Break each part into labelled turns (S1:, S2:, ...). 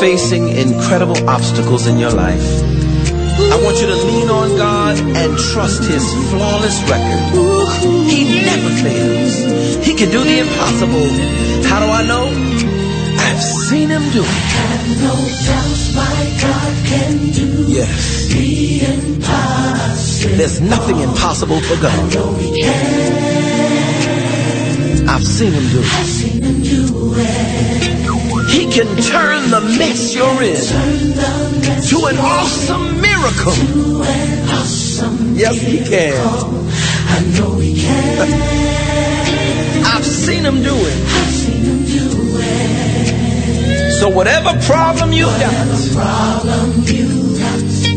S1: Facing incredible obstacles in your life, I want you to lean on God and trust His flawless record. He never fails. He can do the impossible. How do I know? I've seen Him do it.
S2: Have no doubts my God can do
S1: Yes.
S2: the impossible.
S1: There's nothing impossible for
S2: I
S1: God.
S2: know He can.
S1: I've seen Him do
S2: I've seen Him do it.
S1: He can turn the mess you're in to an awesome miracle. Yes, He can.
S2: I know He can.
S1: I've seen Him do it. So whatever problem you got,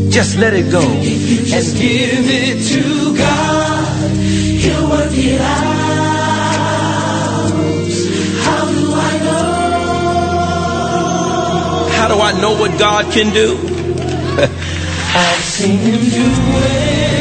S1: just let it go.
S2: Just give it to God, He'll work it out. How do I know
S1: what God can do?
S2: I've seen Him do it.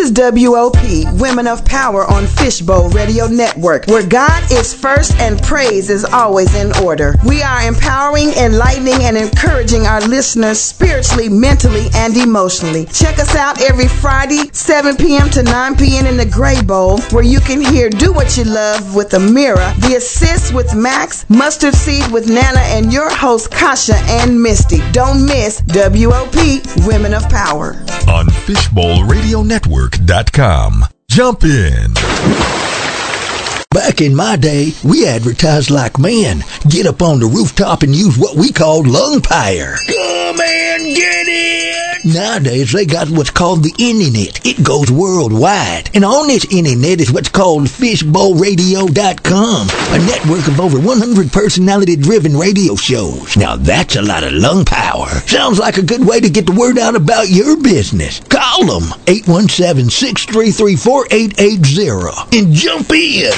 S3: Is WOP, Women of Power on Fishbowl Radio Network, where God is first and praise is always in order. We are empowering, enlightening, and encouraging our listeners spiritually, mentally, and emotionally. Check us out every Friday, 7 p.m. to 9 p.m. in the Gray Bowl, where you can hear Do What You Love with Amira, The Assist with Max, Mustard Seed with Nana, and your host, Kasha and Misty. Don't miss WOP, Women of Power.
S4: FishbowlRadioNetwork.com. Jump in.
S5: Back in my day, we advertised like men. Get up on the rooftop and use what we called lung fire. Come and get it! Nowadays, they got what's called the internet. It goes worldwide. And on this internet is what's called fishbowlradio.com, a network of over 100 personality-driven radio shows. Now that's a lot of lung power. Sounds like a good way to get the word out about your business. Call them, 817-633-4880, and jump in.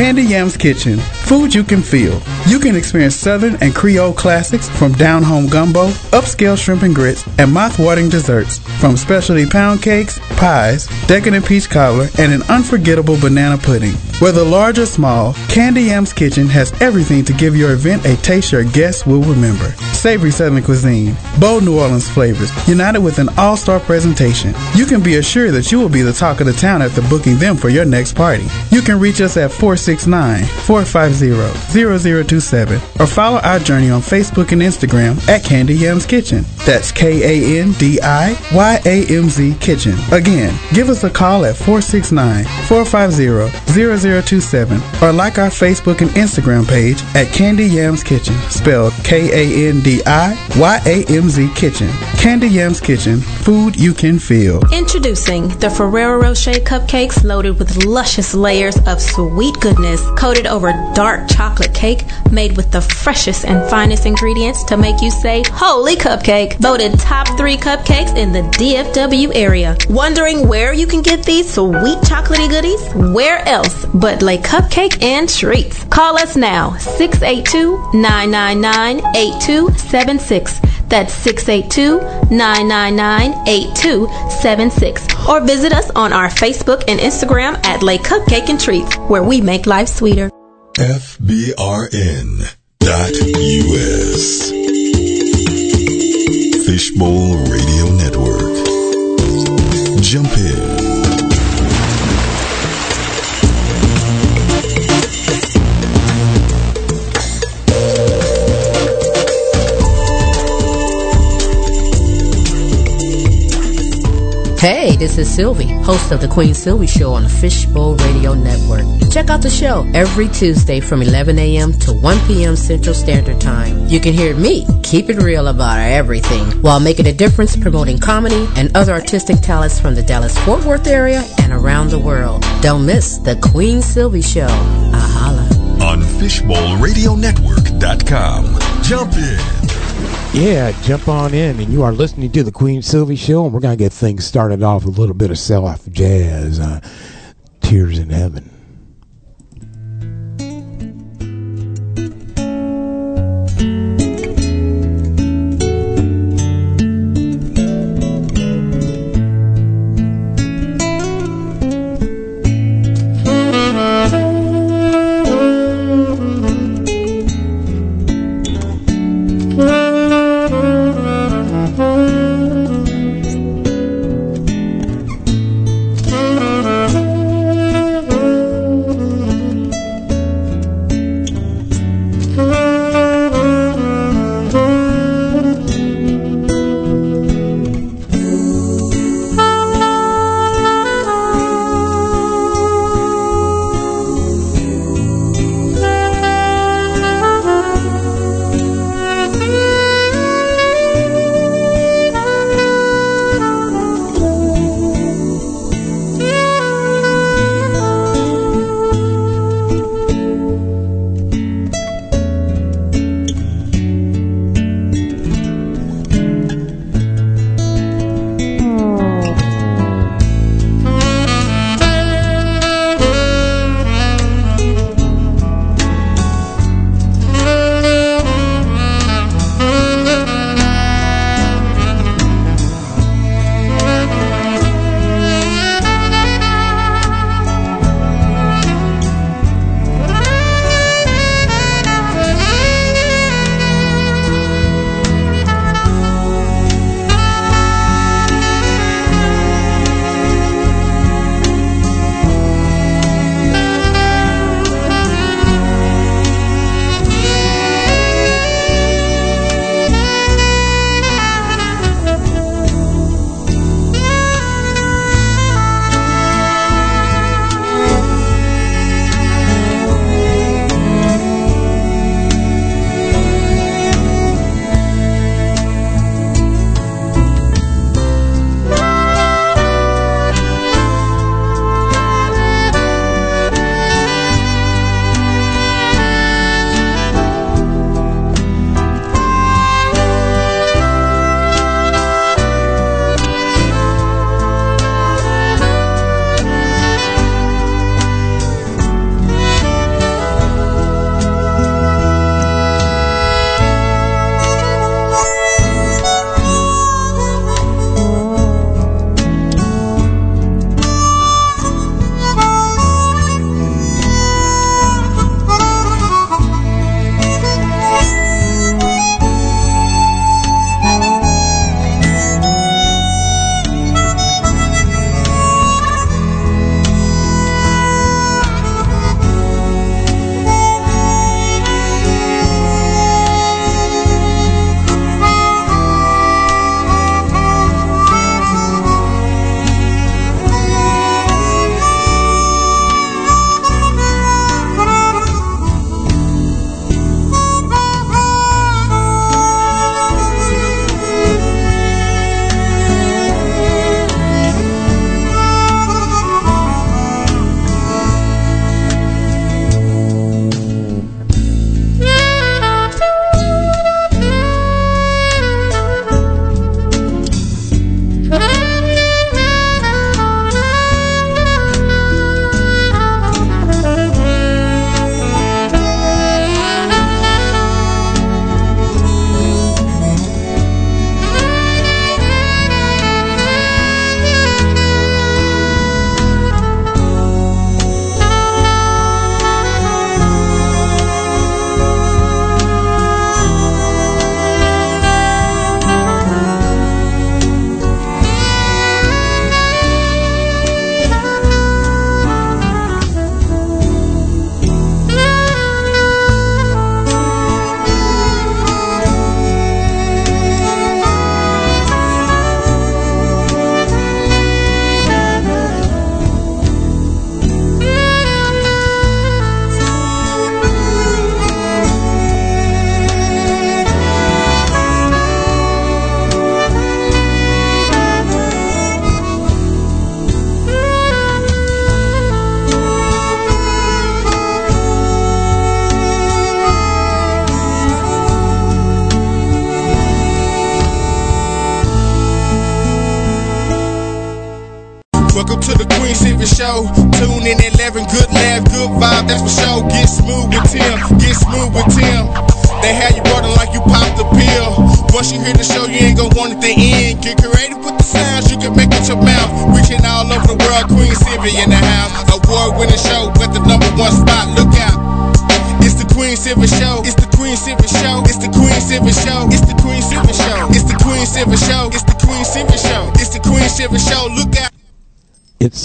S6: Candy Yam's Kitchen, food you can feel. You can experience Southern and Creole classics from down home gumbo, upscale shrimp and grits, and mouth-watering desserts from specialty pound cakes, pies, decadent peach cobbler, and an unforgettable banana pudding. Whether large or small, Candy Yam's Kitchen has everything to give your event a taste your guests will remember. Savory Southern cuisine, bold New Orleans flavors, united with an all-star presentation. You can be assured that you will be the talk of the town after booking them for your next party. You can reach us at 469-450-0027 or follow our journey on Facebook and Instagram at Candy Yams Kitchen. That's K-A-N-D-I-Y-A-M-Z Kitchen. Again, give us a call at 469-450-0027 or like our Facebook and Instagram page at Candy Yams Kitchen, spelled K-A-N-D-I-Y-A-M-Z Kitchen. Candy Yams Kitchen, food you can feel.
S7: Introducing the Ferrero Rocher cupcakes loaded with luscious layers of sweet goodness coated over dark chocolate cake made with the freshest and finest ingredients to make you say, Holy Cupcake! Voted top three cupcakes in the DFW area. Wondering where you can get these sweet chocolatey goodies? Where else but Lay Cupcake and Treats? Call us now, 682 999 8276. That's 682 999 8276. Or visit us on our Facebook and Instagram at Lay Cupcake and Treats, where we make life sweeter.
S4: FBRN dot US. Fishbowl Radio Network. Jump in.
S8: Hey, this is Silvy, host of the Queen Silvy Show on the Fishbowl Radio Network. Check out the show every Tuesday from 11 a.m. to 1 p.m. Central Standard Time. You can hear me keep it real about everything while making a difference promoting comedy and other artistic talents from the Dallas Fort Worth area and around the world. Don't miss the Queen Silvy Show. Ahala.
S4: On FishbowlRadioNetwork.com. Jump in.
S9: Yeah, jump on in, and you are listening to the Queen Silvy Show, and we're to get things started off with a little bit of self jazz, uh, Tears in Heaven.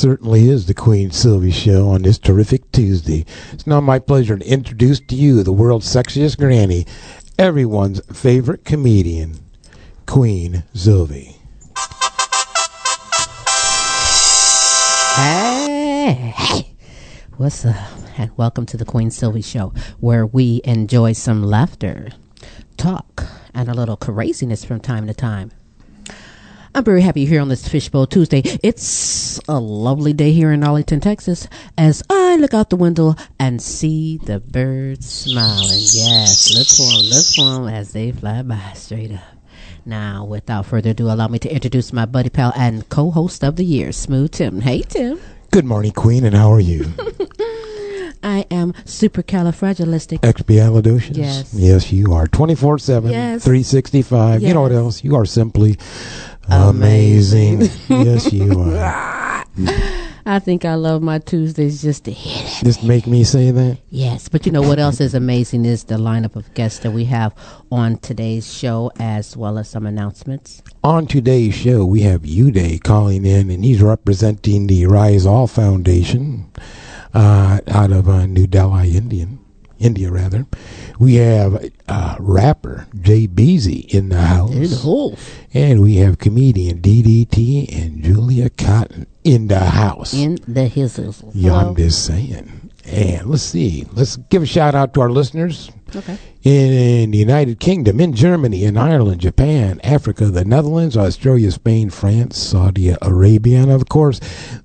S9: Certainly is the Queen Silvy Show on this terrific Tuesday. It's now my pleasure to introduce to you the world's sexiest granny, everyone's favorite comedian, Queen Silvy.
S10: Hey, what's up? And welcome to the Queen Silvy Show, where we enjoy some laughter, talk, and a little craziness from time to time. I'm very happy you're here on this Fishbowl Tuesday. It's a lovely day here in Arlington, Texas, as I look out the window and see the birds smiling. Yes, look for them, look for them as they fly by straight up. Now, without further ado, allow me to introduce my buddy pal and co-host of the year, Smooth Tim. Hey, Tim.
S9: Good morning, Queen, and how are you?
S10: I am supercalifragilistic.
S9: Expialidocious?
S10: Yes.
S9: Yes, you are. 24 7,
S10: Yes.
S9: 365. Yes. You know what else? You are simply amazing. yes, you are.
S10: I think I love my Tuesdays just to hit it.
S9: Just make me say that?
S10: Yes, but you know what else is amazing is the lineup of guests that we have on today's show, as well as some announcements.
S9: On today's show, we have Uday calling in, and he's representing the Rise All Foundation uh, out of uh, New Delhi, Indian, India, rather. We have uh, rapper Jay Beezy in the house.
S10: In the house.
S9: And we have comedian DDT and Julia Cotton in the house.
S10: In the hisses.
S9: Yeah, I'm just saying. And let's see. Let's give a shout out to our listeners
S10: Okay.
S9: in the United Kingdom, in Germany, in Ireland, Japan, Africa, the Netherlands, Australia, Spain, France, Saudi Arabia, and of course,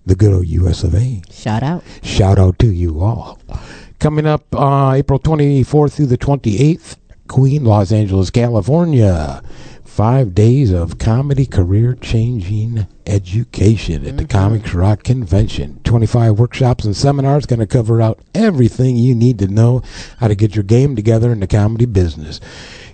S9: the good old US of A.
S10: Shout out.
S9: Shout out to you all. Coming up uh, April 24th through the 28th, Queen, Los Angeles, California. Five days of comedy career changing education at the Comics Rock Convention. 25 workshops and seminars going to cover out everything you need to know how to get your game together in the comedy business.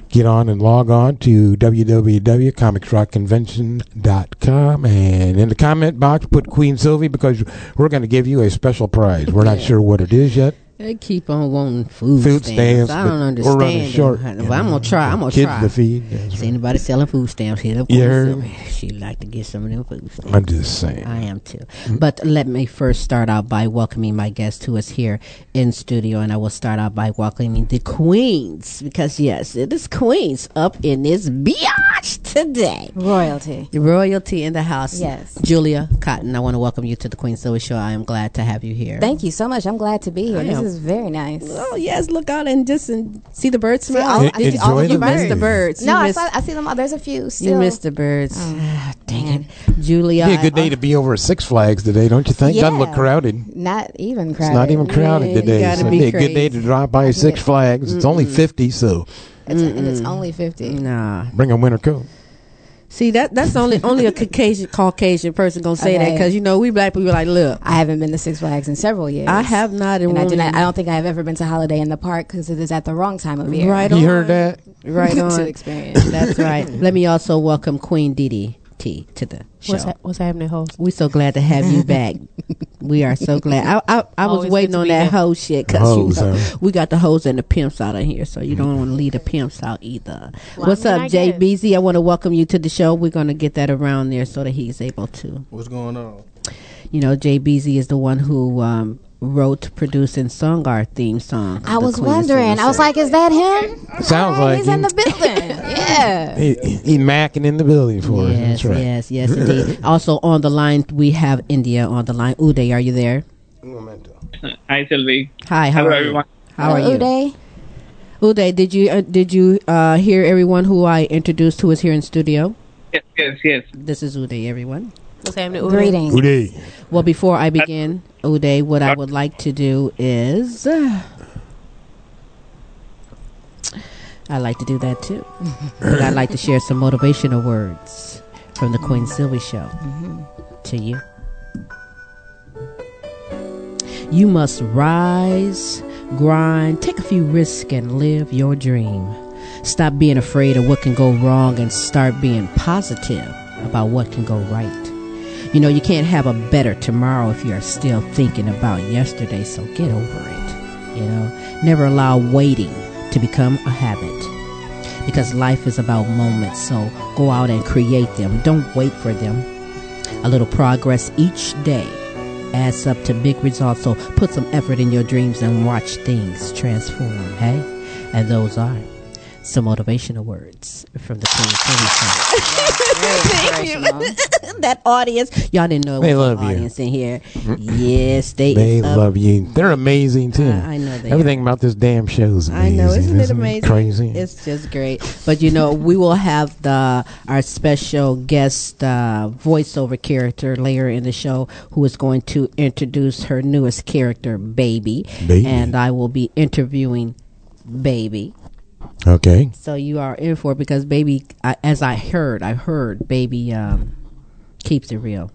S9: Get on and log on to www.comicsrockconvention.com and in the comment box put Queen Silvy because we're going to give you a special prize. We're not sure what it is yet.
S10: They keep on wanting food,
S9: Food stamps,
S10: I don't understand.
S9: we're running
S10: them.
S9: short,
S10: But
S9: you
S10: I'm gonna try. I'm gonna
S9: kids
S10: try.
S9: to feed, that's
S10: See anybody selling food stamps? Hit up
S9: You
S10: Queen
S9: heard?
S10: Sylvia. She like to get some of them food stamps.
S9: I'm just saying.
S10: I am too. Mm. But let me first start out by welcoming my guest who is here in studio, and I will start out by welcoming the Queens because yes, it is Queens up in this biatch today.
S11: Royalty.
S10: Royalty in the house.
S11: Yes.
S10: Julia Cotton. I want to welcome you to the Queen Silvy Show. I am glad to have you here.
S11: Thank you so much. I'm glad to be here.
S10: I
S11: This is very nice.
S10: Oh yes, look out and just and see the birds smile.
S11: all- I see all of
S10: you
S11: the
S10: missed the
S11: birds.
S10: birds.
S11: No,
S10: you
S11: I, saw, I see them. all. There's a few. Still.
S10: you missed the birds. Ah, dang it, Julia.
S9: Be a good
S10: I-
S9: day to be over at Six Flags today, don't you think? Yeah. Doesn't look crowded.
S11: Not even
S9: It's
S11: crowded.
S9: not even crowded
S10: Yeah,
S9: today.
S10: gotta
S9: So
S10: be
S9: it'd be a good day to drive by Six Flags. It's only 50, so
S11: It's, and it's only 50.
S10: Nah.
S9: bring a winter coat.
S10: See that that's only only a Caucasian Caucasian person gonna say that because you know we black people like look.
S11: I haven't been to Six Flags in several years.
S10: I have not, and
S11: And I, do
S10: won't
S11: I don't think I have ever been to Holiday in the Park because it is at the wrong time of year.
S10: Right
S9: You
S10: on.
S9: heard that?
S10: Right
S11: to
S10: on.
S11: experience.
S10: That's right. Let me also welcome Queen Dee T to the show.
S12: What's, hap- what's happening, host?
S10: We're so glad to have you back. we are so glad. I I, I was
S12: Always
S10: waiting on that
S12: here.
S10: hoe shit
S9: The
S10: because you know,
S9: huh?
S10: we got the hoes and the pimps out of here, so you don't want to leave the pimps out either.
S12: Well,
S10: What's
S12: I mean,
S10: up,
S12: I
S10: Jay
S12: guess.
S10: Beezy? I want to welcome you to the show. We're going to get that around there so that he's able to.
S13: What's going on?
S10: You know, Jay Beezy is the one who um, wrote, produced, and sung our theme song.
S11: I was
S10: Queen
S11: wondering. I was like, is that him?
S9: Sounds
S11: Hey,
S9: like
S11: he's
S9: him.
S11: in the building. yeah.
S9: He, he macking in the building for us.
S10: Yes,
S9: That's right.
S10: yes, yes, indeed. also on the line, we have India on the line. Uday, are you there?
S14: Hi, Silvy.
S10: Hi, how
S14: Hello,
S10: are you?
S14: everyone.
S10: How are you?
S11: Uday.
S10: Uday, did you uh, did you uh, hear everyone who I introduced who is here in studio?
S14: Yes, yes, yes.
S10: This is Uday, everyone.
S12: What's happening? Uday?
S11: Greetings.
S9: Uday.
S10: Well, before I begin, Uday, what I would like to do is. uh, I like to do that too. but I'd like to share some motivational words from the Queen Silvy Show to you. You must rise, grind, take a few risks, and live your dream. Stop being afraid of what can go wrong and start being positive about what can go right. You know, you can't have a better tomorrow if you're still thinking about yesterday, so get over it. You know, never allow waiting to become a habit because life is about moments, so go out and create them. Don't wait for them. A little progress each day adds up to big results, so put some effort in your dreams and watch things transform, hey? And those are some motivational words from the Queen Silvy Show. that audience, y'all didn't know it
S9: They
S10: was
S9: love
S10: an
S9: you.
S10: audience in here. Yes, they,
S9: They
S10: love
S9: love you. They're amazing too.
S10: I- I know they
S9: Everything about this damn show is
S10: I know, isn't it
S9: Isn't
S10: amazing?
S9: Crazy.
S10: It's just great. But you know, we will have the our special guest uh, voiceover character later in the show, who is going to introduce her newest character, Baby,
S9: Baby.
S10: and I will be interviewing Baby.
S9: Okay.
S10: So you are in for it because Baby, I, as I heard, I heard Baby um, keeps it real.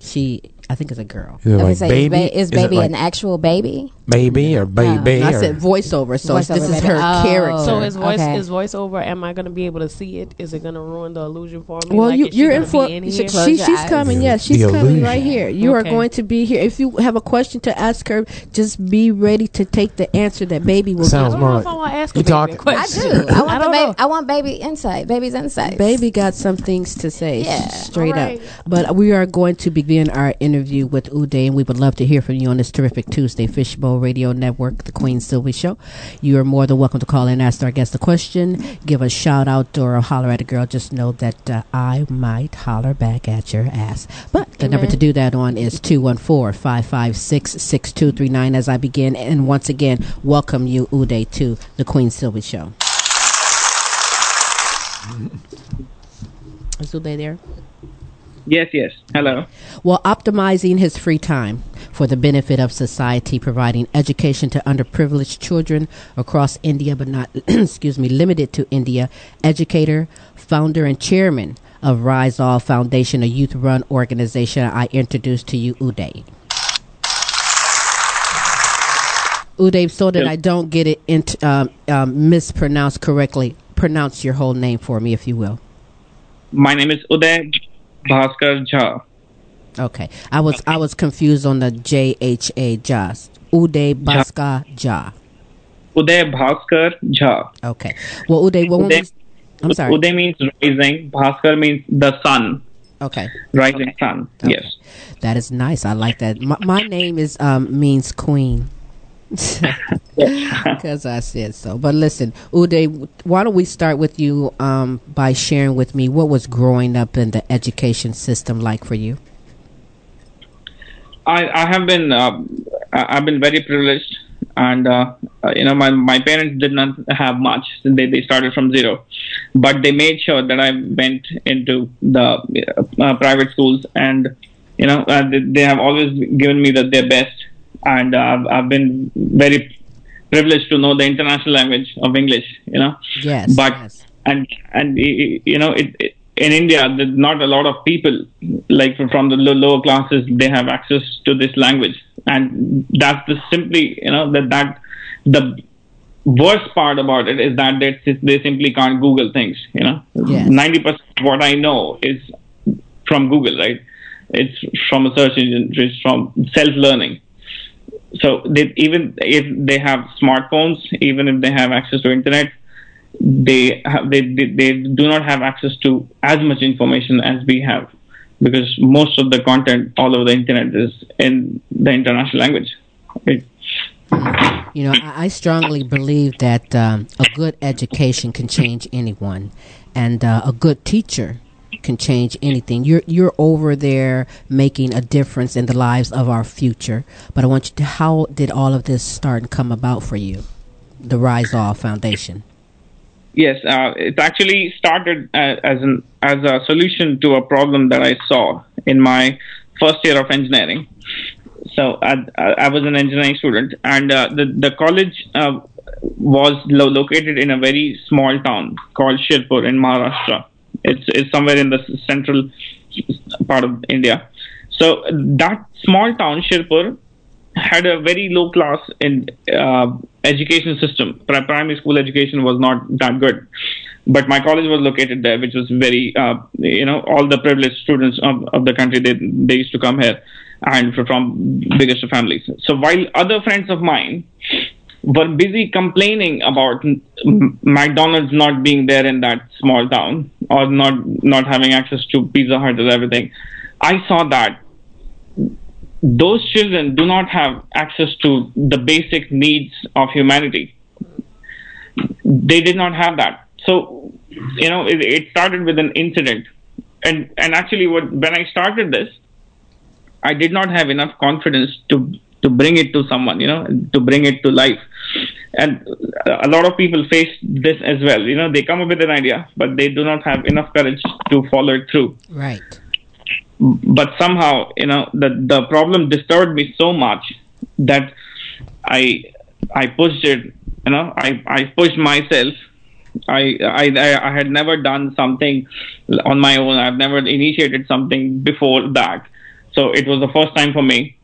S10: She, I think, it's a girl.
S9: Is it like
S11: say,
S9: baby?
S11: Is, ba- is
S9: it
S11: baby
S9: like
S11: an actual baby?
S9: baby or baby?
S10: I
S9: or-
S10: said voiceover, so
S11: Voiceover
S10: this is
S11: baby.
S10: her
S11: Oh.
S10: character.
S12: So is voice
S11: Okay.
S12: is voiceover? Am I going to be able to see it? Is it going to ruin the illusion for me?
S10: Well,
S12: Like,
S10: you, you're in for.
S12: be in
S10: she,
S12: here?
S10: She's
S11: eyes.
S10: coming.
S9: The-
S10: Yes, she's
S9: the
S10: coming
S9: illusion.
S10: right here. You are going to be here. If you have a question to ask her, just be ready to take the answer that baby will
S9: Sounds
S10: give.
S12: I don't
S9: more
S12: know
S9: like
S12: if I want to ask
S9: you
S12: a
S9: talk-
S12: a
S11: I
S12: question.
S11: do. I want
S12: I don't
S11: baby. I want baby insight. Baby's insight.
S10: Baby got some things to say,
S11: Yeah.
S10: straight up. But we are going to begin our interview with Uday, and we would love to hear from you on this terrific Tuesday Fishbowl Radio Network, the Queen Silvy Show. You are more than welcome to call in, ask our guest a question, give a shout out, or holler at a girl. Just know that uh, I might holler back at your ass. But the number to do that on is 214 556 6239 as I begin. And once again, welcome you, Uday, to the Queen Silvy Show. Is Uday there?
S14: Yes, yes. Hello.
S10: Well, optimizing his free time for the benefit of society, providing education to underprivileged children across India, but not, excuse me, limited to India. Educator, founder, and chairman of Rise All Foundation, a youth-run organization. I introduce to you Uday. Uday, so that. I don't get it int- um, um, mispronounced correctly, pronounce your whole name for me, if you will.
S14: My name is Uday Bhaskar Jha.
S10: Okay, I was I was confused on the J H A Jas Uday Baska Ja.
S14: Uday Bhaskar Jha.
S10: Okay, well Uday, what
S14: Uday,
S10: was? I'm sorry.
S14: Uday means rising. Bhaskar means the sun.
S10: Okay,
S14: Rising sun.
S10: Okay.
S14: Yes.
S10: that is nice. I like that. My, my name is um means queen. Because I said so. But listen, Uday, why don't we start with you um, by sharing with me what was growing up in the education system like for you?
S14: I, I have been I- I've been very privileged, and uh, uh, you know my my parents did not have much. They they started from zero, but they made sure that I went into the uh, uh, private schools, and you know uh, they, they have always given me the, their best, and uh, I've, I've been very privileged to know the international language of English. You know,
S10: Yes.
S14: but
S10: yes.
S14: and and you know it, it in India not a lot of people like from- the lower classes they have access to this language and that's the simply you know that that the worst part about it is that they, they simply can't Google things you know
S10: Yes.
S14: 90% of what I know is from Google right it's from a search engine it's from self learning so they even if they have smartphones even if they have access to internet they have they, they they do not have access to as much information as we have because most of the content all over the internet is in the international language right?
S10: You know, I, I strongly believe that um, a good education can change anyone, and uh, a good teacher can change anything. You're you're over there making a difference in the lives of our future. But I want you to. How did all of this start and come about for you? The Rise All Foundation.
S14: Yes, uh, it actually started uh, as an as a solution to a problem that I saw in my first year of engineering. So I, I was an engineering student, and uh, the the college uh, was lo- located in a very small town called Shirpur in Maharashtra. It's it's somewhere in the central part of India. So that small town Shirpur had a very low class in uh, education system. Pri- primary school education was not that good, but my college was located there, which was very, uh, you know, all the privileged students of, of the country they they used to come here, and from biggest of families. So while other friends of mine were busy complaining about McDonald's not being there in that small town or not not having access to Pizza Hut and everything, I saw that those children do not have access to the basic needs of humanity. They did not have that. So, you know, it, it started with an incident. And, and actually, what, when I started this, I did not have enough confidence to, to bring it to someone, you know, to bring it to life. And a lot of people face this as well. You know, they come up with an idea, but they do not have enough courage to follow it through
S8: Right.
S14: but somehow you know the the problem disturbed me so much that i i pushed it you know i i pushed myself I, I I had never done something on my own. I've never initiated something before that, so it was the first time for me.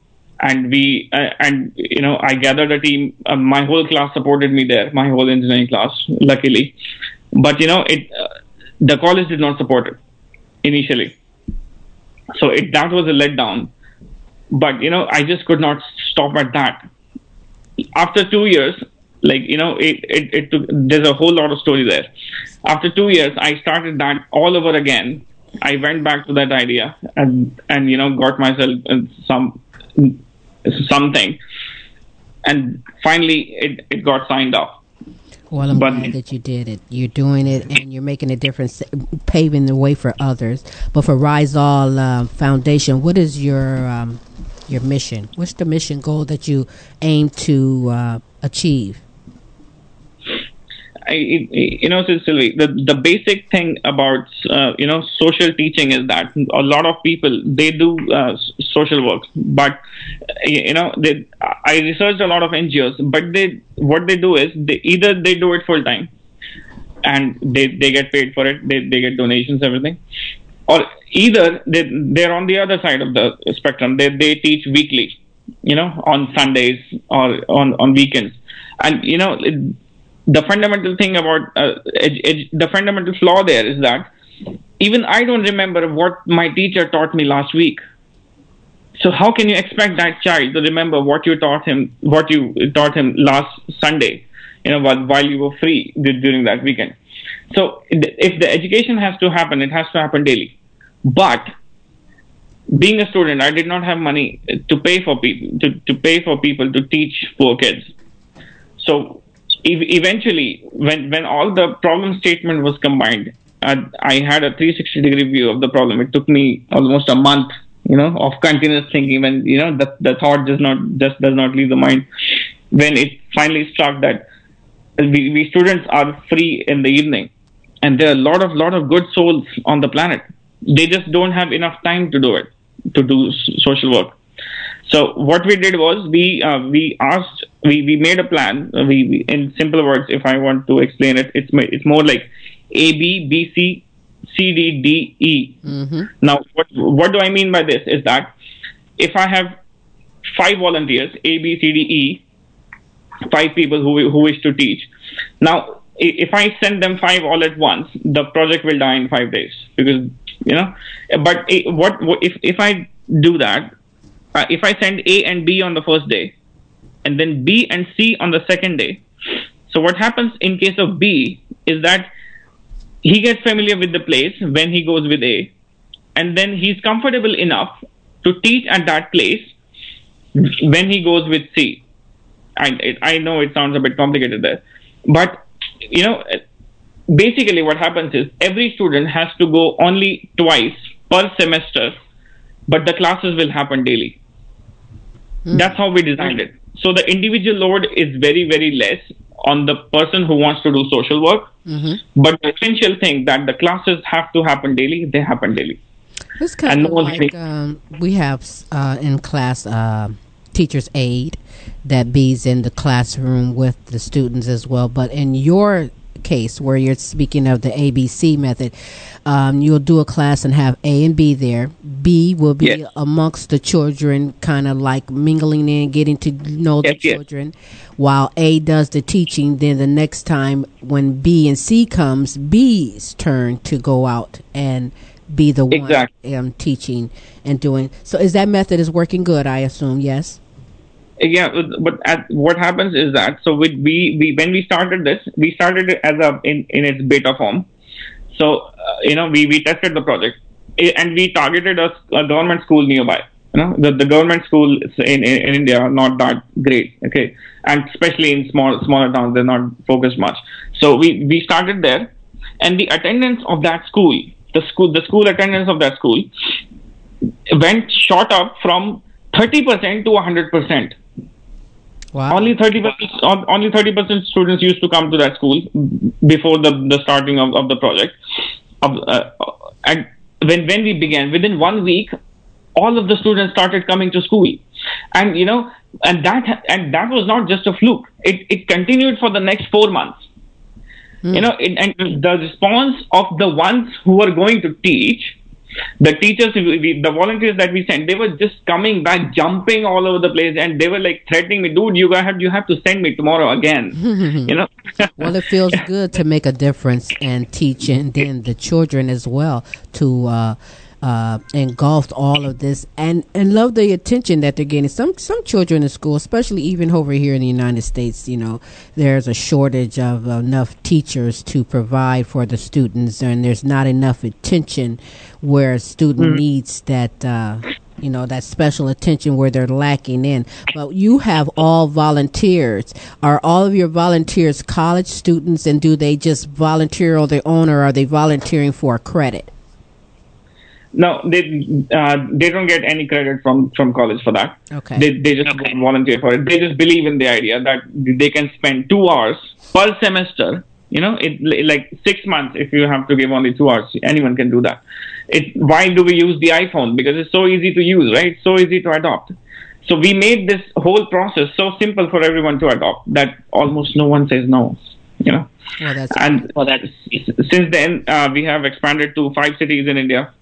S14: And we uh, and you know I gathered a team. Uh, my whole class supported me there. My whole engineering class, luckily. But you know it, uh, the college did not support it initially so it, that was a letdown but you know i just could not stop at that after two years like you know it, it, it took there's a whole lot of story there after two years i started that all over again i went back to that idea and and you know got myself uh, some something and finally it, it got signed off
S8: Well, I'm
S14: But-
S8: glad that you did it. You're doing it, and you're making a difference, paving the way for others. But for Rise All uh, Foundation, what is your um, your mission? What's the mission goal that you aim to uh, achieve?
S14: You know, Silvy, the the basic thing about uh, you know social teaching is that a lot of people they do uh, social work, but you know, they I researched a lot of NGOs, but they what they do is they either they do it full time, and they they get paid for it, they they get donations, everything, or either they they're on the other side of the spectrum, they they teach weekly, you know, on Sundays or on on weekends, and you know. It, the fundamental thing about uh, ed- ed- the fundamental flaw there is that even I don't remember what my teacher taught me last week. So how can you expect that child to remember what you taught him, what you taught him last Sunday, you know, while, while you were free du- during that weekend? So if the education has to happen, it has to happen daily. But being a student, I did not have money to pay for people to, to pay for people to teach poor kids. So ev- eventually, when when all the problem statement was combined, uh, I had a 360 degree view of the problem. It took me almost a month, you know, of continuous thinking. When you know the the thought does not just does not leave the mind. When it finally struck that we, we students are free in the evening, and there are a lot of lot of good souls on the planet. They just don't have enough time to do it, to do social work. So what we did was we uh, we asked we, we made a plan. We, we in simple words, if I want to explain it, it's it's more like A B B C C D D E.
S8: Mm-hmm.
S14: Now what what do I mean by this is that if I have five volunteers A B C D E, five people who who wish to teach. Now if I send them five all at once, the project will die in five days because you know. But what, what if if I do that? uh, if I send A and B on the first day, and then B and C on the second day, so what happens in case of B is that he gets familiar with the place when he goes with A, and then he's comfortable enough to teach at that place when he goes with C. I, I know it sounds a bit complicated there, but you know, basically what happens is every student has to go only twice per semester, but the classes will happen daily. Hmm. That's how we designed it. So the individual load is very, very less on the person who wants to do social work.
S8: Mm-hmm.
S14: But the essential thing that the classes have to happen daily, they happen daily.
S8: It's kind
S14: And
S8: of
S14: no
S8: like um, we have uh, in class uh, teacher's aid that bees in the classroom with the students as well. But in your
S10: case where you're speaking of the ABC method. Um, you'll do a class and have A and B there. B will be
S14: Yes.
S10: amongst the children, kind of like mingling in, getting to know the
S14: Yes, yes.
S10: children, while A does the teaching. Then the next time when B and C comes, B's turn to go out and be the one
S14: Exactly.
S10: um, teaching and doing. So is that method is working good? I assume yes.
S14: Yeah but- at, what happens is that so we, we we when we started this we started it as a in, in its beta form. So uh, you know we we tested the project. And we targeted a government school nearby you know the, the government schools in, in, in india are not that great okay? And especially in small smaller towns they're not focused much. So we we started there and the attendance of that school the school the school attendance of that school went shot up from 30% to 100%
S10: Wow.
S14: only 30 percent only 30 percent students used to come to that school before the, the starting of, of the project. Of, uh, and when when we began within one week all of the students started coming to school. And you know and that and that was not just a fluke. It it continued for the next 4 months. You know it, and the response of the ones who were going to teach the teachers we, the volunteers that we sent they were just coming back jumping all over the place and they were like threatening me dude you have you have to send me tomorrow again. You know?
S10: Well, it feels good to make a difference and teach, and then the children as well to uh, uh, engulf all of this and and love the attention that they're getting. Some some children in school, especially even over here in the United States, you know, there's a shortage of enough teachers to provide for the students, and there's not enough attention where a student
S14: Mm.
S10: needs that. Uh, you know that special attention where they're lacking in but you have all volunteers are all of your volunteers college students and do they just volunteer on their own or are they volunteering for a credit
S14: no they uh, they don't get any credit from from college for that.
S10: Okay.
S14: They, they just volunteer for it. They just believe in the idea that they can spend two hours per semester you know it like six months if you have to give only two hours. Anyone can do that. It why do we use the iphone? Because it's so easy to use right? So easy to adopt. So we made this whole process so simple for everyone to adopt that almost no one says no you know?
S10: Well, that's
S14: and since then uh, we have expanded to five cities in india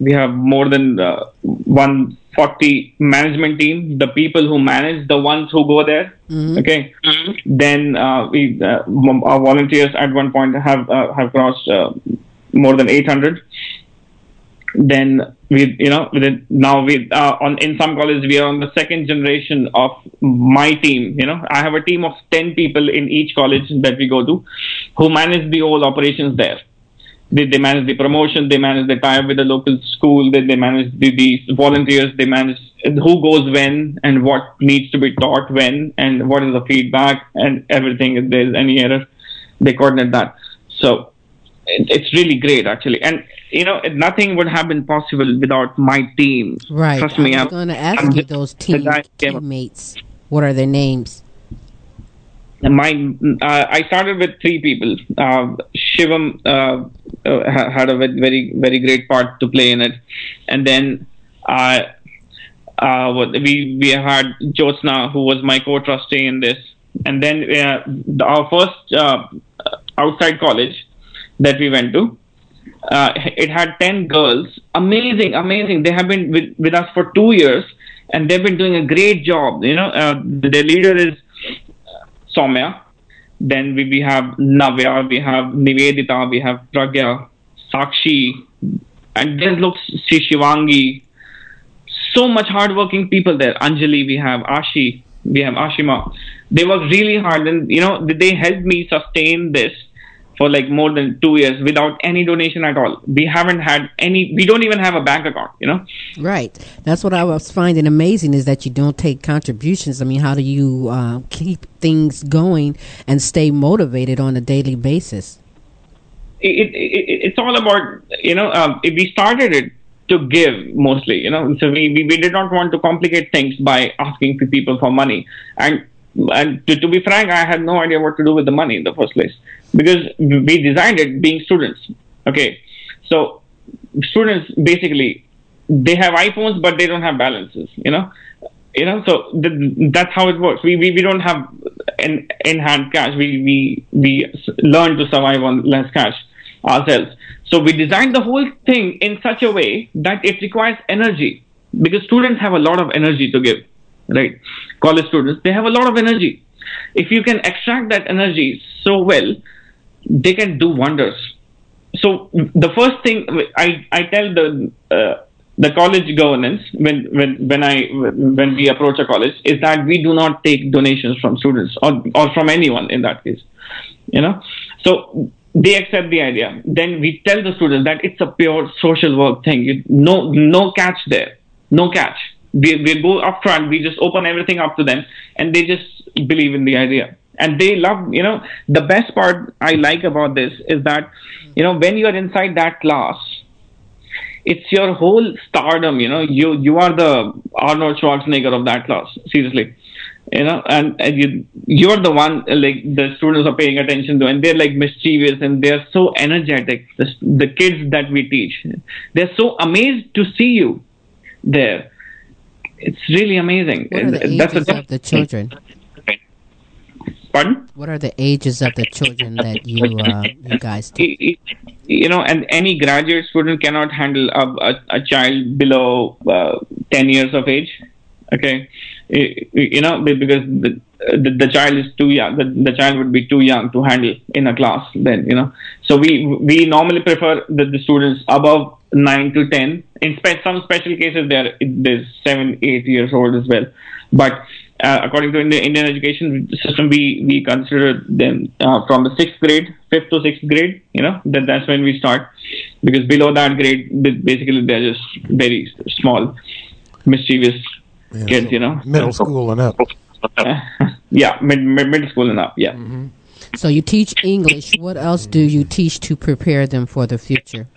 S14: we have more than uh, 140 management team. The people who manage the ones who go there
S10: Mhm.
S14: okay? Then uh, we uh, our volunteers at one point have uh, have crossed uh, more than 800 then we you know within, now we uh, on in some colleges we are on the second generation of my team you know? I have a team of 10 people in each college that we go to who manage the whole operations there they, they manage the promotion they manage the tie up with the local school they, they manage the, the volunteers they manage who goes when and what needs to be taught when and what is the feedback and everything if there's any error they coordinate that. So it, it's really great actually. And you know nothing would have been possible without my team.
S10: Right.
S14: Trust me I'm-
S10: going to ask
S14: I'm
S10: you those team
S14: guy who came up-
S10: teammates. What are their names?
S14: Mine, uh, I started with three people. Uh, Shivam uh, uh, had a very, very great part to play in it, and then uh, uh, we we had Jyotsna, who was my co-trustee in this, and then uh, the, our first uh, outside college that we went to. Uh, it had 10 girls. Amazing, amazing. They have been with, with us for two years and they've been doing a great job. You know, uh, their leader is Soumya. Then we, we have Navya, we have Nivedita, we have Pragya, Sakshi, and then looks Sri Shivangi. So much hardworking people there. Anjali, we have Ashi, we have Ashima. They work really hard and, you know, they helped me sustain this for like more than two years without any donation at all. We haven't had any, we don't even have a bank account, you know?
S10: Right. That's what I was finding amazing is that you don't take contributions. I mean, how do you uh, keep things going and stay motivated on a daily basis?
S14: it, it, it it's all about you know um, we started it to give mostly you know so we, we, we did not want to complicate things by asking people for money and and to, to be frank i had no idea what to do with the money in the first place because we designed it being students okay so students basically they have iphones but they don't have balances you know you know so th- that's how it works we, we we don't have in in hand cash. We we we learn to survive on less cash ourselves. So we designed the whole thing in such a way that it requires energy because students have a lot of energy to give, right? College students they have a lot of energy. If you can extract that energy so well, they can do wonders. So the first thing I I tell the uh, the college governance when when when I when we approach a college is that we do not take donations from students or or from anyone in that case, you know. So they accept the idea. Then we tell the students that it's a pure social work thing. You, no no catch there, no catch. We we go up front. We just open everything up to them, and they just believe in the idea and they love you know the best part i like about this is that you know when you are inside that class it's your whole stardom you know you you are the arnold schwarzenegger of that class seriously. You know and, and you you're the one like the students are paying attention to and they're like mischievous and they're so energetic the, the kids that we teach. They're so amazed to see you there. It's really amazing.
S10: What are the
S14: And that's
S10: ages
S14: a
S10: of the children?
S14: Pardon?
S10: What are the ages of the children that you uh, you guys teach?
S14: you know, and any graduate student cannot handle a, a, a child below uh, 10 years of age. Okay. You know, because the, the, the child is too young, the, the child would be too young to handle in a class then, you know. So we, we normally prefer the, the students above 9 to 10. In spe- some special cases, they're, there's 7, 8 years old as well. But uh, according to the Indian education system, we, we consider them uh, from the sixth grade, fifth to sixth grade. You know that that's when we start, because below that grade, basically they're just very small, mischievous kids. You know,
S9: Middle school and up.
S14: yeah, mid, mid middle school and up. Yeah.
S10: So you teach English. What else do you teach to prepare them for the future?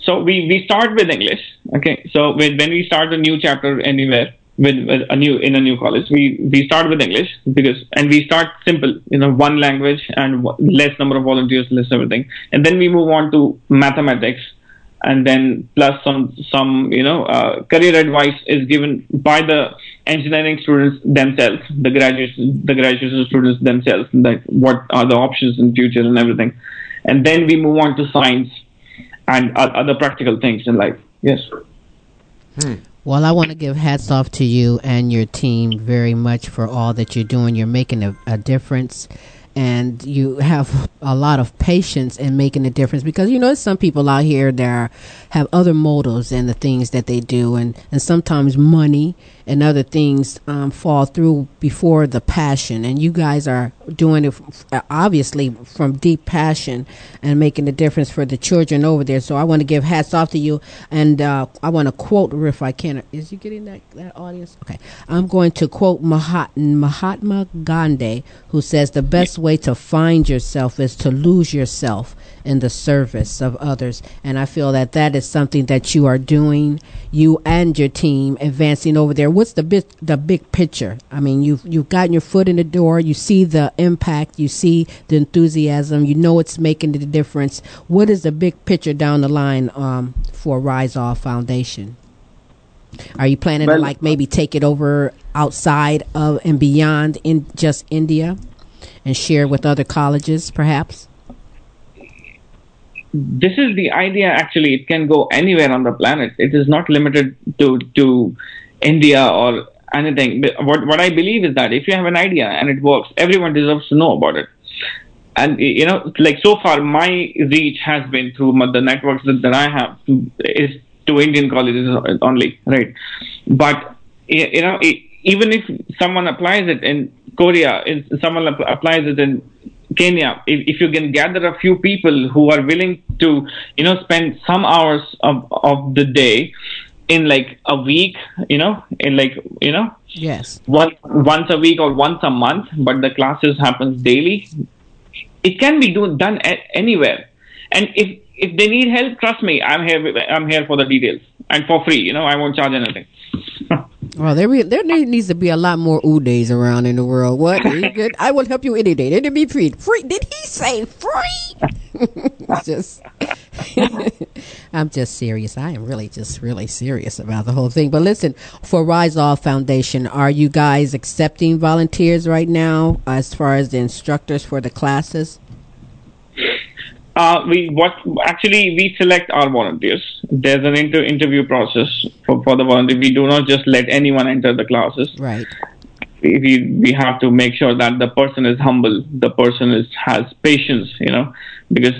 S14: So we, we start with English. Okay. So when, when we start a new chapter anywhere with, a new in a new college, we, we start with English because and we start simple, you know, one language and less number of volunteers, less everything, and then we move on to mathematics, and then plus some some you know uh, career advice is given by the engineering students themselves, the graduates the graduate students themselves, like what are the options in future and everything, and then we move on to science and o- other practical things in life. Yes.
S10: Well, I want to give hats off to you and your team very much for all that you're doing. You're making a, a difference. And you have a lot of patience in making a difference because you know some people out here that have other motives in the things that they do, and, and sometimes money and other things um, fall through before the passion. And you guys are doing it obviously from deep passion and making a difference for the children over there. So I want to give hats off to you, and uh, I want to quote if I can. Is you getting that that audience? Okay, I'm going to quote Mahatma Gandhi, who says the best way to find yourself is to lose yourself in the service of others. And I feel that that is something that you are doing, you and your team advancing over there. What's the big, the big picture? I mean, you've, you've gotten your foot in the door. You see the impact. You see the enthusiasm. You know it's making the difference. What is the big picture down the line, um, for Rise All Foundation? Are you planning to like maybe take it over outside of and beyond in just India and share with other colleges perhaps?
S14: This is the idea. Actually, it can go anywhere on the planet. It is not limited to to India or anything. What what I believe is that if you have an idea and it works, everyone deserves to know about it. And you know, like so far, my reach has been through the networks that, that I have to, is to Indian colleges only, right? But you know, even if someone applies it in Korea, if someone applies it in Kenya, if, if you can gather a few people who are willing to, you know, spend some hours of, of the day in like a week, you know, in like, you know,
S10: Yes.
S14: once once a week or once a month, but the classes happens daily. It can be do, done a- anywhere, and if if they need help, trust me, I'm here. I'm here for the details and for free. You know, I won't charge anything.
S10: Well, there re- there needs to be a lot more Udays around in the world. What? I will help you any day. It'll be free. Free? Did he say free? Just
S8: I'm just serious. I am really just really serious about the whole thing. But listen, for Rise All Foundation, are you guys accepting volunteers right now as far as the instructors for the classes?
S14: Uh, we what actually we select our volunteers. There's an inter- interview process for, for the volunteer. We do not just let anyone enter the classes.
S8: Right.
S14: We, we we have to make sure that the person is humble. The person is has patience. You know, because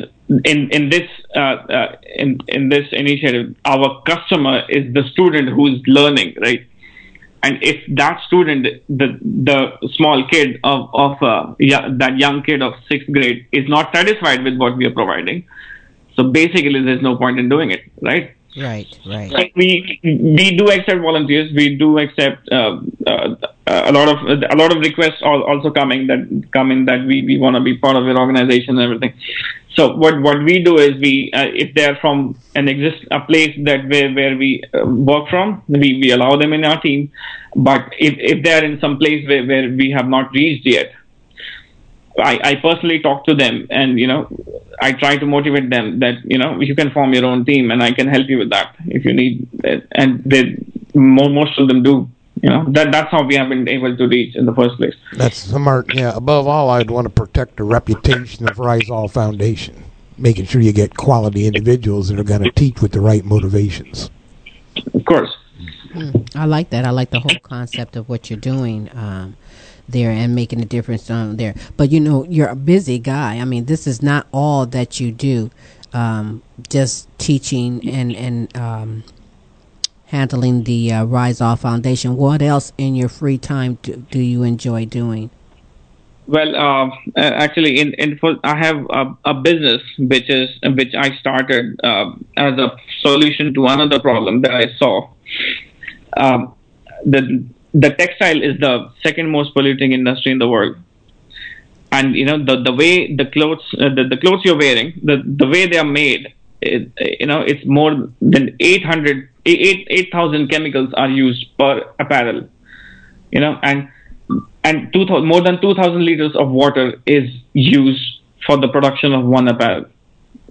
S14: in in this uh, uh, in in this initiative, our customer is the student who is learning, right? And if that student, the the small kid of of uh, yeah, that young kid of sixth grade is not satisfied with what we are providing, so basically there's no point in doing it, right?
S8: Right, right.
S14: So we we do accept volunteers. We do accept uh, uh, a lot of a lot of requests also coming that come in that we, we want to be part of your organization and everything. So what what we do is we uh, if they're from an exist a place that where where we uh, work from we, we allow them in our team. But if if they're in some place where, where we have not reached yet, I, I personally talk to them and you know I try to motivate them that you know you can form your own team and I can help you with that if you need it. and they most of them do you know that that's how we have been able to reach in the first place
S9: That's smart. Yeah. Above all, I'd want to protect the reputation of Rise All Foundation, making sure you get quality individuals that are going to teach with the right motivations.
S14: of course
S8: Mm, I like that. I like the whole concept of what you're doing um, there and making a difference on there. But you know, you're a busy guy. I mean, this is not all that you do. Um, just teaching and and um, handling the uh, Rise All Foundation. What else in your free time do, do you enjoy doing?
S14: Well, uh, actually, in, in for, I have a, a business which is which I started uh, as a solution to another problem that I saw. Um, the the textile is the second most polluting industry in the world, and you know the the way the clothes uh, the, the clothes you're wearing the the way they are made, it, you know it's more than 800 8 8000 chemicals are used per apparel, you know and and 2000, more than 2,000 liters of water is used for the production of one apparel.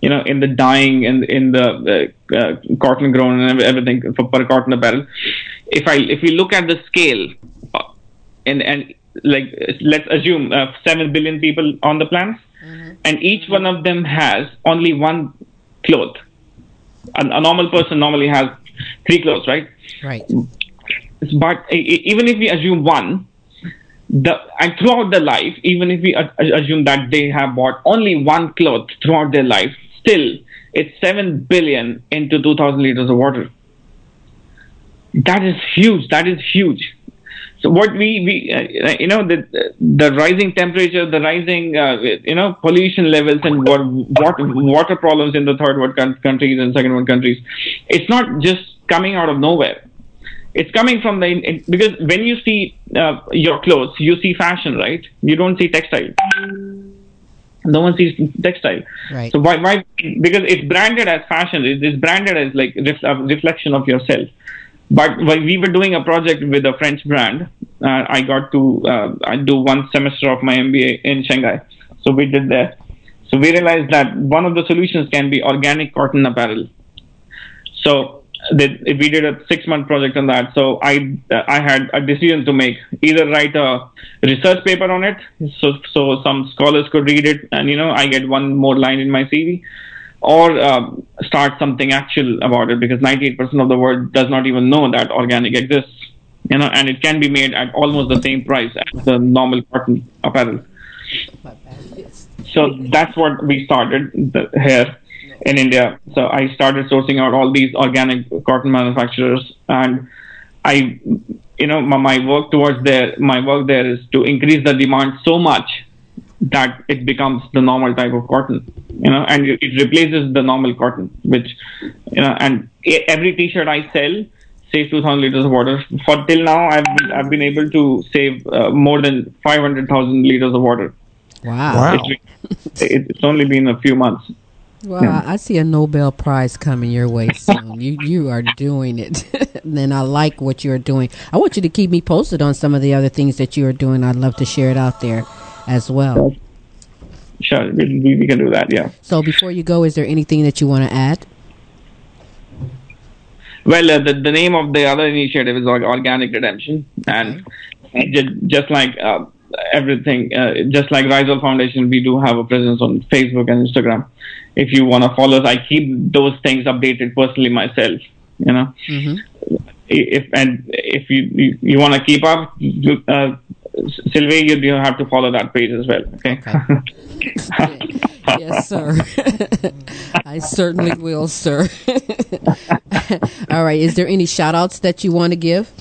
S14: You know, in the dyeing and in the uh, uh, cotton grown and everything for per cotton apparel. If I if we look at the scale, uh, and and like let's assume uh, seven billion people on the planet, and each one of them has only one cloth. A, a normal person normally has three clothes, right?
S8: Right.
S14: But even if we assume one, the and throughout their life, even if we assume that they have bought only one cloth throughout their life, still it's seven billion into two thousand liters of water. That is huge. That is huge. So what we we uh, you know the the rising temperature, the rising uh, you know pollution levels, and what water problems in the third world countries and second world countries, it's not just coming out of nowhere it's coming from the it, because when you see uh, your clothes you see fashion right? You don't see textile. No one sees textile.
S8: Right.
S14: so why why because it's branded as fashion. It is branded as like ref, a reflection of yourself. But when we were doing a project with a french brand uh, i got to uh, i do one semester of my mba in shanghai. So we did that. So we realized that one of the solutions can be organic cotton apparel. So that we did a six month project on that. So I uh, I had a decision to make either write a research paper on it, so so some scholars could read it, and you know I get one more line in my CV, or um, start something actual about it because 98% of the world does not even know that organic exists. You know, and it can be made at almost the same price as the normal cotton apparel. So that's what we started the, here in India. So I started sourcing out all these organic cotton manufacturers, and I, you know, my, my work towards there, my work there is to increase the demand so much that it becomes the normal type of cotton, you know, and it, it replaces the normal cotton, which, you know, and every T-shirt I sell saves 2,000 liters of water. For till now, I've been, I've been able to save uh, more than 500,000 liters of water.
S8: Wow.
S14: It's, it's only been a few months.
S8: Well,
S14: Yeah.
S8: I see a Nobel Prize coming your way soon. you you are doing it, and I like what you're doing. I want you to keep me posted on some of the other things that you are doing. I'd love to share it out there as well.
S14: sure, we, we, can do that. Yeah.
S10: So before you go, is there anything that you want to add?
S14: Well, uh, the the name of the other initiative is Organic Redemption, and just, just like uh, everything, uh, just like Rise Rizal Foundation, we do have a presence on Facebook and Instagram. If you want to follow us, I keep those things updated personally myself. You know,
S10: Mm-hmm.
S14: if and if you you, you want to keep up, you, uh, Silvy, you, you have to follow that page as well. Okay.
S10: yes, sir. I certainly will, sir. All right. Is there any shout outs that you want to give?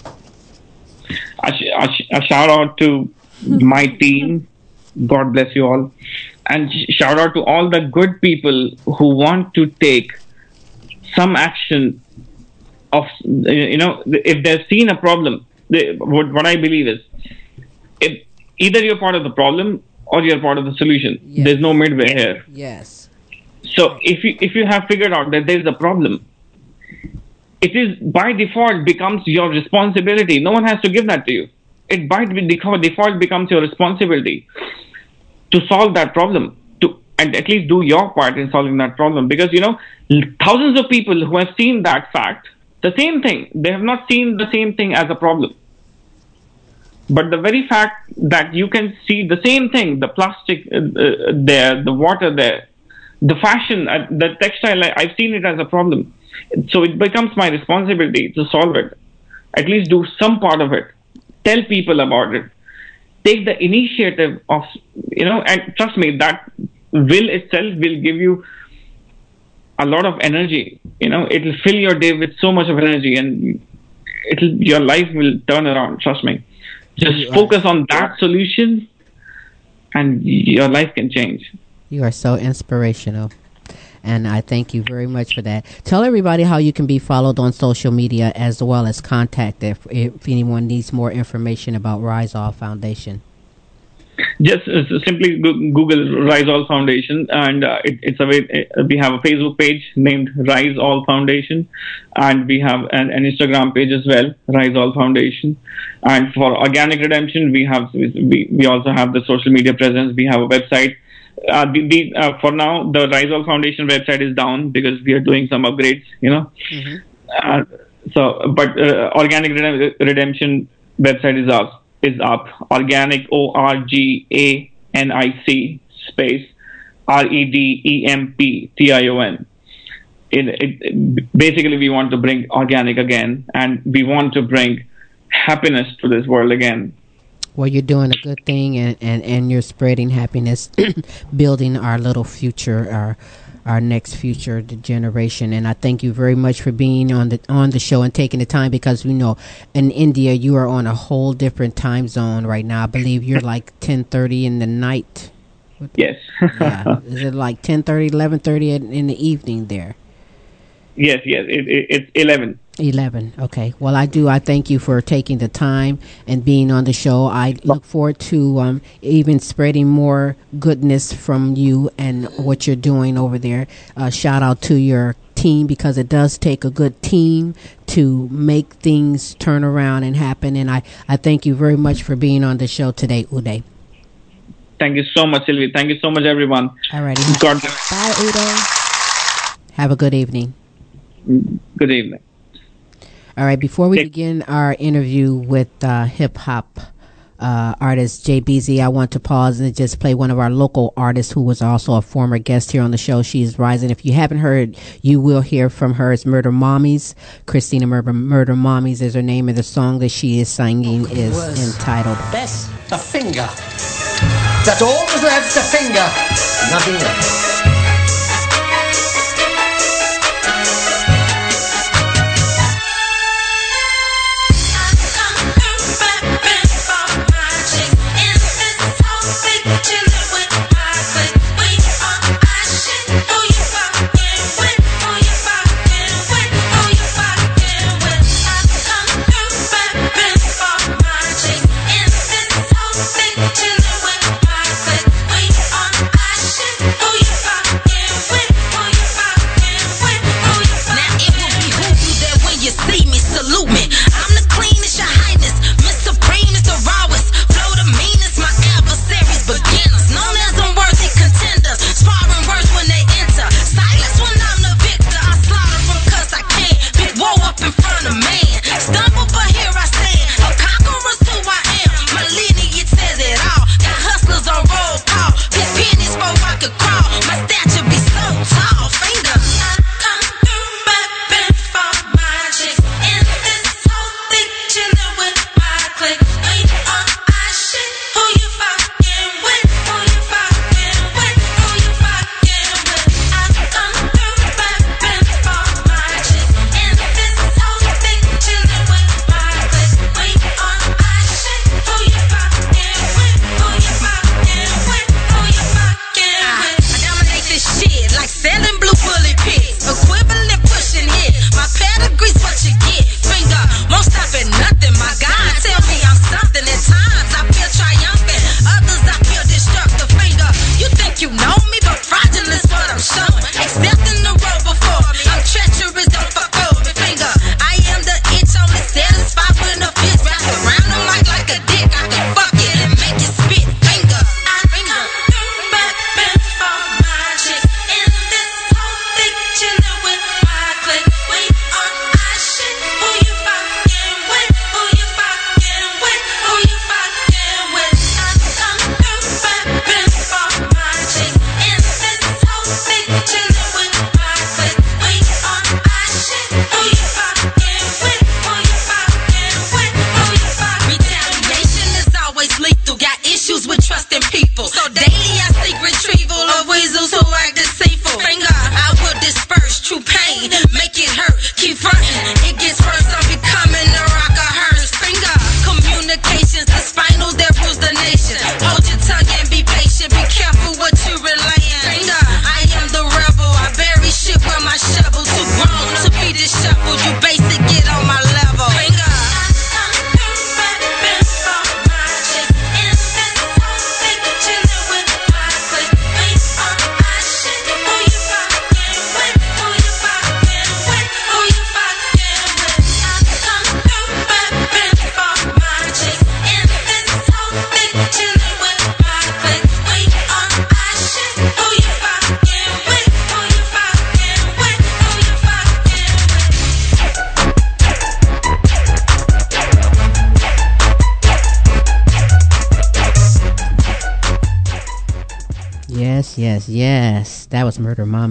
S14: a, sh- a, sh- a shout out to my team. God bless you all. And shout out to all the good people who want to take some action of, you know, if they've seen a problem, they, what, what I believe is, if either you're part of the problem or you're part of the solution. There's no midway here.
S10: Yes.
S14: So if you if you have figured out that there is a problem, it is by default becomes your responsibility. No one has to give that to you. It by default becomes your responsibility to solve that problem. To and at least do your part in solving that problem. Because you know thousands of people who have seen that fact, the same thing, they have not seen the same thing as a problem. But the very fact that you can see the same thing, the plastic uh, uh, there, the water there, the fashion, uh, the textile, I've seen it as a problem. So it becomes my responsibility to solve it. At least do some part of it. Tell people about it. Take the initiative of, you know, and trust me, that will itself will give you a lot of energy. You know, it'll fill your day with so much of energy and it'll, your life will turn around. Trust me. Just focus on that solution and your life can change.
S10: You are so inspirational. And I thank you very much for that. Tell everybody how you can be followed on social media as well as contact if, if anyone needs more information about Rise All Foundation.
S14: just uh, simply Google Rise All Foundation, and uh, it, it's a way, uh, we have a Facebook page named Rise All Foundation, and we have an, an Instagram page as well, Rise All Foundation. And for Organic Redemption, we have we, we also have the social media presence. We have a website. Uh, the, the, uh, for now, the Rise All Foundation website is down because we are doing some upgrades. You know, uh, so but uh, Organic Redem- Redemption website is up is up. Organic O R G A N I C space R E D E M P T I O N. It, it, it- basically we want to bring organic again, and we want to bring happiness to this world again.
S10: Well, you're doing a good thing, and, and, and you're spreading happiness, building our little future, our our next future the generation. And I thank you very much for being on the on the show and taking the time because we know in India you are on a whole different time zone right now. I believe you're like 10:30 in the night.
S14: Yes.
S10: yeah. Is it like 10:30, 11:30 in, in the evening there?
S14: yes, yes. It, it, it's eleven.
S10: 11. Okay. Well, I do. I thank you for taking the time and being on the show. I look forward to um, even spreading more goodness from you and what you're doing over there. Uh, shout out to your team because it does take a good team to make things turn around and happen. And I, I thank you very much for being on the show today, Uday.
S14: Thank you so much, Silvy. Thank you so much, everyone.
S10: Alrighty.
S14: God bless.
S10: Bye, Uday. Have a good evening.
S14: Good evening.
S10: All right, before we begin our interview with uh, hip hop uh, artist Jay Beezy, I want to pause and just play one of our local artists who was also a former guest here on the show. She is rising. If you haven't heard, you will hear from her. It's Murder Mommies. Christina Murder, Murder Mommies is her name, and the song that she is singing is entitled
S15: Best a finger. That's all was left, a finger. Nothing else.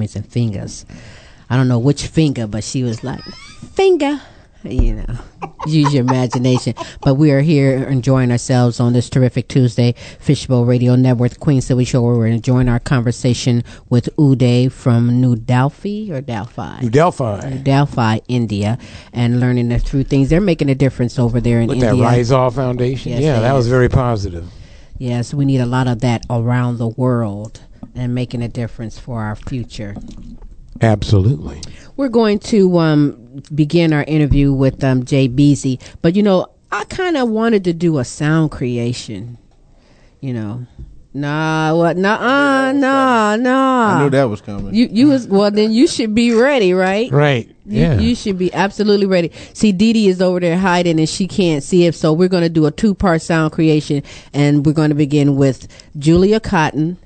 S16: And
S10: Fingers. I don't know which finger, but she was like, finger. You know, use your imagination. But we are here enjoying ourselves on this terrific Tuesday, Fishbowl Radio Network, Queen Silvy Show, where we're enjoying our conversation with Uday from New Delphi or Delphi?
S9: New Delphi.
S10: New Delphi, India, and learning the through things. They're making a difference over there in
S9: With
S10: India.
S9: that Rise All Foundation.
S10: Yes,
S9: yeah, that was very positive.
S10: Yes, we need a lot of that around the world and making a difference for our future.
S9: Absolutely.
S10: We're going to um, begin our interview with um, Jay Beezy, but you know, I kind of wanted to do a sound creation. You know, nah, what? Nah, nah, nah.
S13: I knew that was coming.
S10: You, you was well. Then you should be ready, right?
S9: Right.
S10: You,
S9: Yeah.
S10: you should be absolutely ready. See, Dee Dee is over there hiding and she can't see it. So we're going to do a two part sound creation and we're going to begin with Julia Cotton.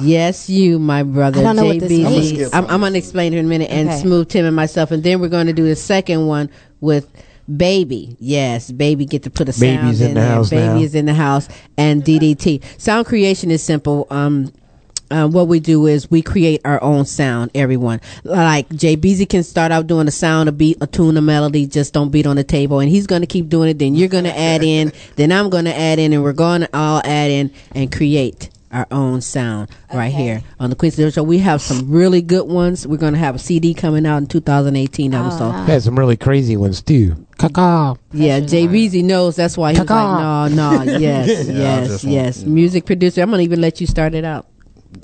S10: Yes, you, my brother.
S11: I don't know what this
S10: Jay Beezy.
S11: means. I'ma
S10: I'm, I'm going to explain it in a minute. And
S11: Okay.
S10: Smooth Tim and myself. And then we're going to do the second one with Baby. Yes, Baby get to put a sound
S9: Baby's in the
S10: there.
S9: house
S10: Baby
S9: now.
S10: is in the house. And DDT. Sound creation is simple. Um, uh, what we do is we create our own sound, everyone. Like Jay Beezy can start out doing a sound, a beat, a tune, a melody, just don't beat on the table. And he's going to keep doing it. Then you're going to add in, then I'm going to add in, and we're going to all add in and create our own sound right here on the Queen Silvy Show. We have some really good ones. We're going to have a CD coming out in 2018 of them. So
S9: Had some really crazy ones too. Caca.
S10: yeah, Jay Beezy knows. That's why he's like, no, no, yes,
S13: Yeah, I
S10: yes,
S13: just want-
S10: yes. Music producer. I'm going to even let you start it out.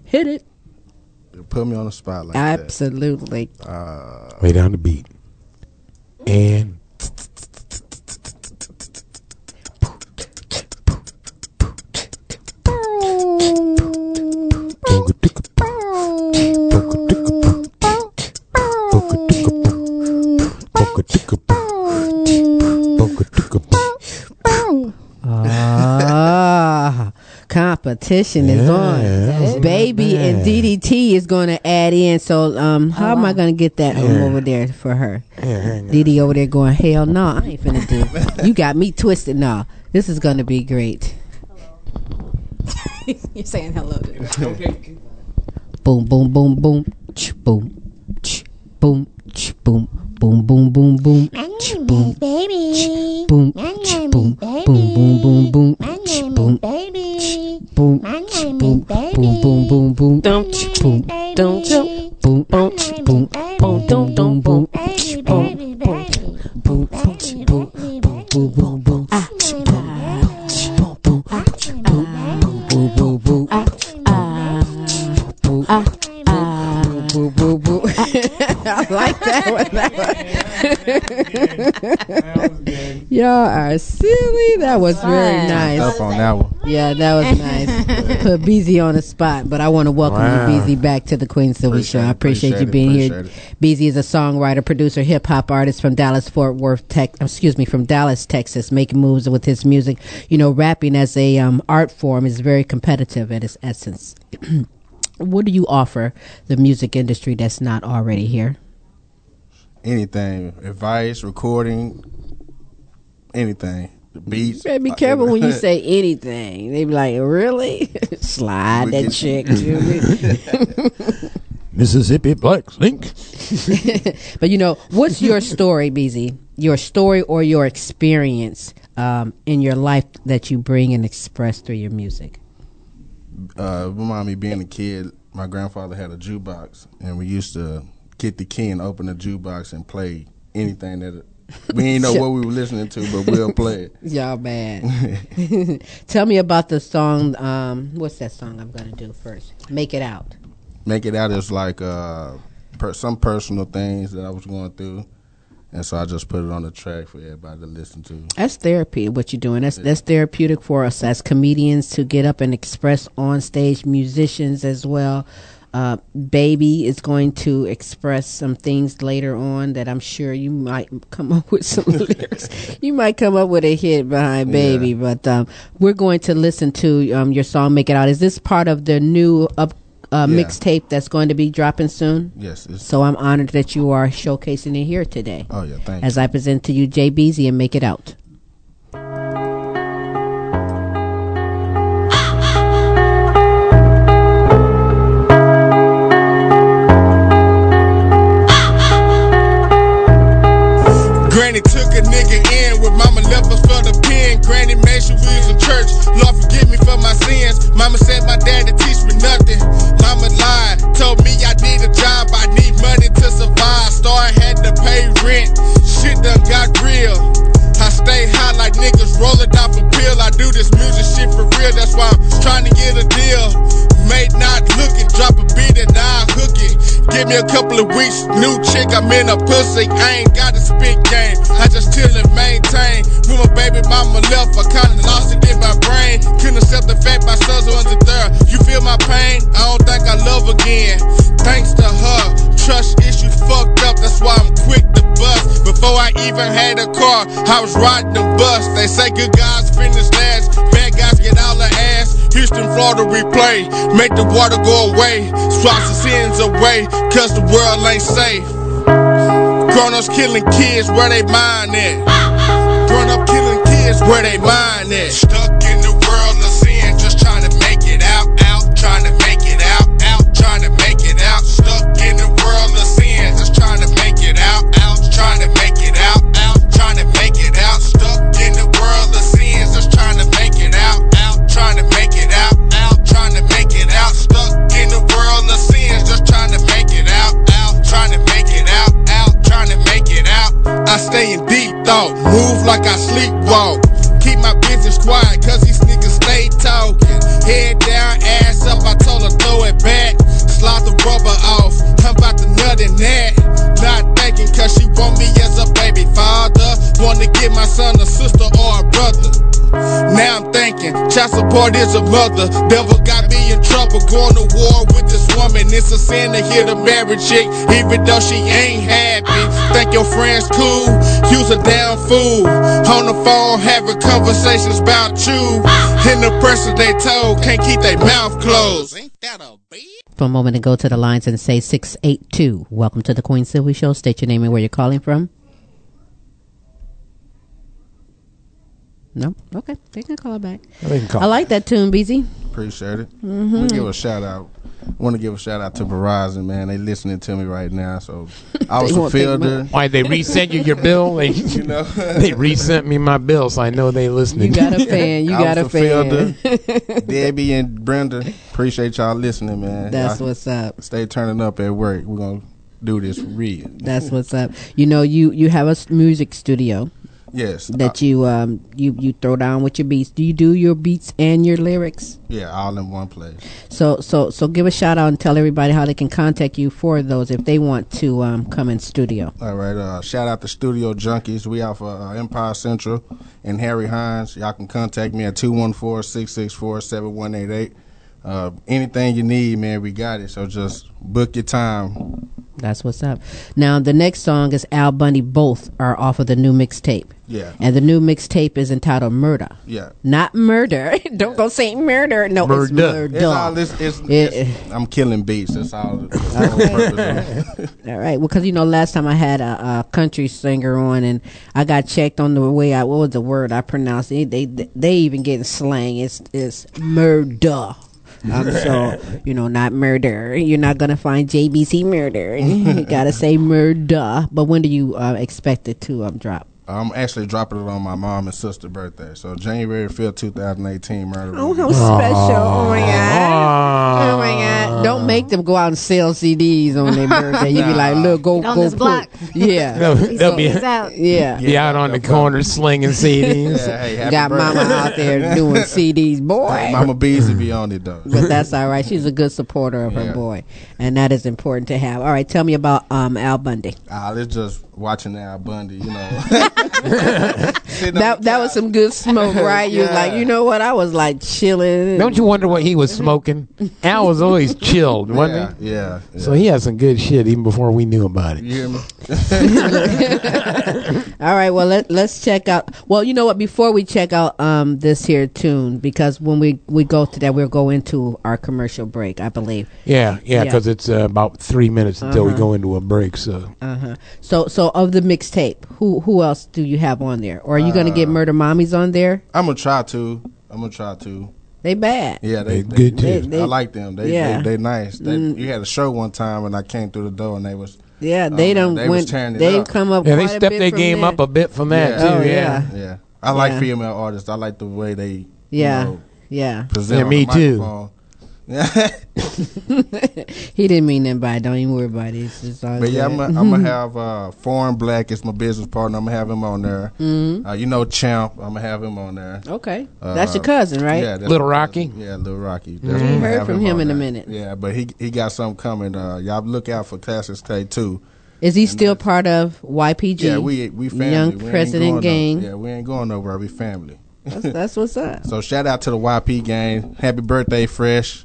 S10: Hit it.
S13: Put me on the spot like
S10: Absolutely.
S13: that. Uh,
S9: Lay down the beat. And
S10: Ah, competition is
S9: Yeah,
S10: on.
S9: that
S10: Baby
S9: not
S10: and. DDT is going to add in. So, um, how am I going to get that um,
S9: Yeah.
S10: over there for her?
S9: Yeah.
S10: DD over there going, hell no, I ain't finna do. you got me twisted. No, this is going to be great.
S11: You're saying hello to
S10: Boom, boom, boom, boom, ch, boom, ch, boom, ch, boom, boom, boom, boom, boom, ch, boom,
S17: baby.
S10: boom, ch, boom, boom, boom, boom, boom, ch, boom,
S17: baby.
S10: boom,
S17: My
S10: ch,
S17: name
S10: boom,
S17: is baby.
S10: boom, boom, boom, boom,
S17: Don't
S10: ch, boom,
S17: Don't
S10: boom, boom, ch, boom, boom, boom, boom, boom, ch, boom,
S17: baby, baby.
S10: boom, ch, boom, boom, boom, boom, boom, boom, boom, ah, ah, boom, ah, ah, boom, boom, boom. I like that one. That one. Y'all are silly. That was very
S13: Fun.
S10: nice.
S13: Up on that one.
S10: Yeah, that was nice. Put Beezy on the spot, but I want to welcome
S13: Wow.
S10: you, Beezy, back to the Queen Silvy Show. I appreciate,
S13: appreciate
S10: you
S13: it,
S10: being here.
S13: appreciate
S10: Beezy is a songwriter, producer, hip hop artist from Dallas, Fort Worth, Tech. Excuse me, from Dallas, Texas, making moves with his music. You know, rapping as a um, art form is very competitive at its essence. what do you offer the music industry that's not already here?
S13: Anything, advice, recording, anything. The beats.
S10: You be careful when you say anything. They be like, really? Slide
S13: We
S10: that chick to me.
S9: Mississippi Black Link.
S10: but you know, what's your story, Beezy? Your story or your experience um, in your life that you bring and express through your music?
S13: Uh, remind me being a kid. My grandfather had a jukebox, and we used to get the key and open the jukebox and play anything that we didn't know what we were listening to, but we'll play it.
S10: Y'all bad. Tell me about the song. Um, what's that song I'm to do first? Make it out.
S13: Make it out as like uh, per, some personal things that I was going through, and so I just put it on the track for everybody to listen to.
S10: That's therapy. What you're doing. That's that's therapeutic for us as comedians to get up and express on stage. Musicians as well. Uh, Baby is going to express some things later on that I'm sure you might come up with some lyrics. You might come up with a hit behind Baby, but um, we're going to listen to um, your song "Make It Out." Is this part of the new up uh,
S13: Yeah.
S10: mixtape that's going to be dropping soon?
S13: Yes,
S10: So I'm honored that you are showcasing it here today.
S13: Oh yeah, thank
S10: As I present to you Jay Beezy and "Make It Out."
S18: Granny took a nigga in with mama left us for the pen. Granny made sure we was in church. Lord forgive me for my sins. Mama said my dad to teach me nothing. Told me I need a job, I need money to survive. Star had to pay rent. Shit done got real. I stay high like niggas rolling off a pill. I do this music shit for real, that's why I'm trying to get a deal. May not look it, drop a beat and I'll hook it. Give me a couple of weeks, new chick, I'm in a pussy. I ain't got a spit game, I just chill and maintain. When my baby mama left, I kinda lost it in my brain. Couldn't accept the fact my sons was third You feel my pain? I don't think I love again. Thanks to her, trust issues fucked up, that's why I'm quick to bust. Before I even had a car, I was riding the bus. They say good guys finish last, bad guys get all the ass. Houston, Florida, replay, make the water go away, swap the sins away, cause the world ain't safe. Grown ups killing kids, where they mind at? Grown up killing kids, where they mind at? Stuck like I sleepwalk. Keep my business quiet, cause these niggas stay talking. Head down, ass up, I told her throw it back. Slide the rubber off, I'm about to nut in that. Not thinking, cause she want me as a baby father. Wanna give my son a sister or a brother. Now I'm thinking, child support is a mother. Devil got me in trouble, going to war with this woman. It's a sin to hit a married chick, even though she ain't happy. Think your friends cool, you's a damn fool. On the phone, having conversations about you. And the person they told can't keep their mouth closed. Ain't that a bitch?
S10: For a moment and go to the lines and say 682. Welcome to the Queen Silvy Show. State your name and where you're calling from. No? Okay. They can call back.
S13: They can call
S10: I like that tune, Beezy.
S13: Appreciate it.
S10: Mhm.
S13: Want to give a shout out. Want to give a shout out to Verizon, man. They listening to me right now, so I was
S9: They won't
S13: fulfilled.
S9: Why, they resent you your bill? They,
S13: you know,
S9: they resent me my bill, so I know they listening.
S10: You got a fan. You
S13: I
S10: got a
S13: was fulfilled,
S10: fan.
S13: uh, Debbie and Brenda, appreciate y'all listening, man.
S10: That's
S13: Y'all
S10: what's up.
S13: Stay turning up at work. We're gonna do this real.
S10: That's what's up. You know, you you have a music studio.
S13: Yes.
S10: That you um you you throw down with your beats. Do you do your beats and your lyrics?
S13: Yeah, all in one place.
S10: So so so give a shout out and tell everybody how they can contact you for those if they want to um come in studio.
S13: All right. Uh, shout out to Studio Junkies. We out for uh, Empire Central and Harry Hines. Y'all can contact me at 214-664-7188. Uh, anything you need, man, we got it. So just book your time.
S10: That's what's up. Now the next song is Al Bundy. Both are off of the new mixtape.
S13: Yeah.
S10: And the new mixtape is entitled Murder.
S13: Yeah.
S10: Not murder. Don't go say murder. No, it's murder.
S13: It's all this. It's,
S10: It-
S13: it's- I'm killing beats. That's all. That's the whole purpose of it.
S10: All right. Well, because you know, last time I had a, a country singer on, and I got checked on the way I what was the word I pronounced. It. They they, they even getting slang. It's it's murder. Um, so you know, not murder. You're not gonna find Jay Beezy murder. you gotta say murder. But when do you uh, expect it to um drop?
S13: I'm actually dropping it on my mom and sister birthday. So January 5th, 2018, murder.
S10: Oh, how special! Oh my god! Oh my god! Don't make them go out and sell CDs on their birthday. You'd be like, look, go
S11: Get on
S10: go
S11: this
S10: put-
S11: block.
S10: Yeah,
S9: They'll, they'll be,
S11: He's out.
S10: yeah.
S9: be out on the corner slinging CDs.
S13: Yeah, hey, happy
S10: Got mama out there doing CDs, boy.
S13: Mama Beezy be on it though.
S10: But that's all right. She's a good supporter of her
S13: Yeah.
S10: boy, and that is important to have. All right, tell me about um Al Bundy.
S13: Ah, it's just watching Al Bundy, you know.
S10: That that was some good smoke, right? You was like, you know what? I was like chilling.
S9: Don't you wonder what he was smoking? Al was always chilled, wasn't he?
S13: yeah, yeah.
S9: So he had some good shit even before we knew about it.
S13: You hear me?
S10: All right, well let let's check out. Well, you know what? Before we check out um this here tune, because when we we go to that, we'll go into our commercial break, I believe.
S9: Yeah, yeah,
S10: Yeah.
S9: because it's uh, about three minutes until we
S10: Uh-huh.
S9: go into a break. So
S10: Uh huh. So so of the mixtape, who who else do you have on there? Or are you gonna get Murder Mommies on there?
S13: I'm gonna try to. I'm gonna try to.
S10: They bad.
S13: Yeah, they,
S9: They
S13: they,
S9: good too.
S10: They-
S13: I like them. They
S10: yeah.
S13: they, they nice. They,
S10: Mm.
S13: You had a show one time and I came through the door and they was
S10: Yeah, they
S13: um,
S10: don't
S13: they was
S10: went.
S13: tearing it
S10: They've
S13: up.
S10: come up.
S9: yeah, they
S10: quite a
S9: stepped
S10: bit
S9: their game
S10: there.
S9: up a bit from that
S13: Yeah.
S9: too.
S10: Oh,
S9: yeah.
S10: yeah.
S13: yeah. I like
S10: Yeah.
S13: female artists. I like the way they
S10: Yeah,
S13: you know,
S10: yeah.
S13: present
S9: Yeah,
S13: on
S9: me
S13: the
S9: too.
S13: Microphone.
S10: he didn't mean nothing by it. Don't even worry about it. It's just all
S13: But yeah,
S10: good.
S13: I'm gonna have uh, Foreign Black is my business partner. I'm gonna have him on there.
S10: Mhm.
S13: Uh, you know Champ. I'm gonna have him on there.
S10: Okay,
S13: Uh,
S10: that's your cousin, right?
S13: Yeah, that's
S9: Little Rocky?
S13: cousin. Yeah, Little Rocky. That's- I'm
S10: Heard
S13: have
S10: from him
S13: on
S10: in a minute.
S13: Yeah, but he he got something coming. Uh, y'all look out for Classics K too.
S10: Is he still part of YPG?
S13: Yeah, we we family.
S10: Young
S13: We
S10: President Gang.
S13: No, yeah, we ain't going nowhere. We family.
S10: That's, that's what's up.
S13: So shout out to the YP gang. Happy birthday, Fresh.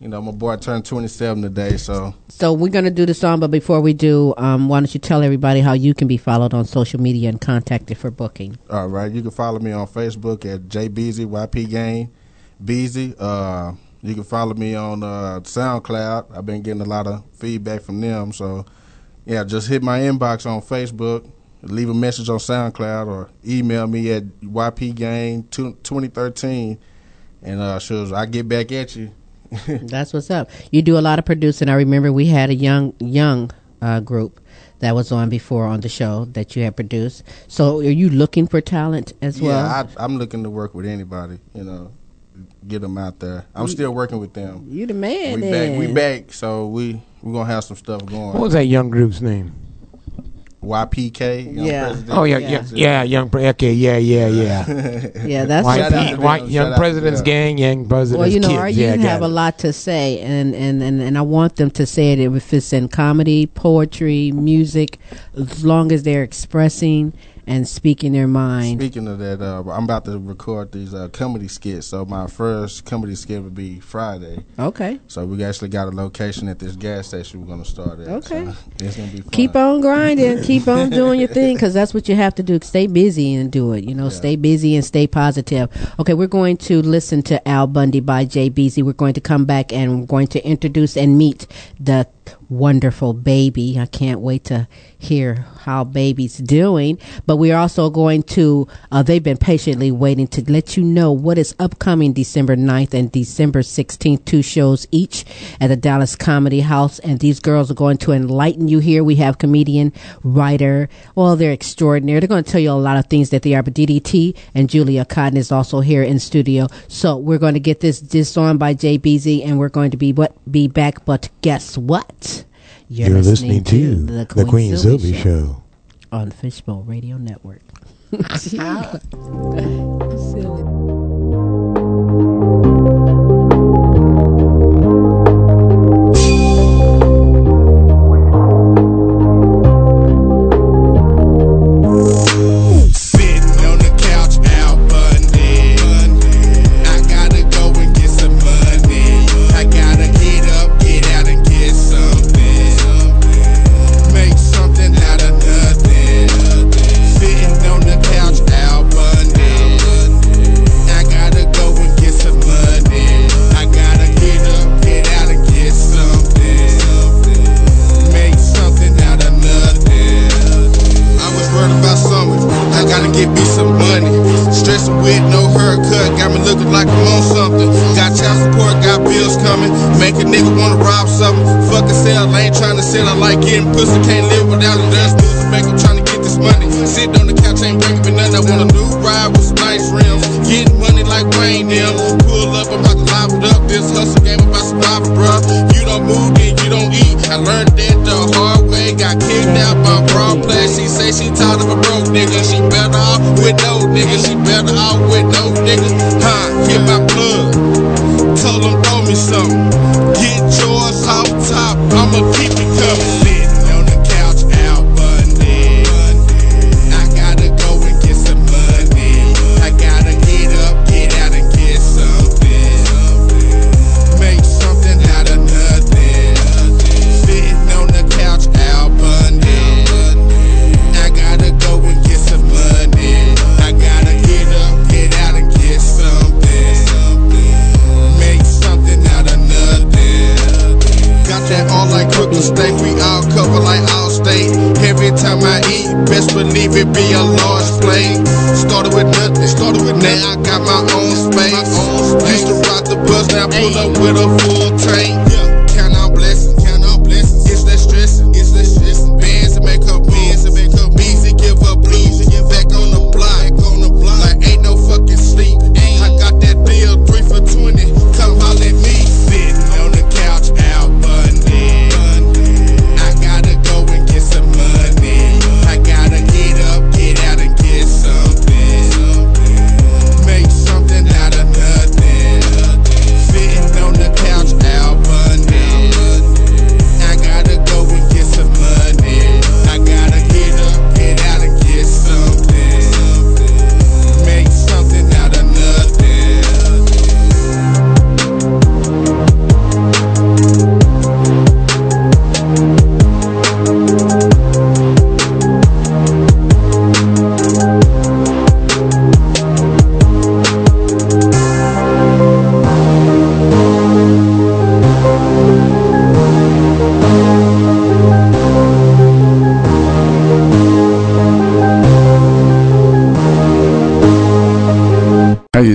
S13: You know my boy turned 27 today. So
S10: So we're gonna do the song, but before we do, um, why don't you tell everybody how you can be followed on social media and contacted for booking?
S13: all right, you can follow me on Facebook at JBeezy YP Gang. Beezy. Uh, you can follow me on uh, SoundCloud. I've been getting a lot of feedback from them. So yeah, just hit my inbox on Facebook. Leave a message on SoundCloud or email me at YPGang 2013, and uh, sure I get back at you.
S10: That's what's up. You do a lot of producing. I remember we had a young young uh, group that was on before on the show that you had produced. So are you looking for talent as well?
S13: Yeah, I, I'm looking to work with anybody. You know, get them out there. I'm
S10: You-
S13: still working with them.
S10: you the man.
S13: We
S10: then.
S13: back. We back. So we we gonna have some stuff going.
S9: What was that young group's name?
S13: YPK. Young
S10: Yeah.
S13: President.
S9: Oh yeah, yeah, yeah, young. Pre- Okay, yeah, yeah, yeah.
S10: Yeah, that's
S9: white,
S10: Shout out to
S13: them.
S9: young
S13: Shout out to
S9: president's
S13: them.
S9: gang, young president's
S10: Well, you know,
S9: kids.
S10: our
S9: yeah,
S10: youth
S9: got
S10: have a lot to say, and, and, and, and I want them to say it if it's in comedy, poetry, music, as long as they're expressing and speaking their mind.
S13: Speaking of that, uh, I'm about to record these uh, comedy skits. So my first comedy skit will be Friday.
S10: Okay.
S13: So we actually got a location at this gas station we're gonna start at.
S10: Okay.
S13: So it's gonna be fun.
S10: Keep on grinding, keep on doing your thing, because that's what you have to do. Stay busy and do it. You know, stay busy and stay positive. Okay, we're going to listen to Al Bundy by Jay Beezy. We're going to come back and we're going to introduce and meet the wonderful baby. I can't wait to hear how baby's doing. But we're also going to, uh, they've been patiently waiting to let you know what is upcoming December 9th and December 16th, two shows each at the Dallas Comedy House. And these girls are going to enlighten you here. We have comedian, writer. Well, they're extraordinary. They're going to tell you a lot of things that they are. But DDT and Julia Cotton is also here in studio. So we're going to get this, this on by Beezy and we're going to be, what, be back. But guess what?
S9: You're listening to The Queen Silvy Show.
S10: on Fishbowl Radio Network.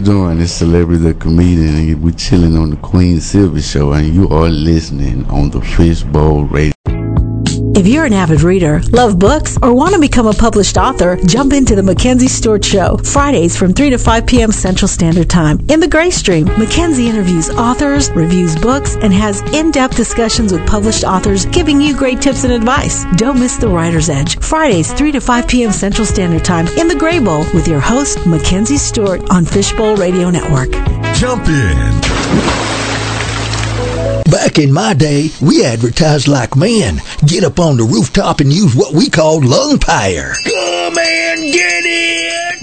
S19: doing? It's Celebrity the Comedian, and we chilling on the Queen Silvy Show, and you are listening on the Fishbowl Radio.
S20: If you're an avid reader, love books, or want to become a published author, jump into the Mackenzie Stewart Show, Fridays from 3 to 5 p.m. Central Standard Time. In the Gray Stream, Mackenzie interviews authors, reviews books, and has in-depth discussions with published authors, giving you great tips and advice. Don't miss The Writer's Edge, Fridays 3 to 5 p.m. Central Standard Time in the Gray Bowl with your host, Mackenzie Stewart on Fishbowl Radio Network.
S4: Jump in.
S5: Back in my day, we advertised like men. Get up on the rooftop and use what we called lung power. Come and get!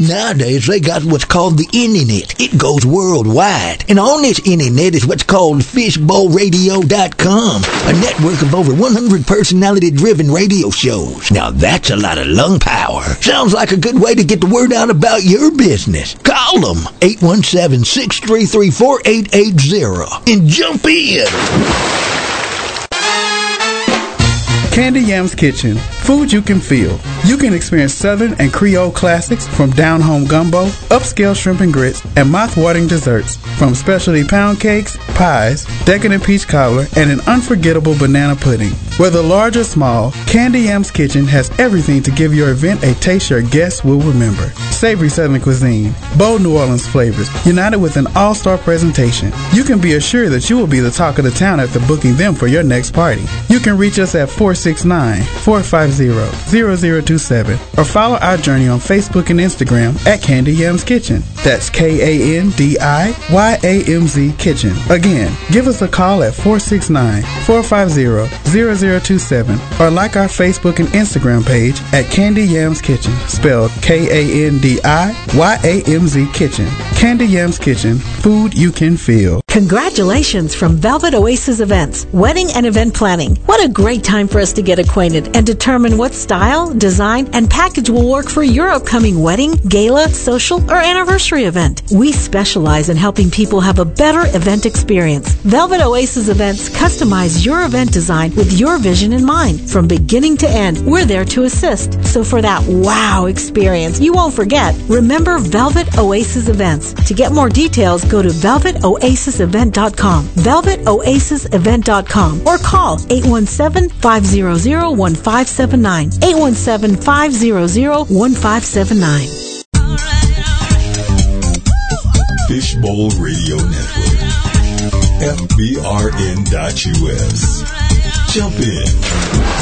S5: Nowadays, they got what's called the internet. It goes worldwide. And on this internet is what's called fishbowlradio.com, a network of over 100 personality-driven radio shows. Now that's a lot of lung power. Sounds like a good way to get the word out about your business. Call them 817-633-4880 and jump in.
S6: Candy Yam's Kitchen. Food you can feel. You can experience Southern and Creole classics from down home gumbo, upscale shrimp and grits, and mouth-watering desserts from specialty pound cakes, pies, decadent peach cobbler, and an unforgettable banana pudding. Whether large or small, Kandi Yamz Kitchen has everything to give your event a taste your guests will remember. Savory Southern cuisine, bold New Orleans flavors, united with an all-star presentation. You can be assured that you will be the talk of the town after booking them for your next party. You can reach us at 469 459 450-0027 or follow our journey on Facebook and Instagram at Kandi Yamz Kitchen. That's K-A-N-D-I-Y-A-M-Z Kitchen. Again, give us a call at 469-450-0027 or like our Facebook and Instagram page at Kandi Yamz Kitchen, spelled K-A-N-D-I-Y-A-M-Z Kitchen. Kandi Yamz Kitchen, food you can feel.
S20: Congratulations from Velvet Oasis Events, wedding and event planning. What a great time for us to get acquainted and determine what style, design, and package will work for your upcoming wedding, gala, social, or anniversary event. We specialize in helping people have a better event experience. Velvet Oasis Events customize your event design with your vision in mind. From beginning to end, we're there to assist. So for that wow experience you won't forget, remember Velvet Oasis Events. To get more details, go to velvetoasisevent.com, velvetoasisevent.com, or call 817-500-1579, 817-500-1579.
S4: Fishbowl Radio Network. FBRN.US. Jump in.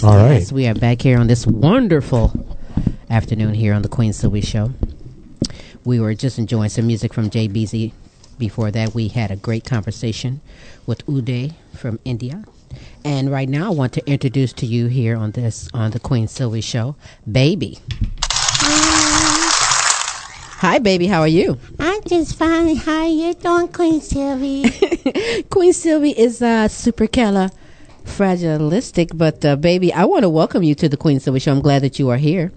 S10: All right. Yes, we are back here on this wonderful afternoon here on the Queen Silvy Show. We were just enjoying some music from Jay Beezy. Before that, we had a great conversation with Uday from India. And right now, I want to introduce to you here on this on the Queen Silvy Show, Baby. Hi, baby. How are you?
S17: I'm just fine. How you doing, Queen Silvy?
S10: Queen Silvy is uh, super killer fragilistic, but uh, baby, I want to welcome you to the Queen Silvy Show. I'm glad that you are here.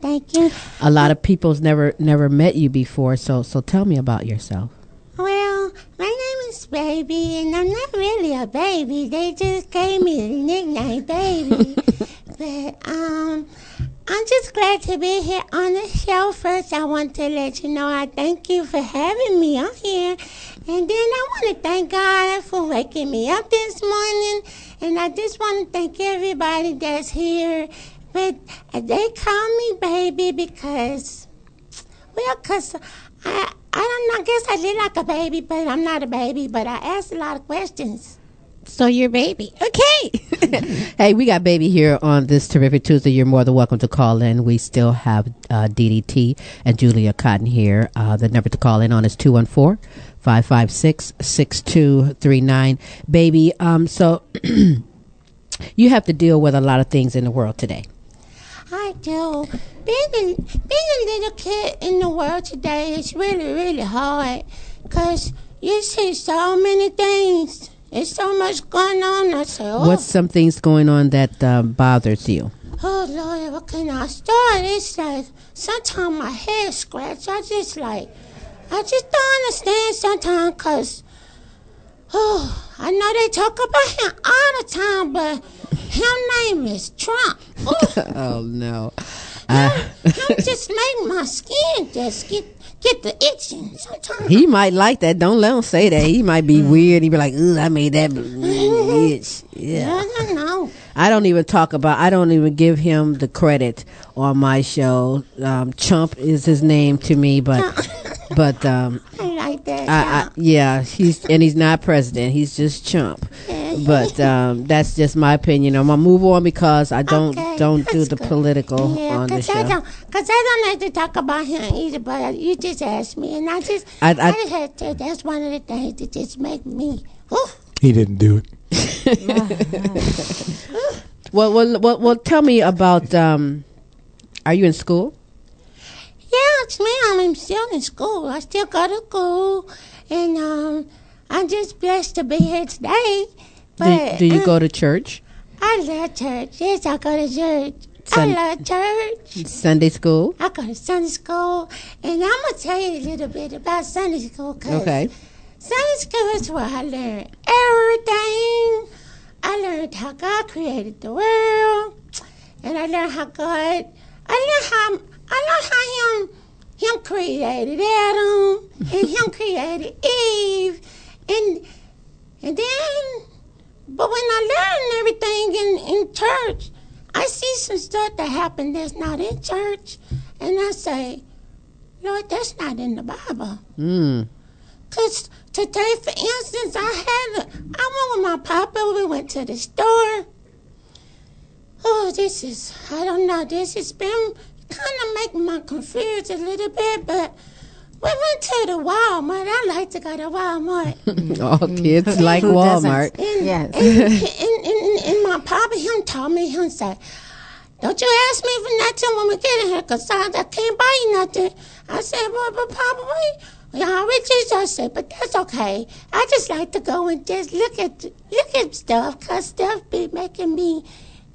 S17: Thank you.
S10: A lot of people's never never met you before, so so tell me about yourself.
S17: Well, my name is Baby, and I'm not really a baby. They just gave me the nickname Baby. but um, I'm just glad to be here on the show. First, I want to let you know I thank you for having me on here. And then I want to thank God for waking me up this morning. And I just want to thank everybody that's here. But they call me baby because, well, because I, I don't know, I guess I live like a baby, but I'm not a baby. But I ask a lot of questions.
S10: So you're baby. Okay. hey, we got baby here on this terrific Tuesday. You're more than welcome to call in. We still have uh, DDT and Julia Cotton here. Uh, the number to call in on is 214 556 6239. Baby, um, so you have to deal with a lot of things in the world today.
S17: I do. Being a, being a little kid in the world today is really, really hard because you see so many things. There's so much going on. I say, oh,
S10: What's some things going on that uh, bothers you?
S17: oh Lord, what can I start? It's like sometimes my head scratch. I just like, I just don't understand sometimes because, oh, I know they talk about him all the time, but his name is Trump.
S10: oh, no. Uh,
S17: Him just make my skin just get get the itching sometimes.
S10: he might like that. Don't let him say that. He might be weird. He'd be like, Ugh, I made that itch. Yeah.
S17: I don't know.
S10: I don't even talk about. I don't even give him the credit on my show. Um, Chump is his name to me, but but um,
S17: I like that.
S10: I, I, yeah, he's and he's not president. He's just Chump. But um, that's just my opinion. I'm gonna move on because I don't
S17: Okay,
S10: don't do the
S17: good.
S10: political
S17: Yeah,
S10: on the
S17: cause I
S10: show.
S17: don't, cause I don't like to talk about him either. But you just asked me, and I just,
S10: I-
S17: I,
S10: I-
S17: just had to. That's one of the things that just make me. Ooh,
S9: He didn't do it.
S10: Well, well, well, well. Tell me about. Um, are you in school?
S17: Yeah, it's me. I'm still in school. I still go to school, and um, I'm just blessed to be here today.
S10: Do,
S17: But
S10: do you
S17: uh,
S10: go to church?
S17: I love church. Yes, I go to church.
S10: Sun-
S17: I love church.
S10: Sunday school?
S17: I go to Sunday school, and I'm gonna tell you a little bit about Sunday school. 'cause
S10: Okay.
S17: Sunday school is where I learned everything. I learned how God created the world, and I learned how God. I learned how I learned how him him created Adam, and him created Eve, and and then. But when I learn everything in, in church, I see some stuff that happened that's not in church. And I say, Lord, that's not in the Bible.
S10: Mm.
S17: Cause today, for instance, I had a, I went with my papa. We went to the store. Oh, this is I don't know. This has been kind of making me confused a little bit, but we went to the Walmart. I like to go to Walmart.
S10: All mm. kids like Walmart.
S17: And,
S11: Yes.
S17: and, and, and, and my papa, him told me, him said, don't you ask me for nothing when we get in here, because I, I can't buy you nothing. I said, well, but Papa, we, we already just, I said, but that's okay. I just like to go and just look at look at stuff, because stuff be making me,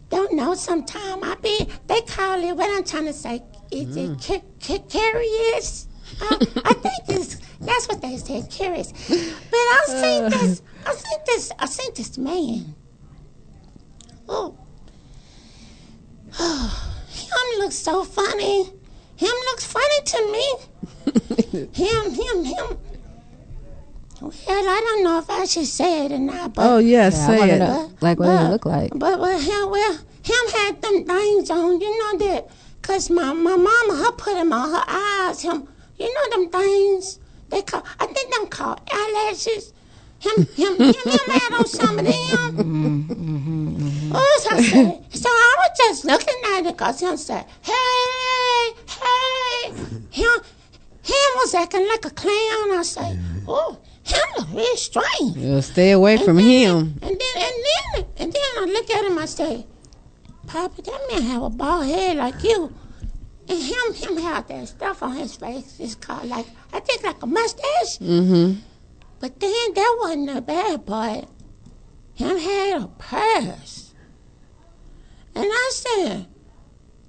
S17: don't know, sometime I be, they call it, what I'm trying to say, is it mm. ca- ca- curious? I, I think it's, that's what they said, curious. But I uh. seen this, I seen this, I seen this man. Oh, Oh. him looks so funny. Him looks funny to me. him, him, him. Well, I don't know if I should say it or not, but
S10: Oh, yeah,
S11: I
S10: say it.
S11: know, like, what does it look like?
S17: but well, him, well, him had them things on, you know that, cause my my mama, her put them on her eyes. Him, you know them things they call, I think them called eyelashes. Him, him, him, him had on some of them. Mm-hmm, mm-hmm, mm-hmm. Oh, so I said, so I was just looking at it, cause him said, hey, hey, him, him was acting like a clown. I said, oh, look real strange.
S10: You'll stay away from him.
S17: And then and then and then I look at him. I say, Papa, that man have a bald head like you. And him him have that stuff on his face. It's called like I think like a mustache.
S10: Mm-hmm.
S17: But then that wasn't the bad part. Him had a purse. And I said,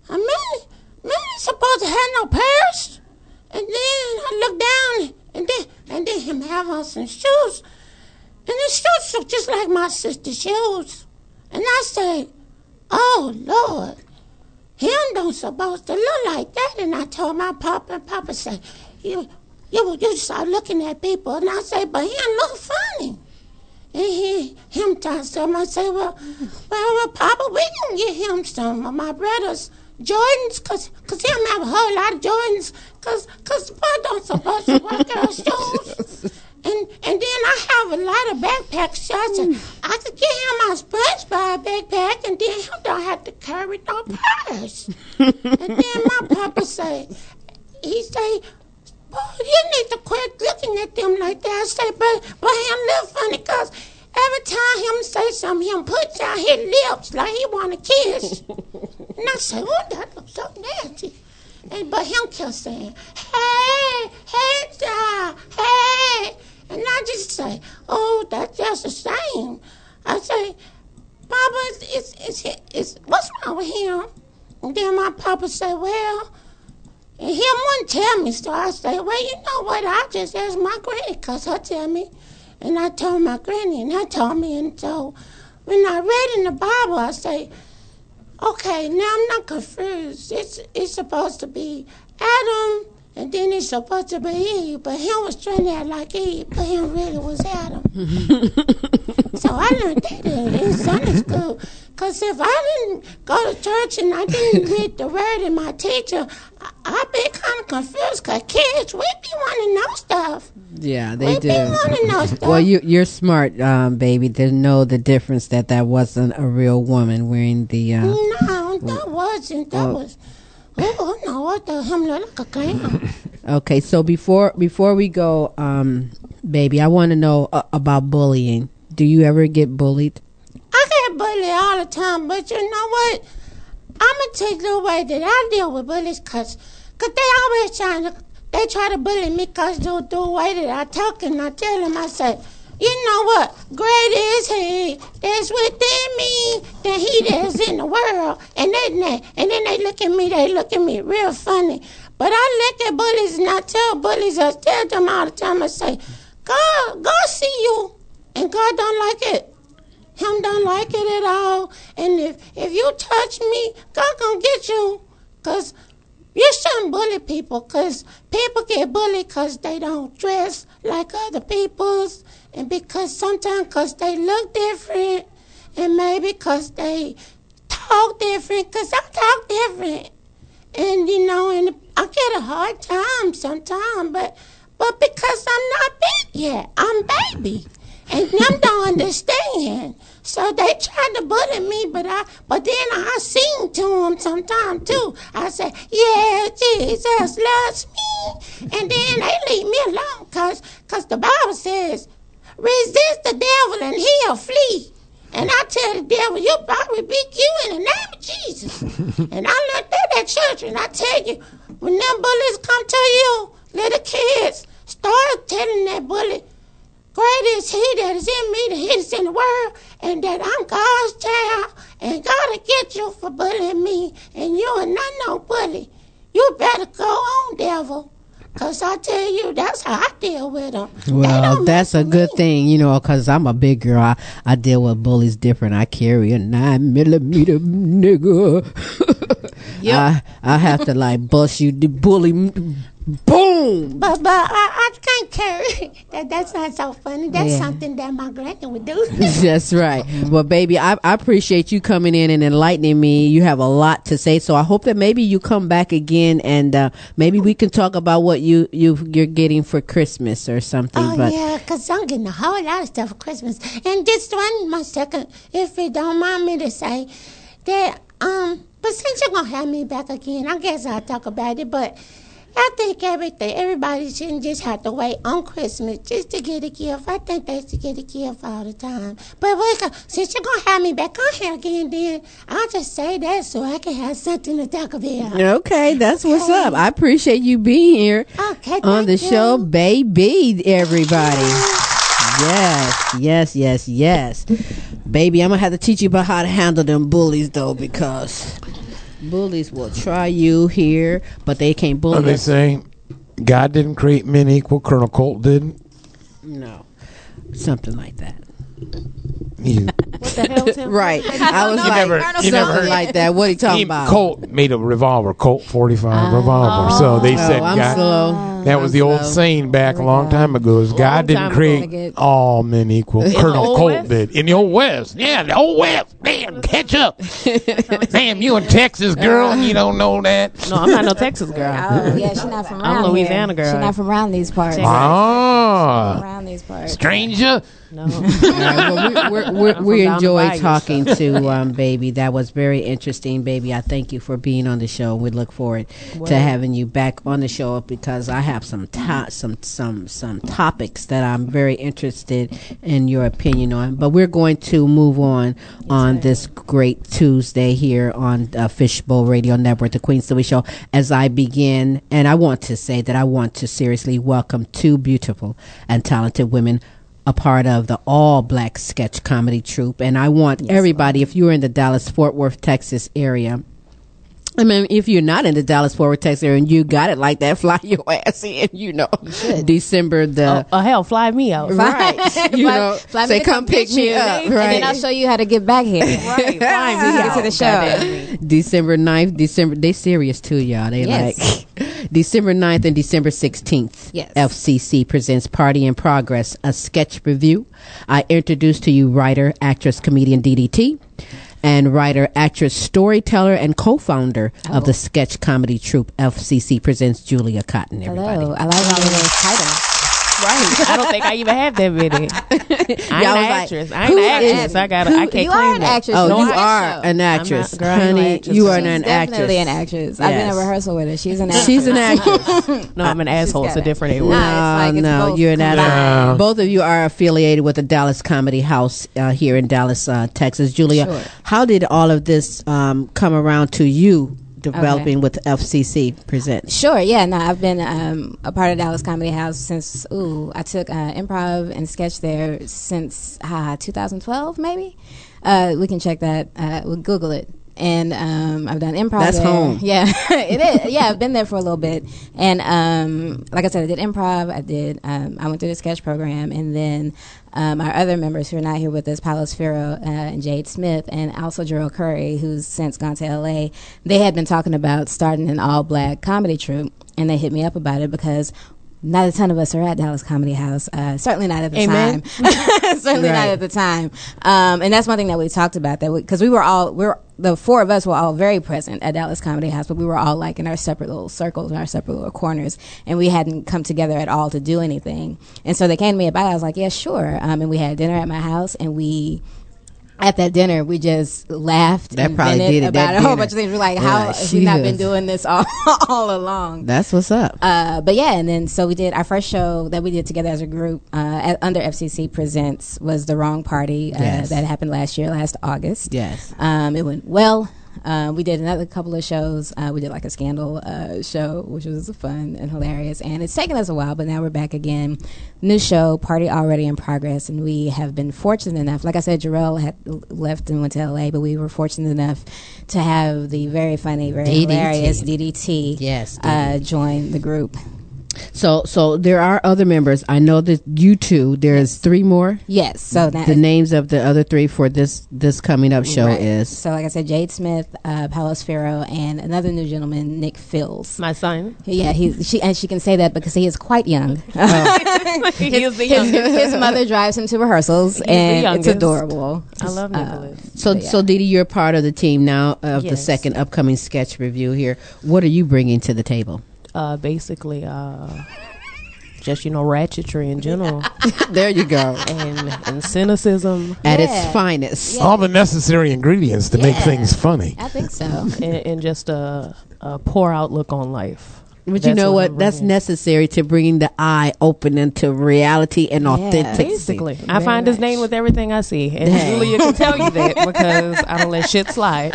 S17: a man, man supposed to have no purse. And then I looked down and then and then him have on some shoes. And the shoes look just like my sister's shoes. And I said, Oh Lord, him don't supposed to look like that. And I told my papa, and Papa said, You you you start looking at people. And I say, but him look funny. And he him tells him, I say, well, well, well, Papa, we can get him some of my brother's Jordans, cause, cause him have a whole lot of Jordans, cause, cause boy don't supposed to wear girl shoes. And and then I have a lot of backpacks, so I said, I could get him my sponge by a SpongeBob backpack, and then he don't have to carry no purse. and then my papa say, he say, Boy, you need to quit looking at them like that. I say, but, but him look funny because every time him say something, him puts out his lips like he want to kiss. and I say, oh, that looks so nasty. And, but him kept saying, hey, hey, sir, hey. And I just say, oh, that's just the same. I say, Papa, it's, it's, it's, it's, what's wrong with him? And then my papa said, well, and him wouldn't tell me, so I say, well, you know what? I just asked my granny, because her tell me. And I told my granny, and I told me. And so when I read in the Bible, I say, okay, now I'm not confused. It's, it's supposed to be Adam, and then it's supposed to be Eve, but him was trying to act like Eve, but him really was Adam. so I learned that in, in Sunday school. Because if I didn't go to church and I didn't read the word in my teacher, I, I'd be kind of confused because kids, we be wanting to know stuff.
S10: Yeah, they
S17: We
S10: do.
S17: be wanting to know stuff.
S10: Well, you you're smart, um, baby, to know the difference that that wasn't a real woman wearing the. Uh,
S17: No, that wasn't. That
S10: well-
S17: was.
S10: Okay, so before before we go, um, baby, I want to know uh, about bullying. Do you ever get bullied?
S17: I get bullied all the time, but you know what? I'm gonna take the way that I deal with bullies, cause, cause they always trying to, they try to bully me, cause the, the way that I talk and I tell them, I say, you know what? Great is He that's within me than He that's in the world, and then they, and then they look at me, they look at me real funny. But I look at bullies and I tell bullies, I tell them all the time, I say, God, God see you, and God don't like it. Him don't like it at all. And if if you touch me, God gonna get you. Cause you shouldn't bully people. Cause people get bullied cause they don't dress like other people's, and because sometimes cause they look different, and maybe cause they talk different. Cause I talk different. and you know, and I get a hard time sometimes, but but because I'm not big yet, I'm baby, and them don't understand. So they try to bully me, but I but then I sing to them sometimes too. I say, Yeah, Jesus loves me, and then they leave me alone, cause cause the Bible says, resist the devil and he'll flee. And I tell the devil, you I rebuke you in the name of Jesus. and I that at church, and I tell you, when them bullies come to you, little kids, start telling that bully, Great is he that is in me, that he is in the world, and that I'm God's child, and God will get you for bullying me, and you are not no bully. You better go on, devil. Cause I tell you, that's how I deal with them.
S10: Well, that's a good thing, you know, because I'm a big girl. I, I deal with bullies different. I carry a nine millimeter nigga. yeah, I I have to like bust you, the bully, boom.
S17: But but I, I can't carry that. That's not so funny. That's
S10: Yeah.
S17: something that my granny would do.
S10: That's right. Well, baby, I, I appreciate you coming in and enlightening me. You have a lot to say, so I hope that maybe you come back again and uh, maybe we can talk about what you you you're getting for Christmas or something.
S17: Oh
S10: but
S17: yeah, cause I'm getting a whole lot of stuff for Christmas. And just one more second, if you don't mind me to say that um, but since you're gonna have me back again, I guess I'll talk about it. But I think everything, everybody shouldn't just have to wait on Christmas just to get a gift. I think they should get a gift all the time. But wait, since you're gonna have me back on here again, then I'll just say that so I can have something to talk about.
S10: okay, that's what's up. I appreciate you being here
S17: Okay,
S10: on the
S17: thank
S10: show, baby. Everybody. Yes, yes, yes, yes. Baby, I'm gonna have to teach you about how to handle them bullies though, because bullies will try you here, but they can't bully
S9: What they
S10: us.
S9: say? God didn't create men equal. Colonel Colt did.
S10: No, something like that.
S9: You,
S12: What the hell, Tim?
S10: Right. I was like,
S9: never- you
S10: something
S9: never heard-
S10: like that. What are you talking
S9: he,
S10: about?
S9: Colt made a revolver, Colt 45 revolver. So they
S10: Oh,
S9: said
S10: I'm
S9: God,
S10: slow.
S9: that was the old
S10: slow.
S9: saying back a long time ago. Is God didn't create
S12: ago.
S9: all men equal.
S12: In
S9: Colonel Colt
S12: West?
S9: did in the old West. Yeah, the old West. Man, catch up. Damn, you a Texas girl and you don't know that.
S12: No, I'm not no Texas girl.
S11: Oh, yeah, she's not from around
S12: I'm Louisiana
S11: here.
S12: girl.
S11: She's not from around these parts.
S9: Ah,
S11: Around these parts.
S9: stranger.
S12: No.
S10: All right, well, we, we,
S12: I'm
S10: we, we
S12: from down the
S10: enjoyed talking to um, baby. That was very interesting, baby. I thank you for being on the show. We look forward
S12: Well.
S10: to having you back on the show because I have some to- some some some topics that I'm very interested in your opinion on. But we're going to move on on this great Tuesday here on uh, Fishbowl Radio Network, the Queen Silvy Show. As I begin, and I want to say that I want to seriously welcome two beautiful and talented women a part of the all black sketch comedy troupe. And I want everybody, if you're in the Dallas Fort Worth, Texas area, I mean, if you're not in the Dallas Fort Worth, Texas area and you got it like that, fly your ass in, you know. December the.
S12: Oh, oh, hell, fly me out.
S10: Right. You
S11: Fly-
S10: know,
S11: fly
S10: say,
S11: to
S10: come pick
S11: get
S10: me
S11: you,
S10: up.
S11: And
S10: Right.
S11: then I'll show you how to get back here.
S12: Right, fly me
S11: Get
S12: out.
S11: to the show.
S10: December 9th, December, they serious too, y'all. They
S11: Yes.
S10: like December 9th and December 16th.
S11: Yes.
S10: FCC presents Party in Progress, a sketch review. I introduce to you writer, actress, comedian DDT and writer, actress, storyteller, and co-founder of the sketch comedy troupe FCC presents Julia Cotton. Everybody.
S11: Hello. I like all of those titles.
S12: Right. I don't think I even have that many. I'm
S10: Y'all
S12: an
S10: was like,
S12: actress. I ain't
S10: who
S12: an
S10: is-
S12: actress. I got.
S10: who-
S12: I can't
S11: you
S12: claim
S11: are an
S12: that.
S11: actress.
S10: Oh,
S11: No,
S10: you
S11: I
S10: are
S11: know.
S10: an actress,
S12: girl, I ain't no
S10: honey.
S12: actress.
S10: You are
S11: She's
S10: an
S11: definitely
S10: actress.
S11: an actress. I've been
S10: Yes.
S11: in rehearsal with her. She's an actress.
S10: She's an actress.
S12: No, I'm an asshole. It's a
S11: got it.
S12: different
S11: Nah,
S12: word.
S11: it's like it's
S10: no,
S11: both
S10: you're not.
S9: combined.
S10: Both of you are affiliated with the Dallas Comedy House uh, here in Dallas, uh, Texas. Julia,
S11: Sure.
S10: how did all of this um, come around to you developing with FCC Present.
S11: Sure, yeah. No, I've been um, a part of Dallas Comedy House since. Ooh, I took uh, improv and sketch there since uh, 2012, maybe. Uh, we can check that. Uh, we'll Google it. And um, I've done improv.
S10: That's
S11: there.
S10: home.
S11: Yeah, it is. Yeah, I've been there for a little bit. And um, like I said, I did improv. I did. Um, I went through the sketch program, and then um, our other members who are not here with us, Paulo Sfero uh, and Jade Smith, and also Jerome Curry, who's since gone to LA. They had been talking about starting an all-black comedy troupe, and they hit me up about it because not a ton of us are at Dallas Comedy House. Uh, certainly not at the
S12: Amen.
S11: time. certainly not at the time. Um, and that's one thing that we talked about that because we, were all we were the four of us were all very present at Dallas Comedy House, but we were all like in our separate little circles, in our separate little corners, and we hadn't come together at all to do anything. And so they came to me about it. I was like, yeah, sure. Um, and we had dinner at my house, and we. At that dinner, we just laughed
S10: That
S11: and
S10: probably did it,
S11: about a whole bunch of things. We're like,
S10: We're
S11: how
S10: like,
S11: have we not been doing this all, all along?
S10: That's what's up.
S11: Uh, but yeah, and then so we did our first show that we did together as a group uh, at, under FCC Presents was the Wrong Party uh,
S10: Yes.
S11: that happened last year, last August.
S10: Yes.
S11: um, it went well. Uh, we did another couple of shows. Uh, we did like a scandal uh, show, which was fun and hilarious. And it's taken us a while, but now we're back again. New show, party already in progress, and we have been fortunate enough. Like I said, Jarrell had left and went to LA, but we were fortunate enough to have the very funny, very
S10: DDT.
S11: hilarious DDT.
S10: Yes,
S11: uh, join the group.
S10: So, so there are other members. I know that you two. There's three more.
S11: Yes. So that
S10: the names of the other three for this this coming up show
S11: Right.
S10: is
S11: So, like I said, Jade Smith, uh, Palos Fero, and another new gentleman, Nick Fills.
S12: My son.
S11: Yeah, he's she and she can say that because he is quite young.
S10: Oh.
S12: He is the
S11: his,
S12: youngest.
S11: his mother drives him to rehearsals,
S12: He's
S11: and it's adorable.
S12: I love
S11: Uh,
S10: So,
S11: yeah.
S10: so Didi, you're part of the team now of the second upcoming sketch review here. What are you bringing to the table?
S12: Uh, basically uh, just you know ratchetry in general
S10: there you go
S12: and and cynicism
S10: At its finest.
S9: All the necessary ingredients to make things funny.
S11: I think so.
S12: and, and just a, a poor outlook on life
S10: But you know
S12: what
S10: what? That's necessary to bring the eye open into reality and authenticity.
S12: Basically, I
S11: Very
S12: find disdain
S11: much.
S12: with everything I see, and
S10: Dang.
S12: Julia can tell you that because I don't let shit slide.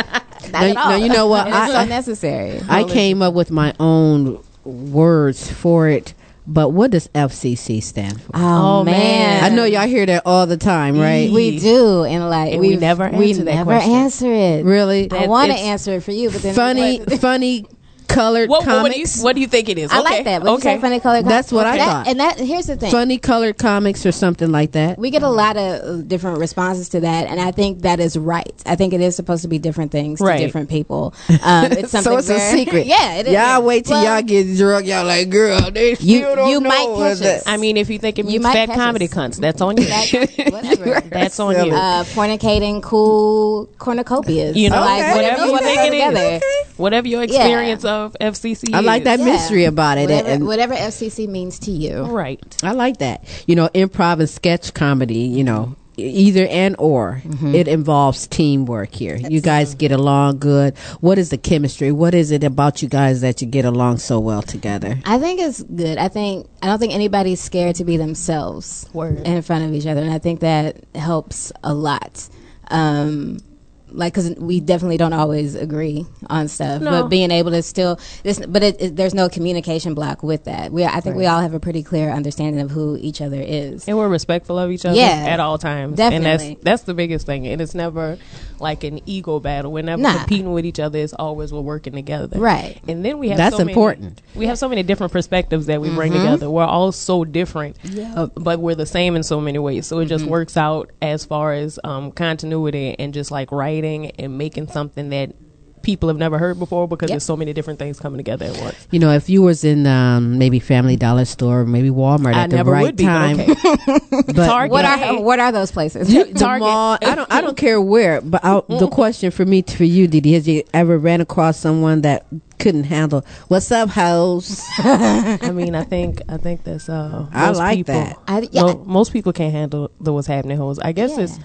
S11: Not
S10: No,
S11: at all.
S10: no, you know what?
S11: It's
S10: I-
S11: so
S10: I-
S11: necessary.
S10: I came up with my own words for it, but what does FCC stand for?
S11: Oh,
S12: Oh,
S11: man.
S10: I know y'all hear that all the time, right?
S11: We do, and like
S12: And we
S11: we've-
S12: never
S11: we
S12: answer that
S11: never
S12: question.
S11: answer it.
S10: Really?
S11: I want to answer it for you, but then
S10: funny, funny colored
S12: What, what, what do you
S10: comics.
S12: what do you think it is?
S11: I
S12: Okay.
S11: like that. What you
S12: okay.
S11: say, funny color.
S10: That's what I
S11: That-
S10: thought.
S11: And that here's the thing.
S10: funny colored comics or something like that.
S11: We get a lot of uh, different responses to that, and I think that is right. I think it is supposed to be different things
S12: Right.
S11: to different people. Um, it's something
S10: so it's a secret.
S11: yeah, it is.
S10: Y'all
S11: yeah.
S10: wait till
S11: Well,
S10: y'all get drunk. Y'all like, girl, they still
S11: You-
S10: don't
S11: you
S10: know
S11: might
S10: what
S11: catch
S10: that-
S11: us.
S12: I mean, if you think it
S11: You
S12: means
S11: might
S12: fat comedy
S11: us.
S12: cunts, that's on you.
S11: That- whatever.
S12: That's on you.
S11: Uh, fornicating cool cornucopias.
S12: You know,
S11: like whatever
S12: whatever
S11: you
S12: you
S11: want
S12: think it is.
S11: together.
S12: Whatever your
S11: Yeah.
S12: experience of FCC
S10: I like
S12: is.
S10: that
S11: Yeah.
S10: mystery about it.
S11: Whatever,
S10: and
S11: whatever FCC means to you.
S12: Right.
S10: I like that. You know, improv and sketch comedy, you know, either and or it involves teamwork here. You guys get along good. What is the chemistry? What is it about you guys that you get along so well together?
S11: I think it's good. I think I don't think anybody's scared to be themselves
S12: Word.
S11: in front of each other, and I think that helps a lot. Um, like, because we definitely don't always agree on stuff,
S12: No.
S11: but being able to still, this, but it, it, there's no communication block with that. We, I think we all have a pretty clear understanding of who each other is.
S12: And we're respectful of each other
S11: Yeah.
S12: at all times.
S11: Definitely.
S12: And that's that's the biggest thing. And it's never like an ego battle. We're never
S11: Nah.
S12: competing with each other. It's always we're working together.
S11: Right.
S12: And then we have
S10: That's
S12: so many-
S10: important.
S12: we have so many different perspectives that we bring
S11: Mm-hmm.
S12: together. We're all so different.
S11: Yeah.
S12: But we're the same in so many ways. So it
S11: Mm-hmm.
S12: just works out as far as um, continuity and just like writing and making something that people have never heard before because
S11: Yep.
S12: there's so many different things coming together at once.
S10: You know, if you was in um, maybe Family Dollar Store, maybe Walmart
S12: I
S10: at the
S12: never
S10: right
S12: would be,
S10: time,
S12: but okay.
S10: but
S12: Target.
S11: What are what are those places?
S10: You- the
S12: Target.
S10: mall. I don't. I don't care where. But I, the question for me, for you, Didi, has you ever ran across someone that couldn't handle? What's up, hoes?
S12: I mean, I think I think that's uh.
S10: I
S12: most
S10: like
S12: people,
S10: that.
S11: I- yeah.
S12: mo- most people can't handle the what's happening. Hoes. I guess
S11: Yeah.
S12: it's,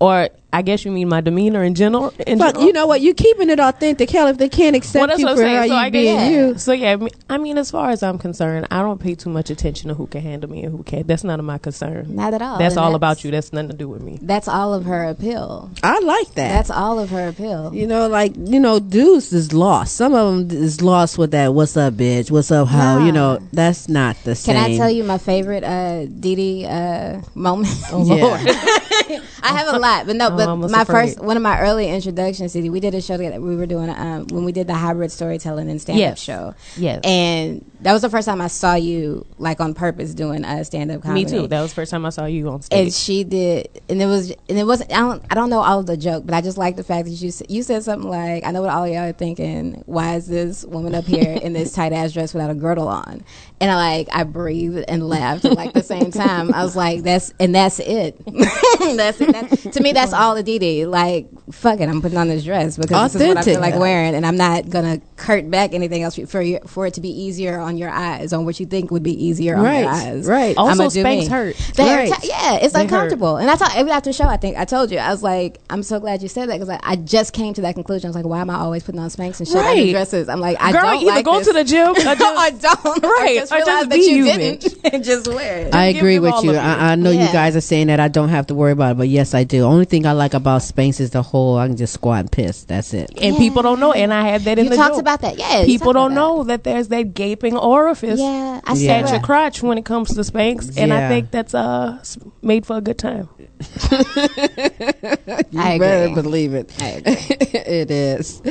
S12: or I guess you mean my demeanor in general. In
S10: But
S12: general?
S10: you know what? You're keeping it authentic. Hell, if they can't accept
S12: Well, that's
S10: you
S12: what I'm
S10: for
S12: saying.
S10: how
S12: So
S10: you
S12: I
S10: being
S12: guess,
S10: you,
S12: So yeah, I mean, as far as I'm concerned, I don't pay too much attention to who can handle me and who can't. That's none of my concern.
S11: Not at all.
S12: That's
S11: And
S12: all about you. That's nothing to do with me.
S11: That's all of her appeal.
S10: I like that.
S11: That's all of her appeal.
S10: you know, like you know, dudes is lost. Some of them is lost with that. What's up, bitch? What's up, how?
S11: Nah.
S10: You know, that's not the same.
S11: Can I tell you my favorite uh, Dee Dee uh, moment?
S12: Oh
S10: Yeah.
S12: Lord.
S11: I have a lot, but no.
S12: I'm
S11: But my first, one of my early introductions, Dee, we did a show together. We were doing um, when we did the hybrid storytelling and stand up
S12: Yes.
S11: show.
S12: Yes.
S11: And that was the first time I saw you like on purpose doing a stand up comedy.
S12: Me too. That was the first time I saw you on stage.
S11: And she did, and it was, and it wasn't. I don't, I don't know all of the joke, but I just like the fact that you you said something like, "I know what all y'all are thinking. Why is this woman up here in this tight ass dress without a girdle on?" And I like, I breathed and laughed at like the same time. I was like, "That's and that's it. that's it. That, to me, that's all the DD. Like, fuck it, I'm putting on this dress because this is what I feel
S10: Authentic.
S11: like wearing, and I'm not gonna curt back anything else for for it to be easier on your eyes, on what you think would be easier on
S10: Right,
S11: your eyes.
S10: right.
S11: I'ma
S12: Also,
S11: do
S12: Spanx hurt.
S10: Right.
S11: hurt. Yeah, it's
S12: They hurt.
S11: uncomfortable. And I how every after the show, I think I told you, I was like, I'm so glad you said that because I, I just came to that conclusion. I was like, why am I always putting on Spanx and shit
S12: Right.
S11: and dresses? I'm like, I
S12: Girl,
S11: don't
S12: either
S11: like
S12: go
S11: this.
S12: to the gym or just-
S11: I don't.
S12: Right,
S11: I just
S12: or just
S11: realized that
S12: be
S11: you
S12: you,
S11: didn't and just wear it.
S10: I agree with you. I, I know you guys are saying that I don't have to worry about it, but yes, I do. Only thing I like about Spanx is the whole I can just squat and piss. That's it.
S12: and people don't know. And I had that in
S11: You
S12: the
S11: talked
S12: joke.
S11: about that. Yeah,
S12: people don't
S11: about
S12: know that there's that gaping orifice
S11: Yeah, I
S12: at your crotch when it comes to Spanx, and I think that's uh made for a good time.
S10: You
S11: I
S10: better
S11: agree.
S10: believe it.
S11: I agree.
S10: it is.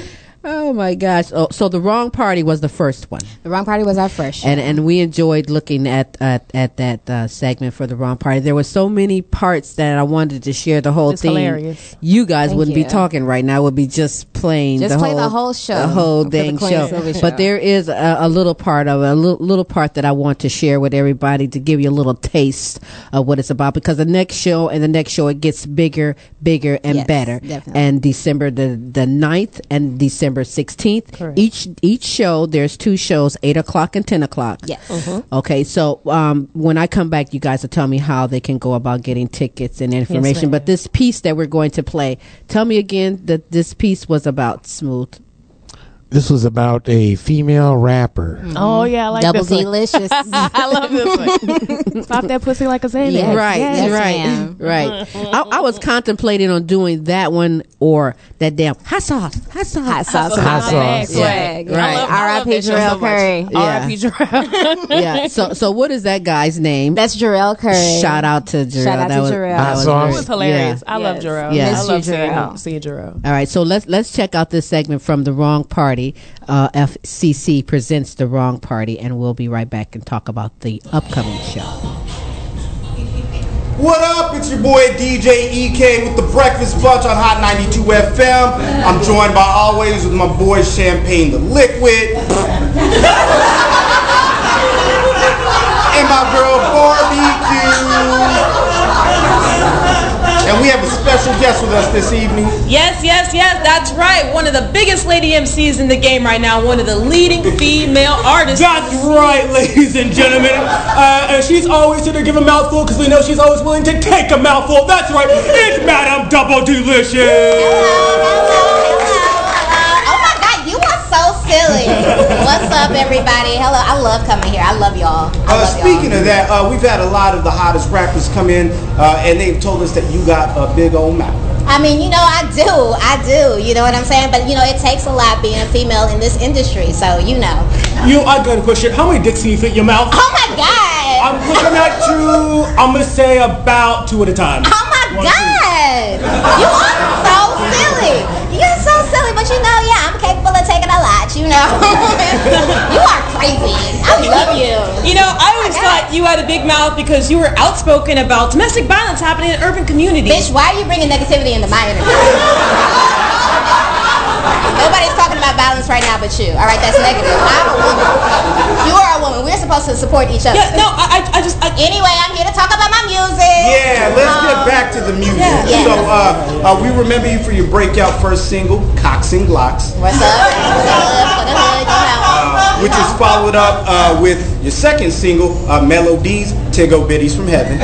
S10: Oh my gosh! Oh, so the wrong party was the first one,
S11: The wrong party was our first show.
S10: and and we enjoyed looking at at, at that uh, segment for the wrong party. There were so many parts that I wanted to share the whole
S12: It's
S10: thing.
S12: hilarious.
S10: You guys
S11: Thank
S10: wouldn't
S11: you.
S10: be talking right now; would be just playing
S11: Just
S10: the
S11: play
S10: whole
S11: the whole show
S10: the whole
S11: the
S10: dang show.
S11: Show.
S10: But there is a, a little part of a little, little part that I want to share with everybody to give you a little taste of what it's about. Because the next show and the next show it gets bigger, bigger, and
S11: Yes,
S10: better.
S11: definitely.
S10: And December the the 9th and December sixteenth.
S12: Correct.
S10: Each each show there's two shows, eight o'clock and ten o'clock.
S11: Yes.
S10: Okay, so um, when I come back, you guys will tell me how they can go about getting tickets and information.
S12: ma'am.
S10: but this piece that we're going to play, tell me again that this piece was about smooth.
S9: This was about a female rapper. Mm-hmm.
S12: Oh yeah, I like
S11: Double
S12: this one.
S11: delicious.
S12: I love this one. Pop that pussy like a Xanax.
S11: Yes,
S10: right,
S11: yes,
S10: right,
S11: ma'am.
S10: right. I, I was contemplating on doing that one or that damn hot sauce, hot sauce,
S11: Hot sauce.
S9: Hot sauce.
S11: Swag.
S10: Yeah, right.
S12: I love- I
S11: R.I.P. Jarrell. Curry.
S10: Yeah.
S12: R.I.P. Jarrell.
S10: yeah. So, so what is that guy's name?
S11: That's Jarrell Curry.
S10: Shout out to Jarrell.
S11: Shout out
S10: that
S11: to
S10: was,
S11: Jarrell.
S9: Hot sauce.
S12: It was hilarious. I love
S11: Yes.
S12: Jarrell.
S10: Yeah.
S12: I love
S11: you,
S12: seeing,
S11: Jarrell.
S12: seeing Jarrell.
S10: All right, so let's let's check out this segment from the Wrong Party. Uh, FCC presents the Wrong Party, and we'll be right back and talk about the upcoming show.
S21: What up? It's your boy DJ EK with the Breakfast Bunch on Hot 92 FM. I'm joined by always with my boy Champagne the Liquid. special guest with us this evening.
S22: Yes, yes, yes, that's right. One of the biggest lady MCs in the game right now. One of the leading female artists.
S23: That's right, ladies and gentlemen. Uh, and she's always here to give a mouthful because we know she's always willing to take a mouthful. That's right, it's Madam Double Delicious.
S24: So silly. What's up, everybody? Hello, I love coming here. I love y'all. I
S21: Uh,
S24: love
S21: speaking of that, uh, we've had a lot of the hottest rappers come in, uh, and they've told us that you got a big old mouth.
S24: I mean, you know, I do. I do. You know what I'm saying? But, you know, it takes a lot being a female in this industry. So, you know.
S23: You, I got a question. How many dicks can you fit in your mouth?
S24: Oh my God.
S23: I'm looking at you. I'm gonna say about two at a time.
S24: Oh my God. You are so silly. You're so silly. But, you know, you know. you are crazy. I love you.
S22: You know, I always thought you had a big mouth because you were outspoken about domestic violence happening in urban communities.
S24: Bitch, why are you bringing negativity into my interview? Nobody's talking about violence right now but you. All right, that's negative. I'm a woman. You are a woman. We're supposed to support each other.
S22: Yeah, no, I, I, I just. I,
S24: anyway, I'm here to talk about my music.
S21: Yeah, let's get
S24: Um,
S21: back to the music.
S24: Yeah.
S21: So, uh, uh, we remember you for your breakout first single, Cocks and Glocks,
S24: What's up? What's up? For the hood, you know.
S21: which is followed up uh, with your second single, uh, Melodies, Tigo Biddies from Heaven.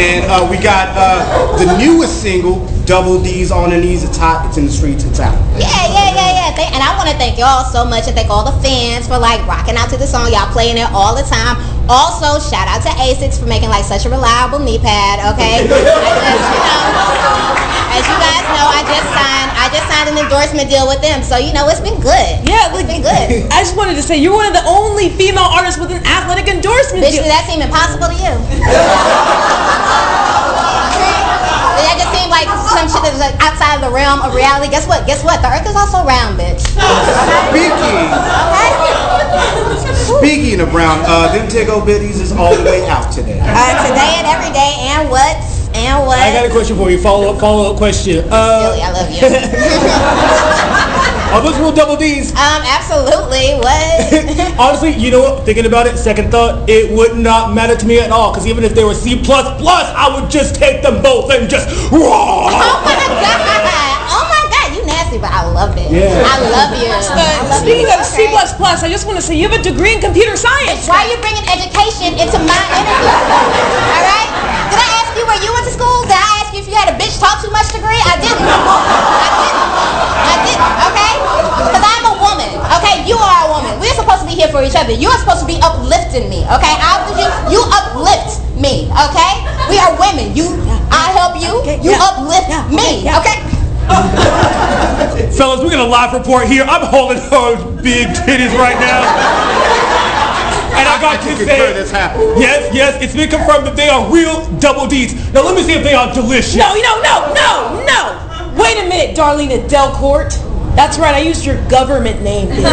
S21: And uh, we got uh, the newest single, Double D's on the knees. It's hot. It's in the streets. It's out.
S24: Yeah, yeah, yeah, yeah. And I want to thank y'all so much and thank all the fans for like rocking out to the song. Y'all playing it all the time. Also, shout out to Asics for making like such a reliable knee pad. Okay, I just, you know, as you guys know, I just signed. I just signed an endorsement deal with them, so you know it's been good.
S22: Yeah,
S24: it's been good.
S22: I just wanted to say you're one of the only female artists with an athletic endorsement.
S24: Bitch,
S22: deal.
S24: did that seem impossible to you? Did that just seem like some shit is like outside of the realm of reality. Guess what? Guess what? The earth is also round, bitch.
S21: Speaking, speaking of brown, uh, them Tigo biddies is all the way out today.
S24: Uh, today and every day, and what? And what?
S23: I got a question for you. Follow up, follow up question. Uh,
S24: Silly, I love you.
S23: are those real double D's?
S24: Um, absolutely. What?
S23: Honestly, you know what? Thinking about it, second thought, it would not matter to me at all. Because even if they were C plus plus, I would just take them both and just. raw.
S24: Oh my god! Oh my god! You nasty, but I love it.
S23: Yeah.
S24: I love you. I
S22: Uh,
S24: love
S22: speaking
S24: you.
S22: of C++, plus I just want to say you have a degree in computer science.
S24: Why are you bringing education into my interview? All right? Did I ask you where you went to school? Did I ask you if you had a bitch talk too much degree? I didn't. I didn't. I didn't. Okay? Because I'm a woman. Okay? You are a woman. We're supposed to be here for each other. You are supposed to be uplifting me. Okay? I uplift you. You uplift me. Okay? We are women. You. I help you. You uplift me. Okay?
S23: Fellas, we're gonna live report here. I'm holding her big titties right now. And I got to say, yes, yes, it's been confirmed that they are real double D's. Now let me see if they are delicious.
S22: No, no, no, no, no. Wait a minute, Darlene Delcourt. That's right, I used your government name, bitch.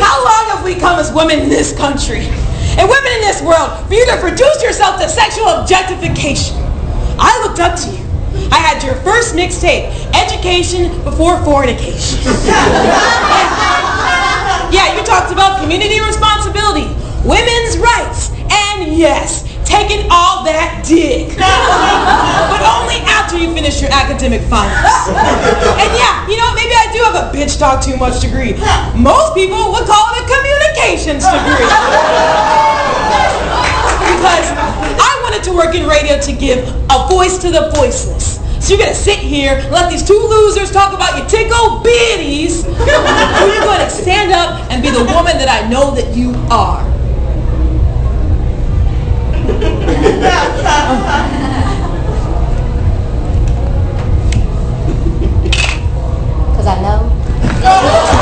S22: How long have we come as women in this country and women in this world for you to reduce yourself to sexual objectification? I looked up to you. I had your first mixtape, Education Before Fornication. yeah, you talked about community responsibility, women's rights, and yes, taking all that dick. but only after you finish your academic finals. and yeah, you know, maybe I do have a bitch talk too much degree. Most people would call it a communications degree. because I wanted to work in radio to give a voice to the voiceless. So you're gonna sit here let these two losers talk about your tickle bitties, or you're gonna stand up and be the woman that I know that you are.
S24: Because I know.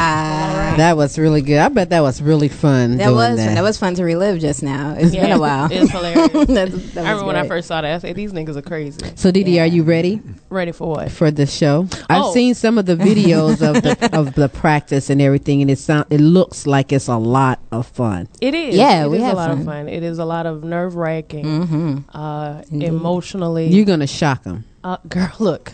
S10: Whew. That was really good. I bet that was really fun.
S11: That
S10: doing
S11: was
S10: that.
S11: fun. That was fun to relive just now. It's
S12: Yeah,
S11: been a while.
S12: It's hilarious.
S11: That's- that
S12: I
S11: was
S12: remember when I first saw that, I said, these niggas are crazy.
S10: So Didi, are you ready?
S12: Ready for what?
S10: For the show? I've
S12: Oh.
S10: seen some of the videos of the of the practice and everything, and it sound it looks like it's a lot of fun.
S12: It is.
S11: Yeah,
S12: It
S11: we
S12: is
S11: have
S12: a lot
S11: fun.
S12: of fun. It is a lot of nerve wracking,
S11: Mhm.
S12: uh,
S11: Indeed.
S12: emotionally.
S10: You're gonna shock them,
S12: uh, girl, look.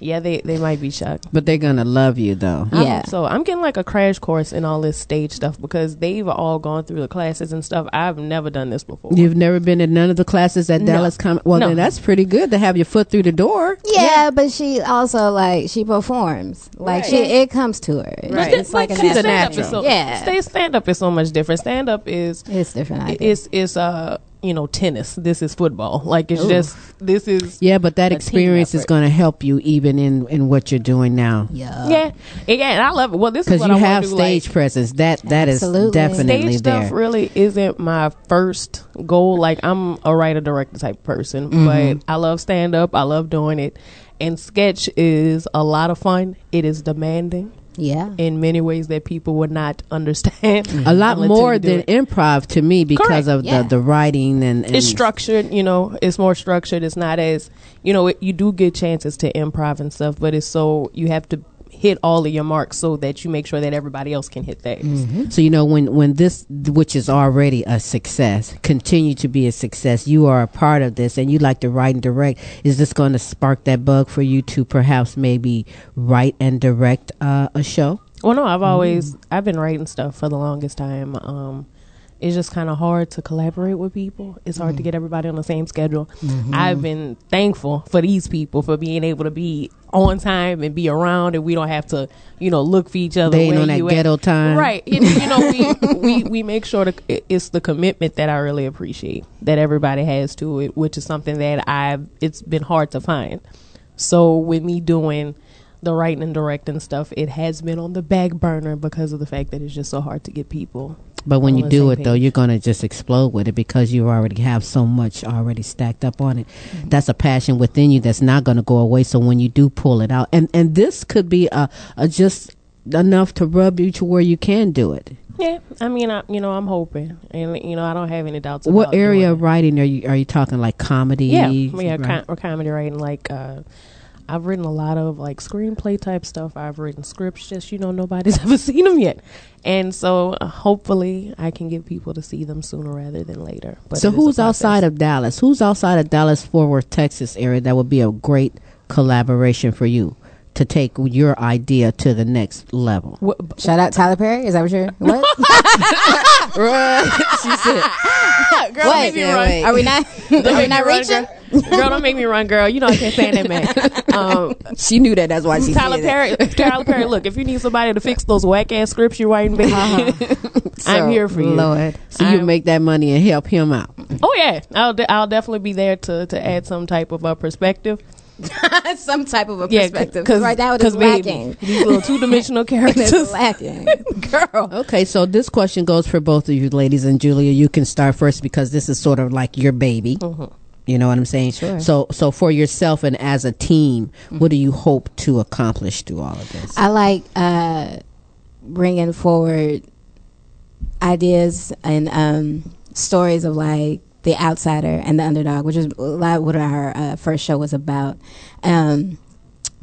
S12: yeah, they they might be shocked.
S10: but they're gonna love you though.
S12: I hope So I'm getting like a crash course in all this stage stuff because they've all gone through the classes and stuff. I've never done this before.
S10: You've never been in none of the classes at
S12: No.
S10: Dallas Com Well,
S12: No.
S10: then that's pretty good to have your foot through the door.
S11: Yeah, but she also like she performs. Like she, it comes to her.
S12: But
S11: It's
S12: th-
S11: like
S12: she's
S11: a
S12: stand
S11: natural.
S12: so,
S11: yeah,
S12: Stay stand up is so much different. Stand up is
S11: it's different. I
S12: It's it's uh you know tennis. This is football. Like it's
S10: Ooh.
S12: just this is
S10: Yeah, but that experience is going to help you even in in what you're doing now.
S11: Yeah,
S12: yeah, yeah, and I love it. Well, this is
S10: Because
S12: what
S10: you
S12: I wanna
S10: have
S12: do,
S10: stage
S12: like,
S10: presence. That that is
S11: Absolutely.
S10: definitely
S12: stage
S10: there.
S12: stuff really isn't my first goal. Like I'm a writer director type person,
S10: Mhm.
S12: but I love stand up. I love doing it, and sketch is a lot of fun. It is demanding.
S11: Yeah.
S12: In many ways that people would not understand.
S10: a lot more than
S12: it.
S10: improv to me because
S12: Correct,
S10: of
S12: yeah.
S10: the the writing and, and
S12: it's structured you know it's more structured it's not as you know it, you do get chances to improv and stuff but it's so you have to hit all of your marks so that you make sure that everybody else can hit theirs
S10: So you know when when this which is already a success continue to be a success, you are a part of this, and you like to write and direct. Is this going to spark that bug for you to perhaps maybe write and direct uh, a show?
S12: well no i've always i've been writing stuff for the longest time um it's just kind of hard to collaborate with people. It's hard to get everybody on the same schedule.
S10: Mhm.
S12: I've been thankful for these people for being able to be on time and be around, and we don't have to, you know, look for each other.
S10: They ain't on that
S12: you at.
S10: ghetto time.
S12: right? You, you know, we, we we make sure it- it's the commitment that I really appreciate that everybody has to it, which is something that I've it's been hard to find. So with me doing the writing and directing stuff, it has been on the back burner because of the fact that it's just so hard to get people.
S10: But when you do it though, you're gonna just explode with it because you already have so much already stacked up on it.
S12: Mm-hmm.
S10: That's a passion within you that's not gonna go away. So when you do pull it out, and and this could be a, a just enough to rub you to where you can do it.
S12: Yeah, I mean, I, you know, I'm hoping, and you know, I don't have any doubts.
S10: What area of writing are you are you talking like comedy?
S12: Yeah, yeah,
S10: right?
S12: com- or comedy writing. Like, uh, I've written a lot of like screenplay type stuff. I've written scripts, just you know, nobody's ever seen them yet, and so uh, hopefully, I can get people to see them sooner rather than later. But
S10: so
S12: it is a
S10: who's outside of Dallas? Who's outside of Dallas Fort Worth, Texas area that would be a great collaboration for you to take your idea to the next level?
S11: Shout out Tyler Perry. Is that what you're? What?
S10: she said.
S12: Girl, don't make me
S11: Wait, wait. Are we not? Are we not reaching?
S12: Girl. girl, don't make me run, girl. You know I can't stand that man. Um,
S10: she knew that. That's why she
S12: Tyler
S10: did
S12: Perry.
S10: it.
S12: Tyler Perry. Look, if you need somebody to fix those whack ass scripts you're writing, baby, I'm here for you.
S10: Lord. So you
S12: I'm-
S10: make that money and help him out.
S12: Oh yeah, I'll de- I'll definitely be there to to add some type of a perspective.
S11: Some type of a
S12: Yeah,
S11: perspective.
S12: because
S11: right now it is
S12: baby,
S11: lacking.
S12: these little two dimensional
S11: It's
S12: characters.
S11: lacking.
S12: Girl.
S10: Okay, so this question goes for both of you ladies, and Julia, you can start first because this is sort of like your baby. You know what I'm saying?
S11: Sure.
S10: So, so for yourself and as a team, what do you hope to accomplish through all of this?
S11: I like uh, bringing forward ideas and um, stories of like the outsider and the underdog, which is a lot what our uh, first show was about. Um,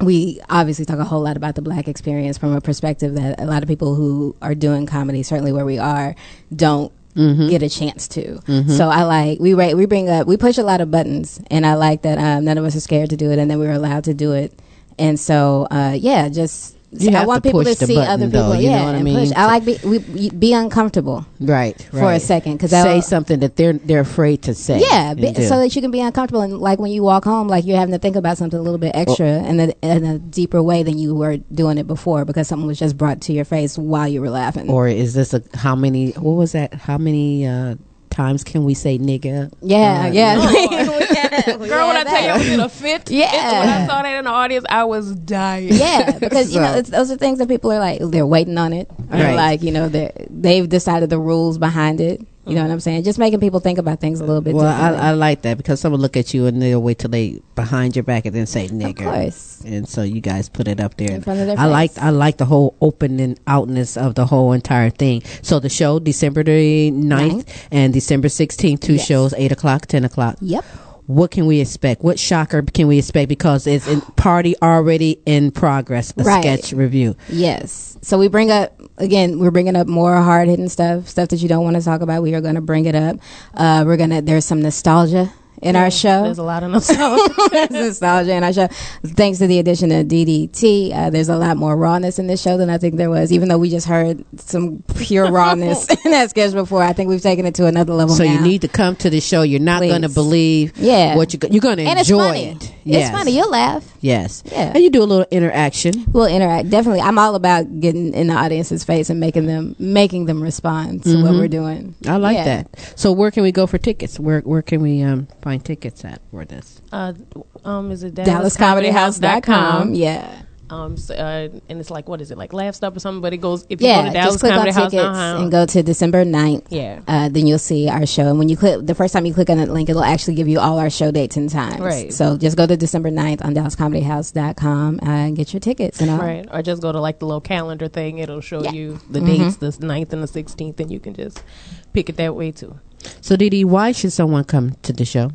S11: we obviously talk a whole lot about the black experience from a perspective that a lot of people who are doing comedy, certainly where we are, don't
S10: Mhm.
S11: get a chance to.
S10: Mhm.
S11: So I like we write, we bring up we push a lot of buttons, and I like that um, none of us are scared to do it, and then we were allowed to do it. And so uh, yeah, just
S10: You
S11: I want
S10: to
S11: people to
S10: the
S11: see
S10: button,
S11: other
S10: though,
S11: people.
S10: you know
S11: yeah,
S10: what I
S11: and
S10: mean?
S11: push. I like be we, we- be uncomfortable.
S10: Right,
S11: For a second because
S10: say
S11: that'll-
S10: something that they're they're afraid to say.
S11: Yeah, be, so that you can be uncomfortable and like when you walk home, like you're having to think about something a little bit extra in, a, in a deeper way than you were doing it before because something was just brought to your face while you were laughing.
S10: or is this a how many? What was that? How many uh, times can we say nigga?
S11: yeah,
S10: Uh,
S11: yeah.
S12: Girl, when I tell you I was in a fit,
S11: Yeah.
S12: it- when I saw that in the audience, I was dying.
S11: yeah, because you know
S12: So-
S11: it's, those are things that people are like they're waiting on it, or
S12: Right.
S11: like you know they they've decided the rules behind it. You know what I'm saying? Just making people think about things a little bit.
S10: Well. I, I like that because someone look at you and they'll wait till they behind your back and then say nigger.
S11: course.
S10: And so you guys put it up there.
S11: In front of their
S10: I like. I like the whole open and outness of the whole entire thing. So the show December the 9th and December sixteenth, two
S11: Yes.
S10: shows, eight o'clock, ten o'clock.
S11: Yep.
S10: What can we expect? What shocker can we expect? Because it's in party already in progress. A
S11: Right.
S10: sketch review.
S11: Yes. So we bring up again. We're bringing up more hard hitting stuff, stuff that you don't want to talk about. We are going to bring it up. Uh, we're gonna. There's some nostalgia in
S12: Yeah,
S11: our show.
S12: There's a lot of nostalgia.
S11: There's nostalgia in our show. Thanks to the addition of DDT, uh, there's a lot more rawness in this show than I think there was. Even though we just heard some pure rawness in that sketch before, I think we've taken it to another level.
S10: So you need to come to the show. You're not going to believe
S11: Yeah.
S10: what you you're going to
S11: and it's
S10: enjoy
S11: funny.
S10: it.
S11: It's funny. You'll laugh.
S10: Yes.
S11: Yeah.
S10: And you do a little interaction.
S11: We'll interact. Definitely, I'm all about getting in the audience's face and making them making them respond to what
S10: Mhm.
S11: we're doing.
S10: I like
S11: Yeah.
S10: that. So where can we go for tickets? Where where can we um find tickets at for this?
S12: Uh, um, is it Dallas,
S11: DallasComedyHouse.com. Yeah.
S12: Um, so, uh, and it's like what is it like Laugh Stop or something? But it goes if you
S11: Yeah,
S12: go to
S11: just click on
S12: DallasComedyHouse
S11: tickets and go to December 9th.
S12: Yeah.
S11: Uh, then you'll see our show. And when you click, the first time you click on that link, it'll actually give you all our show dates and times.
S12: Right.
S11: So just go to December 9th on DallasComedyHouse.com and get your tickets. And all.
S12: Right, or just go to like the little calendar thing. It'll show
S11: Yeah.
S12: you the
S11: Mhm.
S12: dates, the 9th and the 16th, and you can just pick it that way too.
S10: So Didi, why should someone come to the show?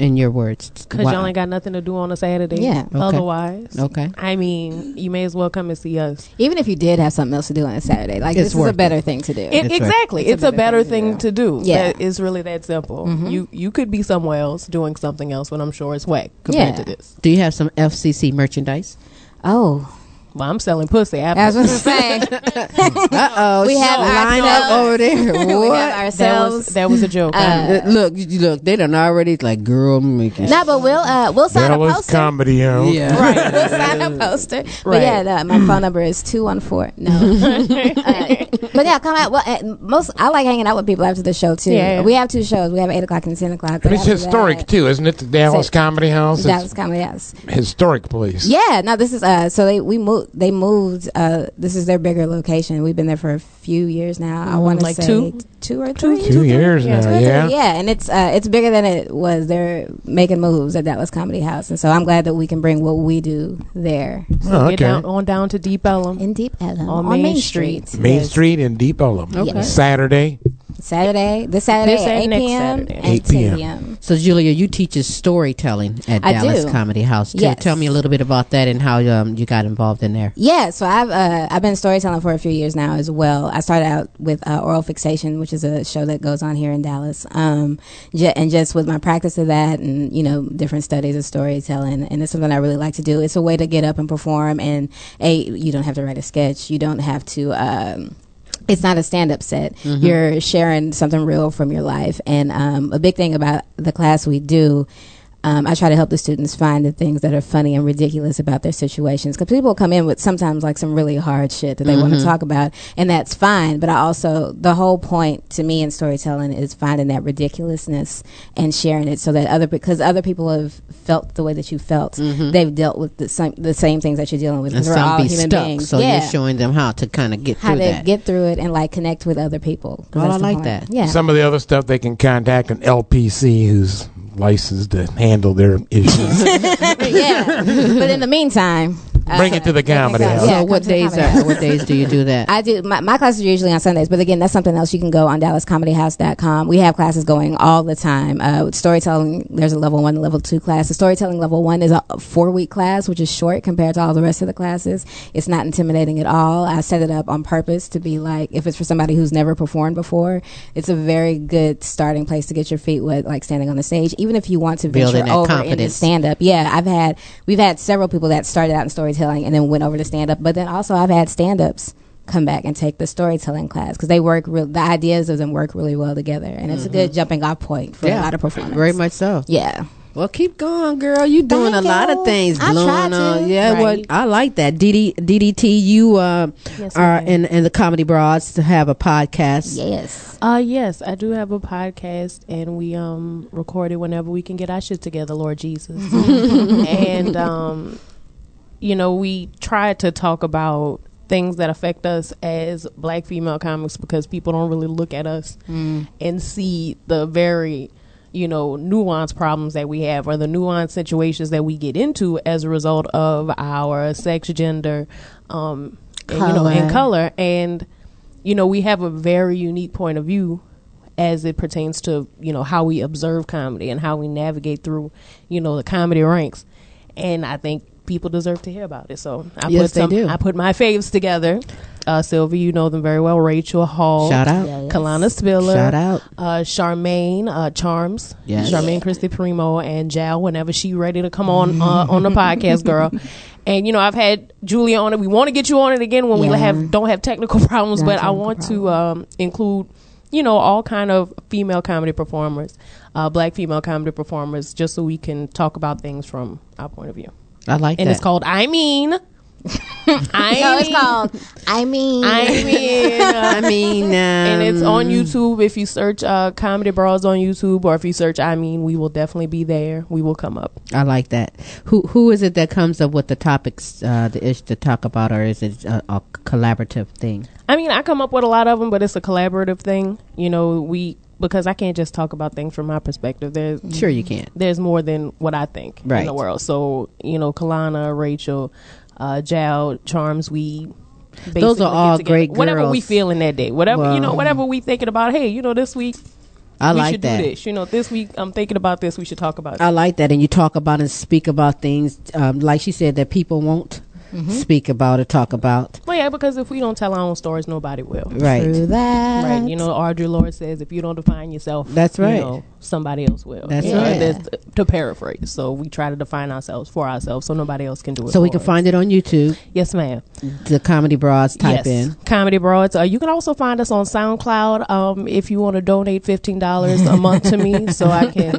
S10: In your words,
S12: Because y'all ain't got nothing to do on a Saturday.
S11: Yeah.
S10: Okay.
S12: Otherwise,
S10: Okay.
S12: I mean, you may as well come and see us.
S11: Even if you did have something else to do on a Saturday, like
S10: It's
S11: this is a better thing to do.
S12: It, exactly, it's, a better, thing, to do.
S11: Yeah.
S12: That- it's really that simple.
S11: Mhm.
S12: You you could be somewhere else doing something else, but I'm sure it's whack compared
S11: Yeah.
S12: to this.
S10: Do you have some FCC merchandise?
S11: Oh,
S12: Well, I'm selling pussy.
S11: I was going to say.
S10: Uh oh,
S11: We have
S10: line up over there.
S11: We
S10: What?
S11: have ourselves.
S12: That was a joke.
S11: Uh,
S10: Uh, look, you- look, they done already like girl making.
S11: No, but we'll uh, we'll sign a
S9: Dallas
S11: poster.
S9: Comedy House.
S10: Yeah.
S11: Right, we'll sign a poster. But
S12: Right.
S11: yeah, the, my phone number is two one four. No, Uh, but yeah, come out. Well, uh, most I like hanging out with people after the show too.
S12: Yeah.
S11: We have two shows. We have eight o'clock and ten o'clock.
S9: But it's
S11: after
S9: historic
S11: that-
S9: too, isn't it? The Dallas
S11: Say-
S9: Comedy House. It's
S11: Dallas Comedy House.
S9: historic place.
S11: Yeah, no, this is uh. So they we moved. They moved. Uh, this is their bigger location. We've been there for a few years now. I
S12: Mhm,
S11: want to
S12: like
S11: say
S12: two?
S11: two or three.
S9: Two years
S12: Yeah,
S9: now.
S11: Two
S9: Yeah.
S11: yeah, and it's uh, it's bigger than it was. They're making moves at Dallas Comedy House, and so I'm glad that we can bring what we do there
S9: Oh,
S12: Get
S9: okay.
S12: down on down to Deep Ellum.
S11: in Deep Ellum
S12: On
S11: on,
S12: Main
S11: Main
S12: Street.
S11: Street.
S9: Main
S12: Yes.
S9: Street in Deep Ellum.
S12: Okay.
S9: Saturday.
S11: Saturday, this Saturday,
S12: This
S11: at 8 p.m.
S12: Saturday.
S11: and
S9: 8
S11: 10
S9: p.m.
S11: p.m.
S10: So Julia, you teach storytelling at
S11: I
S10: Dallas
S11: do.
S10: Comedy House. Tell-
S11: Yes.
S10: Tell me a little bit about that and how um, you got involved in there.
S11: Yeah, so I've uh, I've been storytelling for a few years now as well. I started out with uh, Oral Fixation, which is a show that goes on here in Dallas, um, ju- and just with my practice of that, and you know different studies of storytelling, and it's something I really like to do. It's a way to get up and perform, and a you don't have to write a sketch, you don't have to. Um, it's not a stand-up set.
S10: Mhm.
S11: You're sharing something real from your life, and um, a big thing about the class we do. Um, I try to help the students find the things that are funny and ridiculous about their situations because people come in with sometimes like some really hard shit that they want
S10: Mhm.
S11: to talk about, and that's fine. But I also the whole point to me in storytelling is finding that ridiculousness and sharing it so that other because other people have felt the way that you felt.
S10: Mhm.
S11: They've dealt with the same the same things that you're dealing with.
S10: And
S11: 'cause we're all
S10: be
S11: human
S10: stuck.
S11: beings.
S10: So
S11: yeah.
S10: you're showing them how to kind of get
S11: how
S10: through
S11: to
S10: that.
S11: get through it and like connect with other people. 'cause
S10: Well, I like
S11: point.
S10: that.
S11: Yeah.
S9: Some of the other stuff they can contact an LPC who's licensed to handle their issues.
S11: yeah. But in the meantime,
S9: Bring it to the comedy
S11: yeah,
S9: house.
S11: yeah,
S10: so what
S11: come to the
S10: days are, what days do you do that?
S11: I do my, my classes are usually on Sundays, but again, that's something else you can go on DallasComedyHouse.com. We have classes going all the time. Uh, with storytelling, there's a level one, and level two class. The storytelling level one is a four week class, which is short compared to all the rest of the classes. It's not intimidating at all. I set it up on purpose to be like, if it's for somebody who's never performed before, it's a very good starting place to get your feet wet, like standing on the stage. Even if you want to
S10: Building
S11: venture
S10: that
S11: over into
S10: confidence.
S11: stand up, yeah, I've had we've had several people that started out in storytelling and then went over to stand up, but then also I've had stand ups come back and take the storytelling class because they work real the ideas of them work really well together and it's a good jumping off point for a lot of performers
S10: Very much so.
S11: yeah
S10: Well, keep going, girl. You're doing
S11: Thank
S10: a lot of things.
S11: I
S10: blowing
S11: try to.
S10: Yeah,
S12: Right.
S10: well, I like that. DD, DDT, you uh,
S12: Yes,
S10: are in, in the Comedy Broads to have a podcast.
S11: yes
S12: Uh yes, I do have a podcast and we um record it whenever we can get our shit together, Lord Jesus. and um you know, we try to talk about things that affect us as black female comics because people don't really look at us
S11: Mm.
S12: and see the very you know nuanced problems that we have or the nuanced situations that we get into as a result of our sex gender um and, you know and
S11: Color.
S12: color and you know we have a very unique point of view as it pertains to you know how we observe comedy and how we navigate through you know the comedy ranks and i think people deserve to hear about it. So i
S10: Yes,
S12: put
S10: they
S12: some
S10: do.
S12: i put my faves together. Uh sylvia you know them very well. Rachel hall.
S10: Shout out.
S11: Yeah, yes.
S12: kalana spiller.
S10: Shout out.
S12: uh charmaine uh charms.
S10: Yes.
S12: charmaine christy primo and jal whenever she ready to come on uh, on the podcast girl. And you know i've had julia on it. We want to get you on it again when we have don't have technical problems
S11: Not
S12: but i
S11: technical
S12: want to um include you know all kind of female comedy performers uh black female comedy performers just so we can talk about things from our point of view
S10: I like that.
S12: and
S10: that.
S12: it's called i mean I
S11: no it's
S12: mean-
S11: called I mean
S12: I mean, uh,
S10: I mean, um,
S12: and it's on YouTube. If you search uh, Comedy Broads on YouTube, or if you search I Mean, we will definitely be there. We will come up.
S10: I like that. Who who is it that comes up with the topics, uh, the ish to talk about, or is it a, a collaborative thing?
S12: I mean, I come up with a lot of them, but it's a collaborative thing. You know, we because I can't just talk about things from my perspective. There's
S10: Sure, you can't.
S12: There's more than what I think in the world. So you know, Kalana, Rachel, uh, Jal, Charms, we.
S10: Those are all great
S12: Whatever we
S10: girls.
S12: feeling that day, whatever you know, whatever we thinking about. Hey, you know, this week
S10: I
S12: we
S10: like
S12: should
S10: that.
S12: do this. You know, this week I'm thinking about this. We should talk about it.
S10: I like that, and you talk about and speak about things um, like she said that people won't speak about or talk about.
S12: Well, yeah, because if we don't tell our own stories, nobody will.
S10: Right. True
S11: that.
S12: Right. You know, Audre Lorde says, if you don't define yourself,
S10: That's
S12: you
S10: right.
S12: know, somebody else will.
S10: That's
S12: You know,
S10: right.
S12: that's- To paraphrase, so we try to define ourselves for ourselves, so nobody else can do it.
S10: So we can
S12: us.
S10: find it on YouTube.
S12: Yes, ma'am.
S10: The Comedy Broads type
S12: yes.
S10: in.
S12: Comedy Broads. Uh, you can also find us on SoundCloud um, if you want to donate fifteen dollars a month to me, so I can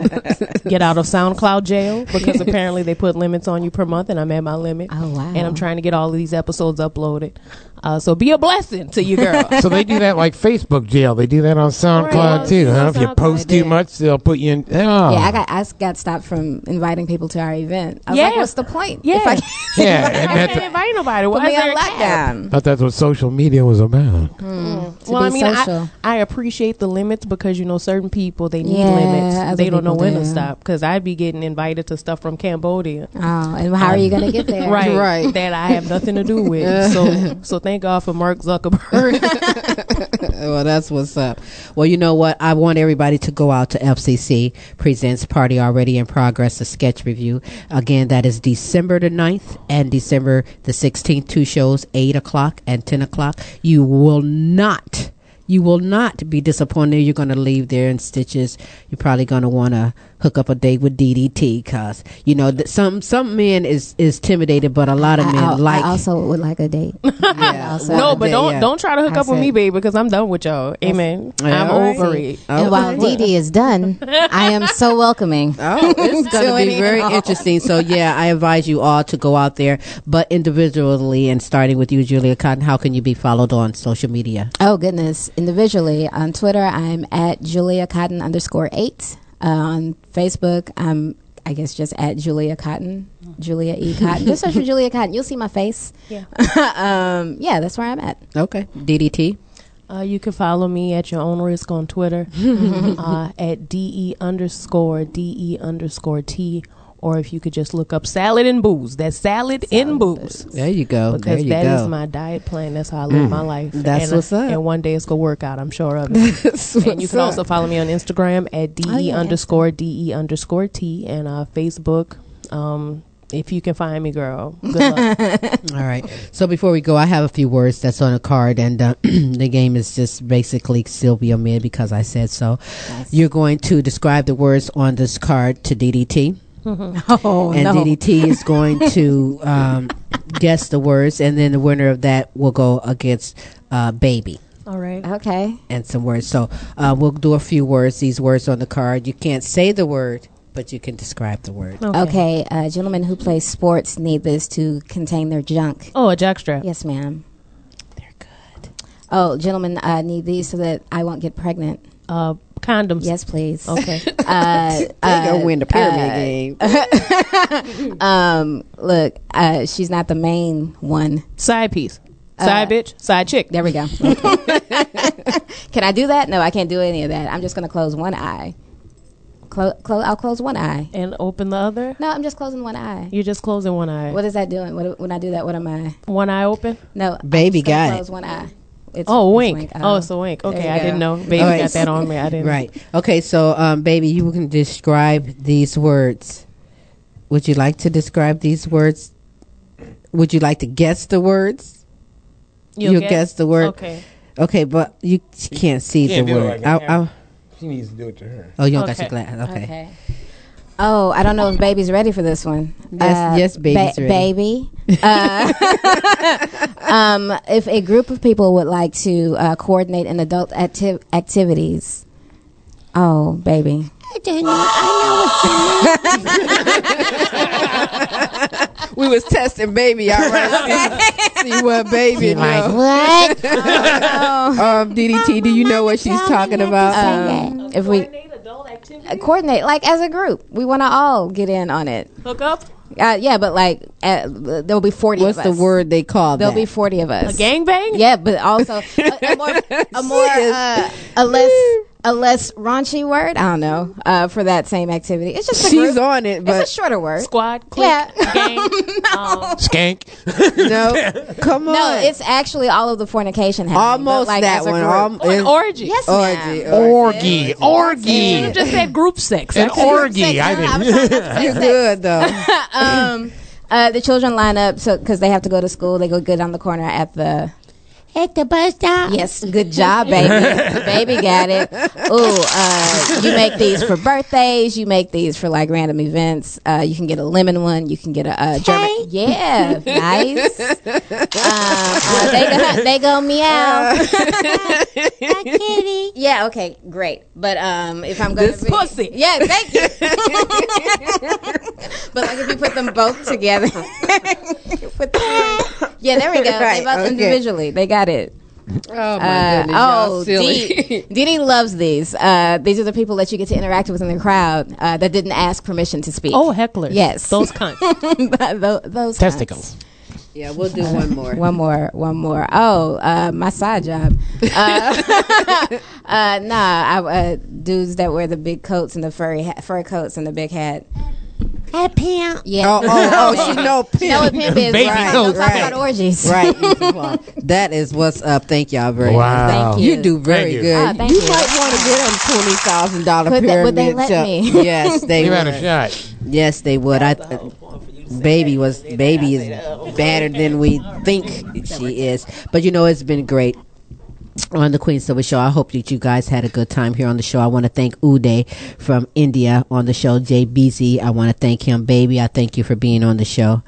S12: get out of SoundCloud jail because apparently they put limits on you per month, and I'm at my limit.
S11: Oh wow!
S12: And I'm trying to get all of these episodes uploaded. Uh, so be a blessing to you, girl.
S9: so they do that like Facebook jail. They do that on SoundCloud
S12: Right.
S9: too. Huh? If you post too much, they'll put you in. Oh.
S11: Yeah, I got I s- got stopped from inviting people to our event. I was like,
S12: Yeah.
S11: what's the point?
S12: Yeah.
S11: If I
S9: Yeah,
S12: I
S9: and
S12: can't
S9: that's,
S12: invite nobody. Why
S11: Put me on
S12: a cap?
S11: lockdown.
S9: thought that's what social media was about.
S11: To
S12: well, I mean,
S11: social.
S12: I, I appreciate the limits because you know certain people they need
S11: Yeah,
S12: limits. They don't know
S11: people
S12: when to stop. Because I'd be getting invited to stuff from Cambodia.
S11: Oh, and how are you gonna get there?
S12: right,
S10: Right.
S12: That I have nothing to do with. so, so thank God for Mark Zuckerberg.
S10: well, that's what's up. Well, you know what? I want everybody to go out to FCC Presents Party Already in Progress, a sketch review. Again, that is December the 9th and December the 16th. Two shows, 8 o'clock and 10 o'clock. You will not. You will not be disappointed. You're going to leave there in stitches. You're probably going to want to hook up a date with DDT because you know th- some some men is is intimidated, but a lot of
S11: I,
S10: men
S11: I-
S10: like.
S11: I also would like a date. yeah,
S12: no, but
S11: date,
S12: don't
S11: yeah.
S12: don't try to hook
S11: I
S12: up with me, babe, because I'm done with y'all. Amen. I'm
S10: All right.
S12: over it.
S11: And while Dee Dee is done, I am so welcoming.
S10: Oh, it's going to
S11: To
S10: be very
S11: all.
S10: interesting. So, yeah, I advise you all to go out there, but individually and starting with you, Julia Cotton. How can you be followed on social media?
S11: Oh goodness! Individually on Twitter, I'm at Julia Cotton underscore eight. Uh, on Facebook, I'm I guess just at Julia Cotton, Julia E Cotton. just search for Julia Cotton. You'll see my face.
S12: Yeah.
S11: um, yeah, that's where I'm at.
S10: Okay, DDT.
S12: Uh, you can follow me at your own risk on Twitter uh, at de underscore de underscore t, or if you could just look up salad and booze. That's salad, and booze.
S10: There you go.
S12: Because
S10: there you
S12: that
S10: go.
S12: is my diet plan. That's how I live
S10: Mm.
S12: my life.
S10: That's
S12: and,
S10: what's up.
S12: And one day it's gonna work out. I'm sure of it. And you can
S10: up.
S12: also follow me on Instagram at de
S11: Oh, yeah.
S12: underscore de underscore t, and uh, Facebook. Um, if you can find me, girl. Good luck.
S10: All right. So before we go, I have a few words that's on a card, and uh, the game is just basically Sylvia mid because I said so. You're going to describe the words on this card to DDT.
S11: Oh
S10: and
S11: no!
S10: DDT is going to um, guess the words, and then the winner of that will go against uh, Baby
S12: All right.
S11: Okay.
S10: and some words. So uh, we'll do a few words. These words on the card. You can't say the word, but you can describe the word.
S11: Okay. Uh, gentlemen who play sports need this to contain their junk.
S12: Oh, a jockstrap.
S11: Yes, ma'am. They're good. Oh, gentlemen uh, need these so that I won't get pregnant.
S12: Uh, condoms.
S11: Yes, please.
S12: Okay.
S11: Uh,
S10: They gonna
S11: uh,
S10: win the pyramid
S11: uh,
S10: game.
S11: um, look, uh, she's not the main one.
S12: Side piece. Side
S11: Uh,
S12: bitch. Side chick.
S11: There we go. Can I do that? No, I can't do any of that. I'm just going to close one eye. Clo- clo- I'll close one eye.
S12: And open the other.
S11: No, I'm just closing one eye.
S12: You're just closing one eye.
S11: What is that doing? What, when I do that, what am I?
S12: One eye open.
S11: No,
S10: Baby
S11: I'm just gonna
S10: got it.
S11: Close one eye. It's,
S12: Oh,
S11: it's
S12: wink. Oh, it's a wink. Okay, I
S11: go.
S12: didn't know. Baby
S10: All right.
S12: got that on me. I didn't.
S10: Right. Okay. So, um, baby, you can describe these words. Would you like to describe these words? Would you like to guess the words?
S12: You'll
S10: You'll
S12: guess?
S10: guess the word.
S12: Okay.
S10: Okay, but you can't see
S9: Can't
S10: the
S9: do it
S10: word.
S9: like
S10: I- I-
S9: She needs to do it to her.
S10: oh, you don't got
S12: Okay.
S10: your glass. Okay.
S11: Okay. Oh, I don't know if baby's ready for this one. Uh,
S10: Yes- yes, baby's ready.
S11: Baby. Uh, um, if a group of people would like to uh, coordinate in adult acti- activities. Oh, baby.
S17: I don't know. I know what you
S10: we was testing baby. All right. See, see what baby
S11: She like,
S10: know.
S11: what?
S10: um, DDT, do you know what she's talking about?
S11: Um, if we uh, coordinate, like as a group, we want to all get in on it.
S12: Hook up.
S11: Uh, yeah, but like uh, there'll be forty.
S10: What's
S11: of
S10: the
S11: us.
S10: word they call
S11: There'll
S10: that?
S11: be forty of us.
S12: A gangbang.
S11: Yeah, but also a, a more, a more, uh, a less, a less raunchy word. I don't know uh, for that same activity. It's just a
S10: She's
S11: group.
S10: on it, but
S11: it's a shorter word.
S12: Squad. Clique,
S11: Yeah.
S12: Gang. um,
S9: Skank.
S10: no, come on.
S11: No, it's actually all of the fornication happening.
S10: almost
S11: like,
S10: that one.
S11: group.
S10: Alm-
S12: oh, an orgy.
S11: Yes,
S10: Orgy.
S11: ma'am.
S9: Orgy. Orgy.
S12: You just said group sex.
S9: An
S12: That's it.
S9: orgy. I
S11: didn't. to
S9: didn't.
S10: You're good though.
S11: um, Uh, the children line up so because they have to go to school. They go good on the corner at the
S17: At the bus stop.
S11: Yes, good job, baby. baby got it. Ooh, uh, you make these for birthdays. You make these for like random events. Uh, you can get a lemon one. You can get a, uh German. Yeah, nice. Uh, they go, they go meow.
S17: kitty.
S11: Yeah. Okay. Great. But um, if I'm going
S12: This
S11: to
S12: pussy.
S11: yeah, thank you. but like if you put them both together, put them- yeah, there we go.
S10: Right,
S11: they both
S10: okay.
S11: individually. They got it.
S10: Oh my
S11: Uh,
S10: goodness, y'all
S11: oh,
S10: silly.
S11: Dee Dee loves these. Uh, these are the people that you get to interact with in the crowd uh, that didn't ask permission to speak.
S12: Oh, hecklers.
S11: Yes,
S12: Those kinds.
S11: those, those
S9: Testicles.
S10: Yeah, we'll do one more.
S11: one more, one more. Oh, uh, my side job. Uh, uh, nah, I, uh, dudes that wear the big coats and the furry ha- fur coats and the big hat.
S17: Hey, pimp.
S11: Yeah.
S10: Oh, oh, oh, she know
S11: She know what pimp is.
S10: Baby
S11: right.
S10: coats.
S11: Don't talk
S10: Right.
S11: about orgies.
S10: Right. that is what's up. Thank y'all very
S9: Wow.
S10: much.
S9: Thank
S10: you.
S11: you.
S10: do very
S9: Thank you.
S10: good.
S11: Ah, thank
S10: you,
S11: you.
S10: might want to get them twenty thousand dollar
S11: Could they-
S10: pyramid.
S11: would they let
S10: job.
S11: me?
S10: Yes, they
S9: You
S10: would.
S9: had a shot.
S10: Yes, they would. I. Baby was baby is better than we think she is. But you know, it's been great on the Queen Silvy Show. I hope that you guys had a good time here on the show. I want to thank Uday from India on the show. Jay Beezy, I want to thank him. Baby, I thank you for being on the show.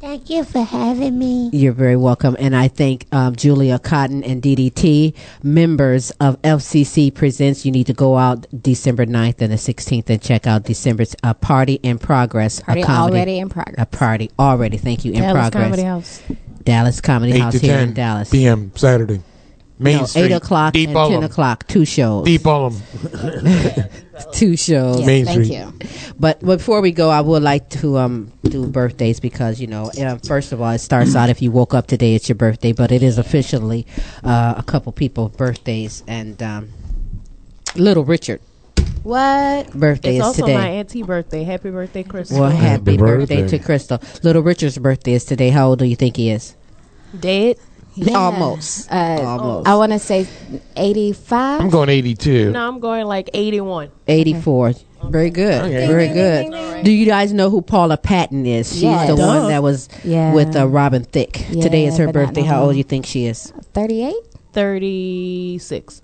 S17: Thank you for having me.
S10: You're very welcome. And I thank um, Julia Cotton and DDT, members of FCC Presents. You need to go out December 9th and the 16th and check out December's uh, Party in Progress. a
S11: Party
S10: comedy-
S11: already in progress.
S10: A party already. Thank you. In
S12: Dallas
S10: progress.
S12: Comedy House.
S10: Dallas Comedy
S9: 8
S10: House
S9: to
S10: here in Dallas.
S9: p.m. Saturday. Main
S10: no,
S9: Street.
S10: 8 o'clock
S9: Deep
S10: and 10 o'clock. Two shows.
S9: Deep Ellum.
S10: Two shows.
S11: Yes,
S9: Main
S11: thank
S9: Street.
S11: you.
S10: But before we go, I would like to um, do birthdays because you know, uh, first of all, it starts out if you woke up today, it's your birthday, but it is officially uh, a couple people birthdays and um, Little Richard
S11: What?
S10: birthday
S12: It's
S10: is
S12: also
S10: today.
S12: my auntie birthday. Happy birthday, Crystal.
S10: well, happy
S9: Happy
S10: birthday.
S9: birthday.
S10: to Crystal. Little Richard's birthday is today. How old do you think he is?
S12: Dead.
S10: Almost.
S11: Uh,
S10: Almost.
S11: I want to say 85.
S9: I'm going 82.
S12: No, I'm going like 81.
S10: 84. Very good.
S9: Okay.
S10: Very good. Do you guys know who Paula Patton is? She's
S11: Yes.
S10: the
S12: Duh.
S10: one that was
S11: Yeah.
S10: with uh, Robin Thicke. Today is her birthday. How old do you think she is?
S11: 38?
S12: 36.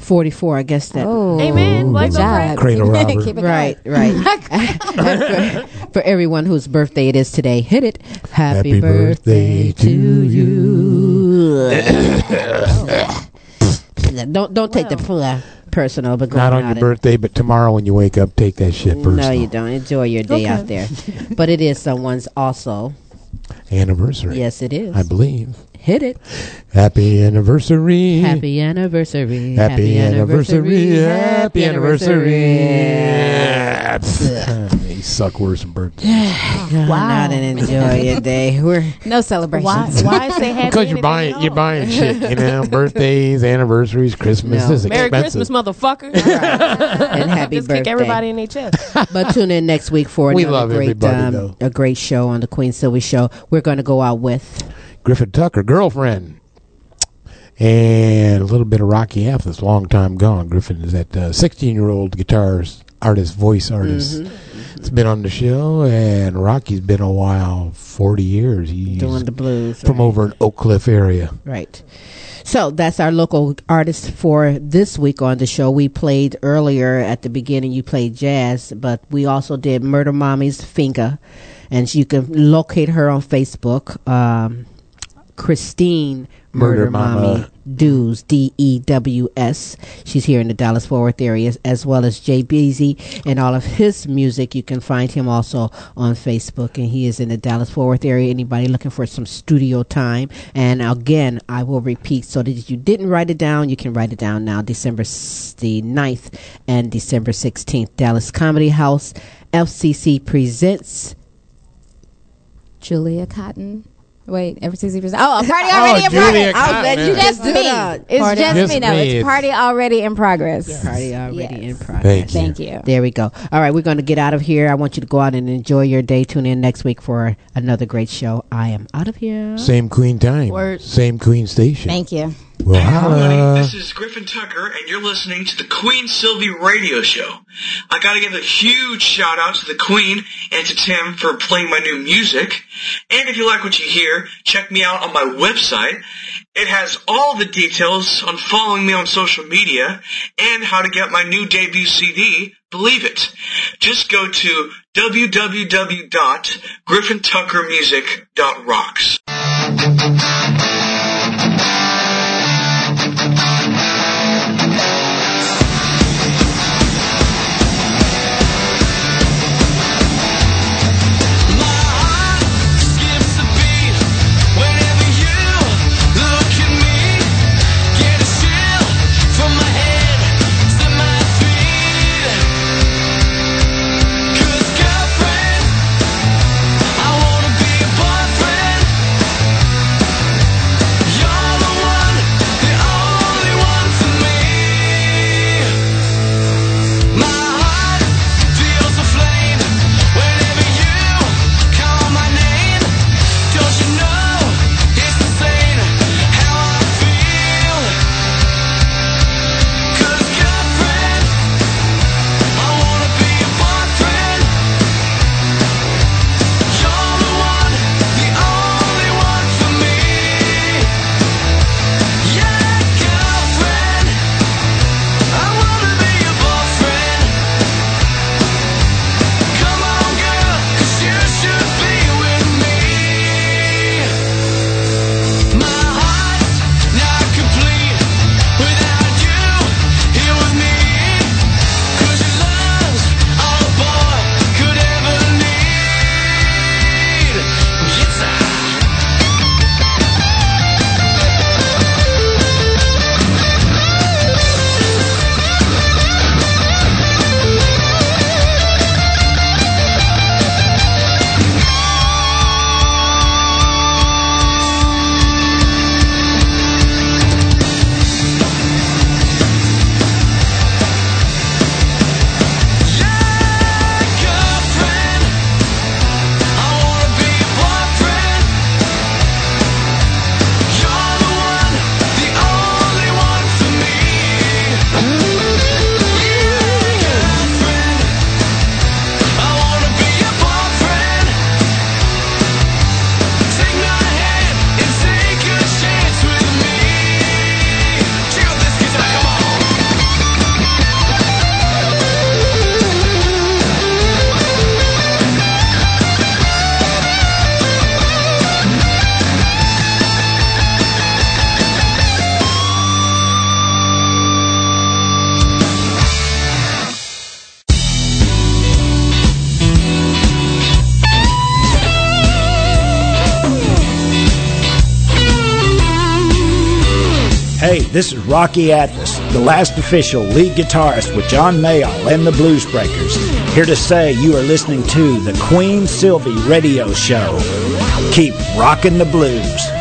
S10: 44, I guess that.
S11: Oh.
S12: Amen. Like
S11: Good
S12: the
S11: job.
S9: Cradle robber.
S11: Keep it
S10: Right, right. For, for everyone whose birthday it is today, hit it. Happy,
S9: Happy
S10: birthday,
S9: birthday
S10: to you. don't don't take the uh, personal, but
S9: Not on your
S10: and-
S9: birthday, but tomorrow when you wake up, take that shit personal.
S10: No, you don't. Enjoy your day
S12: Okay.
S10: out there. but it is someone's also.
S9: Anniversary.
S10: Yes, it is.
S9: I believe.
S10: Hit it.
S9: Happy anniversary.
S10: Happy anniversary.
S9: Happy anniversary. Happy anniversary. you suck worse than birthday.
S10: Go
S12: Wow.
S10: out and enjoy your day. We're
S11: No celebrations.
S12: Why, why say happy
S9: Because you're buying, you're buying shit. You know, birthdays, anniversaries, Christmas
S10: No.
S9: is
S12: Merry
S9: expensive.
S12: Christmas, motherfucker.
S10: and happy
S12: Just
S10: birthday.
S12: kick everybody in their chest.
S10: but tune in next week for
S9: We
S10: another
S9: love
S10: great,
S9: everybody,
S10: um,
S9: though.
S10: a great show on the Queen Silvy Show. We're going to go out with
S9: Griffin Tucker, girlfriend. And a little bit of Rocky F. That's long time gone. Griffin is that 16 year old guitar artist, voice artist.
S10: Mm-hmm.
S9: It's been on the show, and Rocky's been a while 40 years. He's
S10: doing the blues.
S9: from
S10: right.
S9: over in Oak Cliff area.
S10: Right. So that's our local artist for this week on the show. We played earlier at the beginning, you played jazz, but we also did Murder Mommy's Finger. And you can locate her on Facebook. Um, Christine Murder,
S9: Murder Mama.
S10: Mommy Dews, D E W S. She's here in the Dallas Fort Worth area, as well as Jay Beezy and all of his music. You can find him also on Facebook, and he is in the Dallas Fort Worth area. Anybody looking for some studio time? And again, I will repeat so that if you didn't write it down, you can write it down now. December the 9th and December 16th, Dallas Comedy House. FCC presents
S11: Julia Cotton. Wait, every sixty percent. Oh, a party oh, already in
S9: Julia
S11: progress.
S9: Cotton.
S11: Oh, that's
S9: Yeah.
S11: just
S10: Just
S11: me.
S10: out.
S11: It's
S10: Party-
S11: just
S9: Just
S11: me. No,
S9: me.
S11: it's
S9: It's-
S11: party already in progress.
S10: Party already
S11: Yes.
S10: in progress.
S9: Thank you.
S11: Thank you.
S10: There we go. All right, we're going to get out of here. I want you to go out and enjoy your day. Tune in next week for another great show. I am out of here.
S9: Same Queen time.
S12: Word.
S9: Same Queen station.
S11: Thank you.
S9: Well, holla.
S25: This is Griffin Tucker, and you're listening to the Queen Silvy Radio Show. I gotta give a huge shout out to the Queen and to Tim for playing my new music. And if you like what you hear, check me out on my website. It has all the details on following me on social media and how to get my new debut CD, Believe It. Just go to www.griffintuckermusic.rocks.
S26: this is Rocky Athas, the last official lead guitarist with John Mayall and the Blues Breakers, here to say you are listening to the Queen Silvy Radio Show. Keep rocking the blues.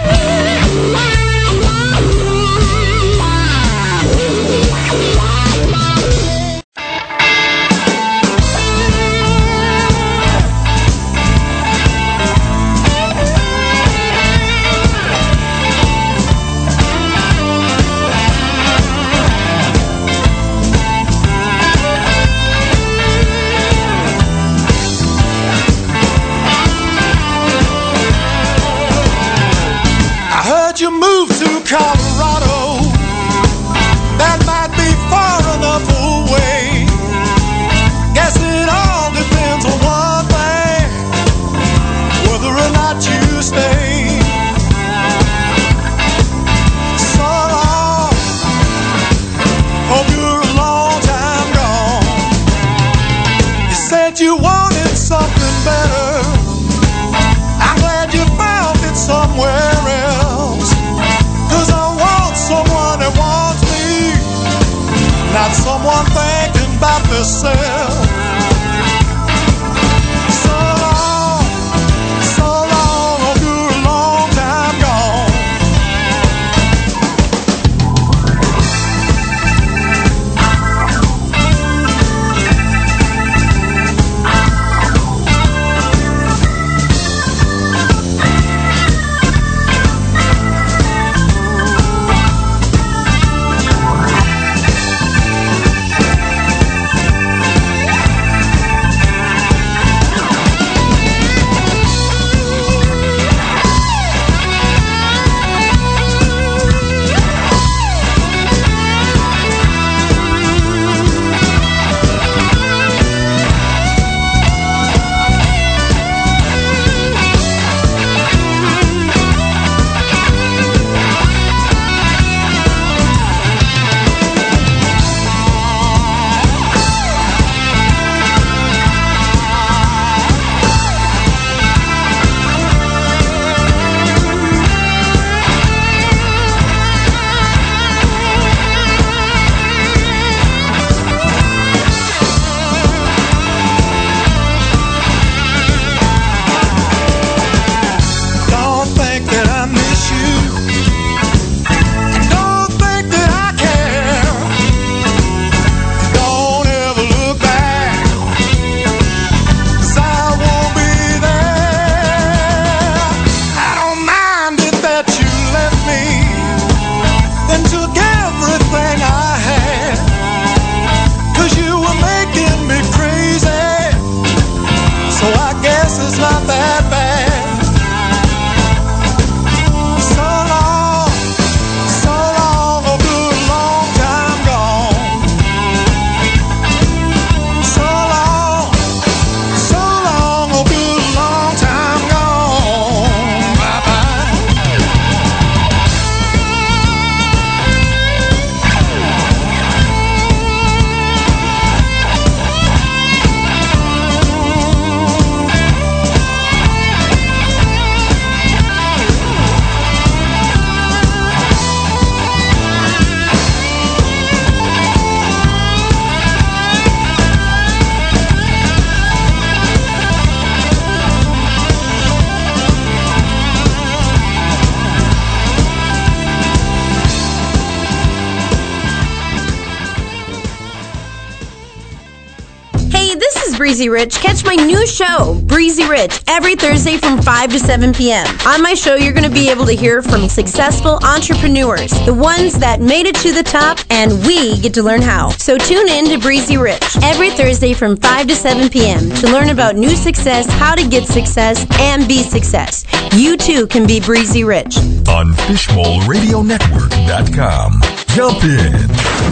S27: Rich, catch my new show, Breezy Rich, every Thursday from 5 to 7 p.m. On my show, you're going to be able to hear from successful entrepreneurs, the ones that made it to the top, and we get to learn how. So tune in to Breezy Rich every Thursday from 5 to 7 p.m. to learn about new success, how to get success, and be success. You too can be Breezy Rich.
S4: On FishbowlRadioNetwork.com. Jump in.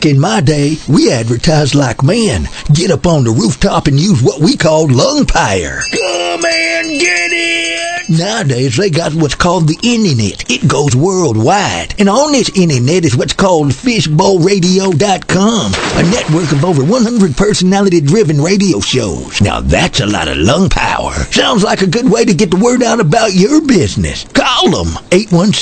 S5: Back in my day, we advertised like men. Get up on the rooftop and use what we called lung fire. Come and get it! Nowadays, they got what's called the internet. It goes worldwide. And on this internet is what's called fishbowlradio.com, a network of over 100 personality-driven radio shows. Now that's a lot of lung power. Sounds like a good way to get the word out about your business. Call them 817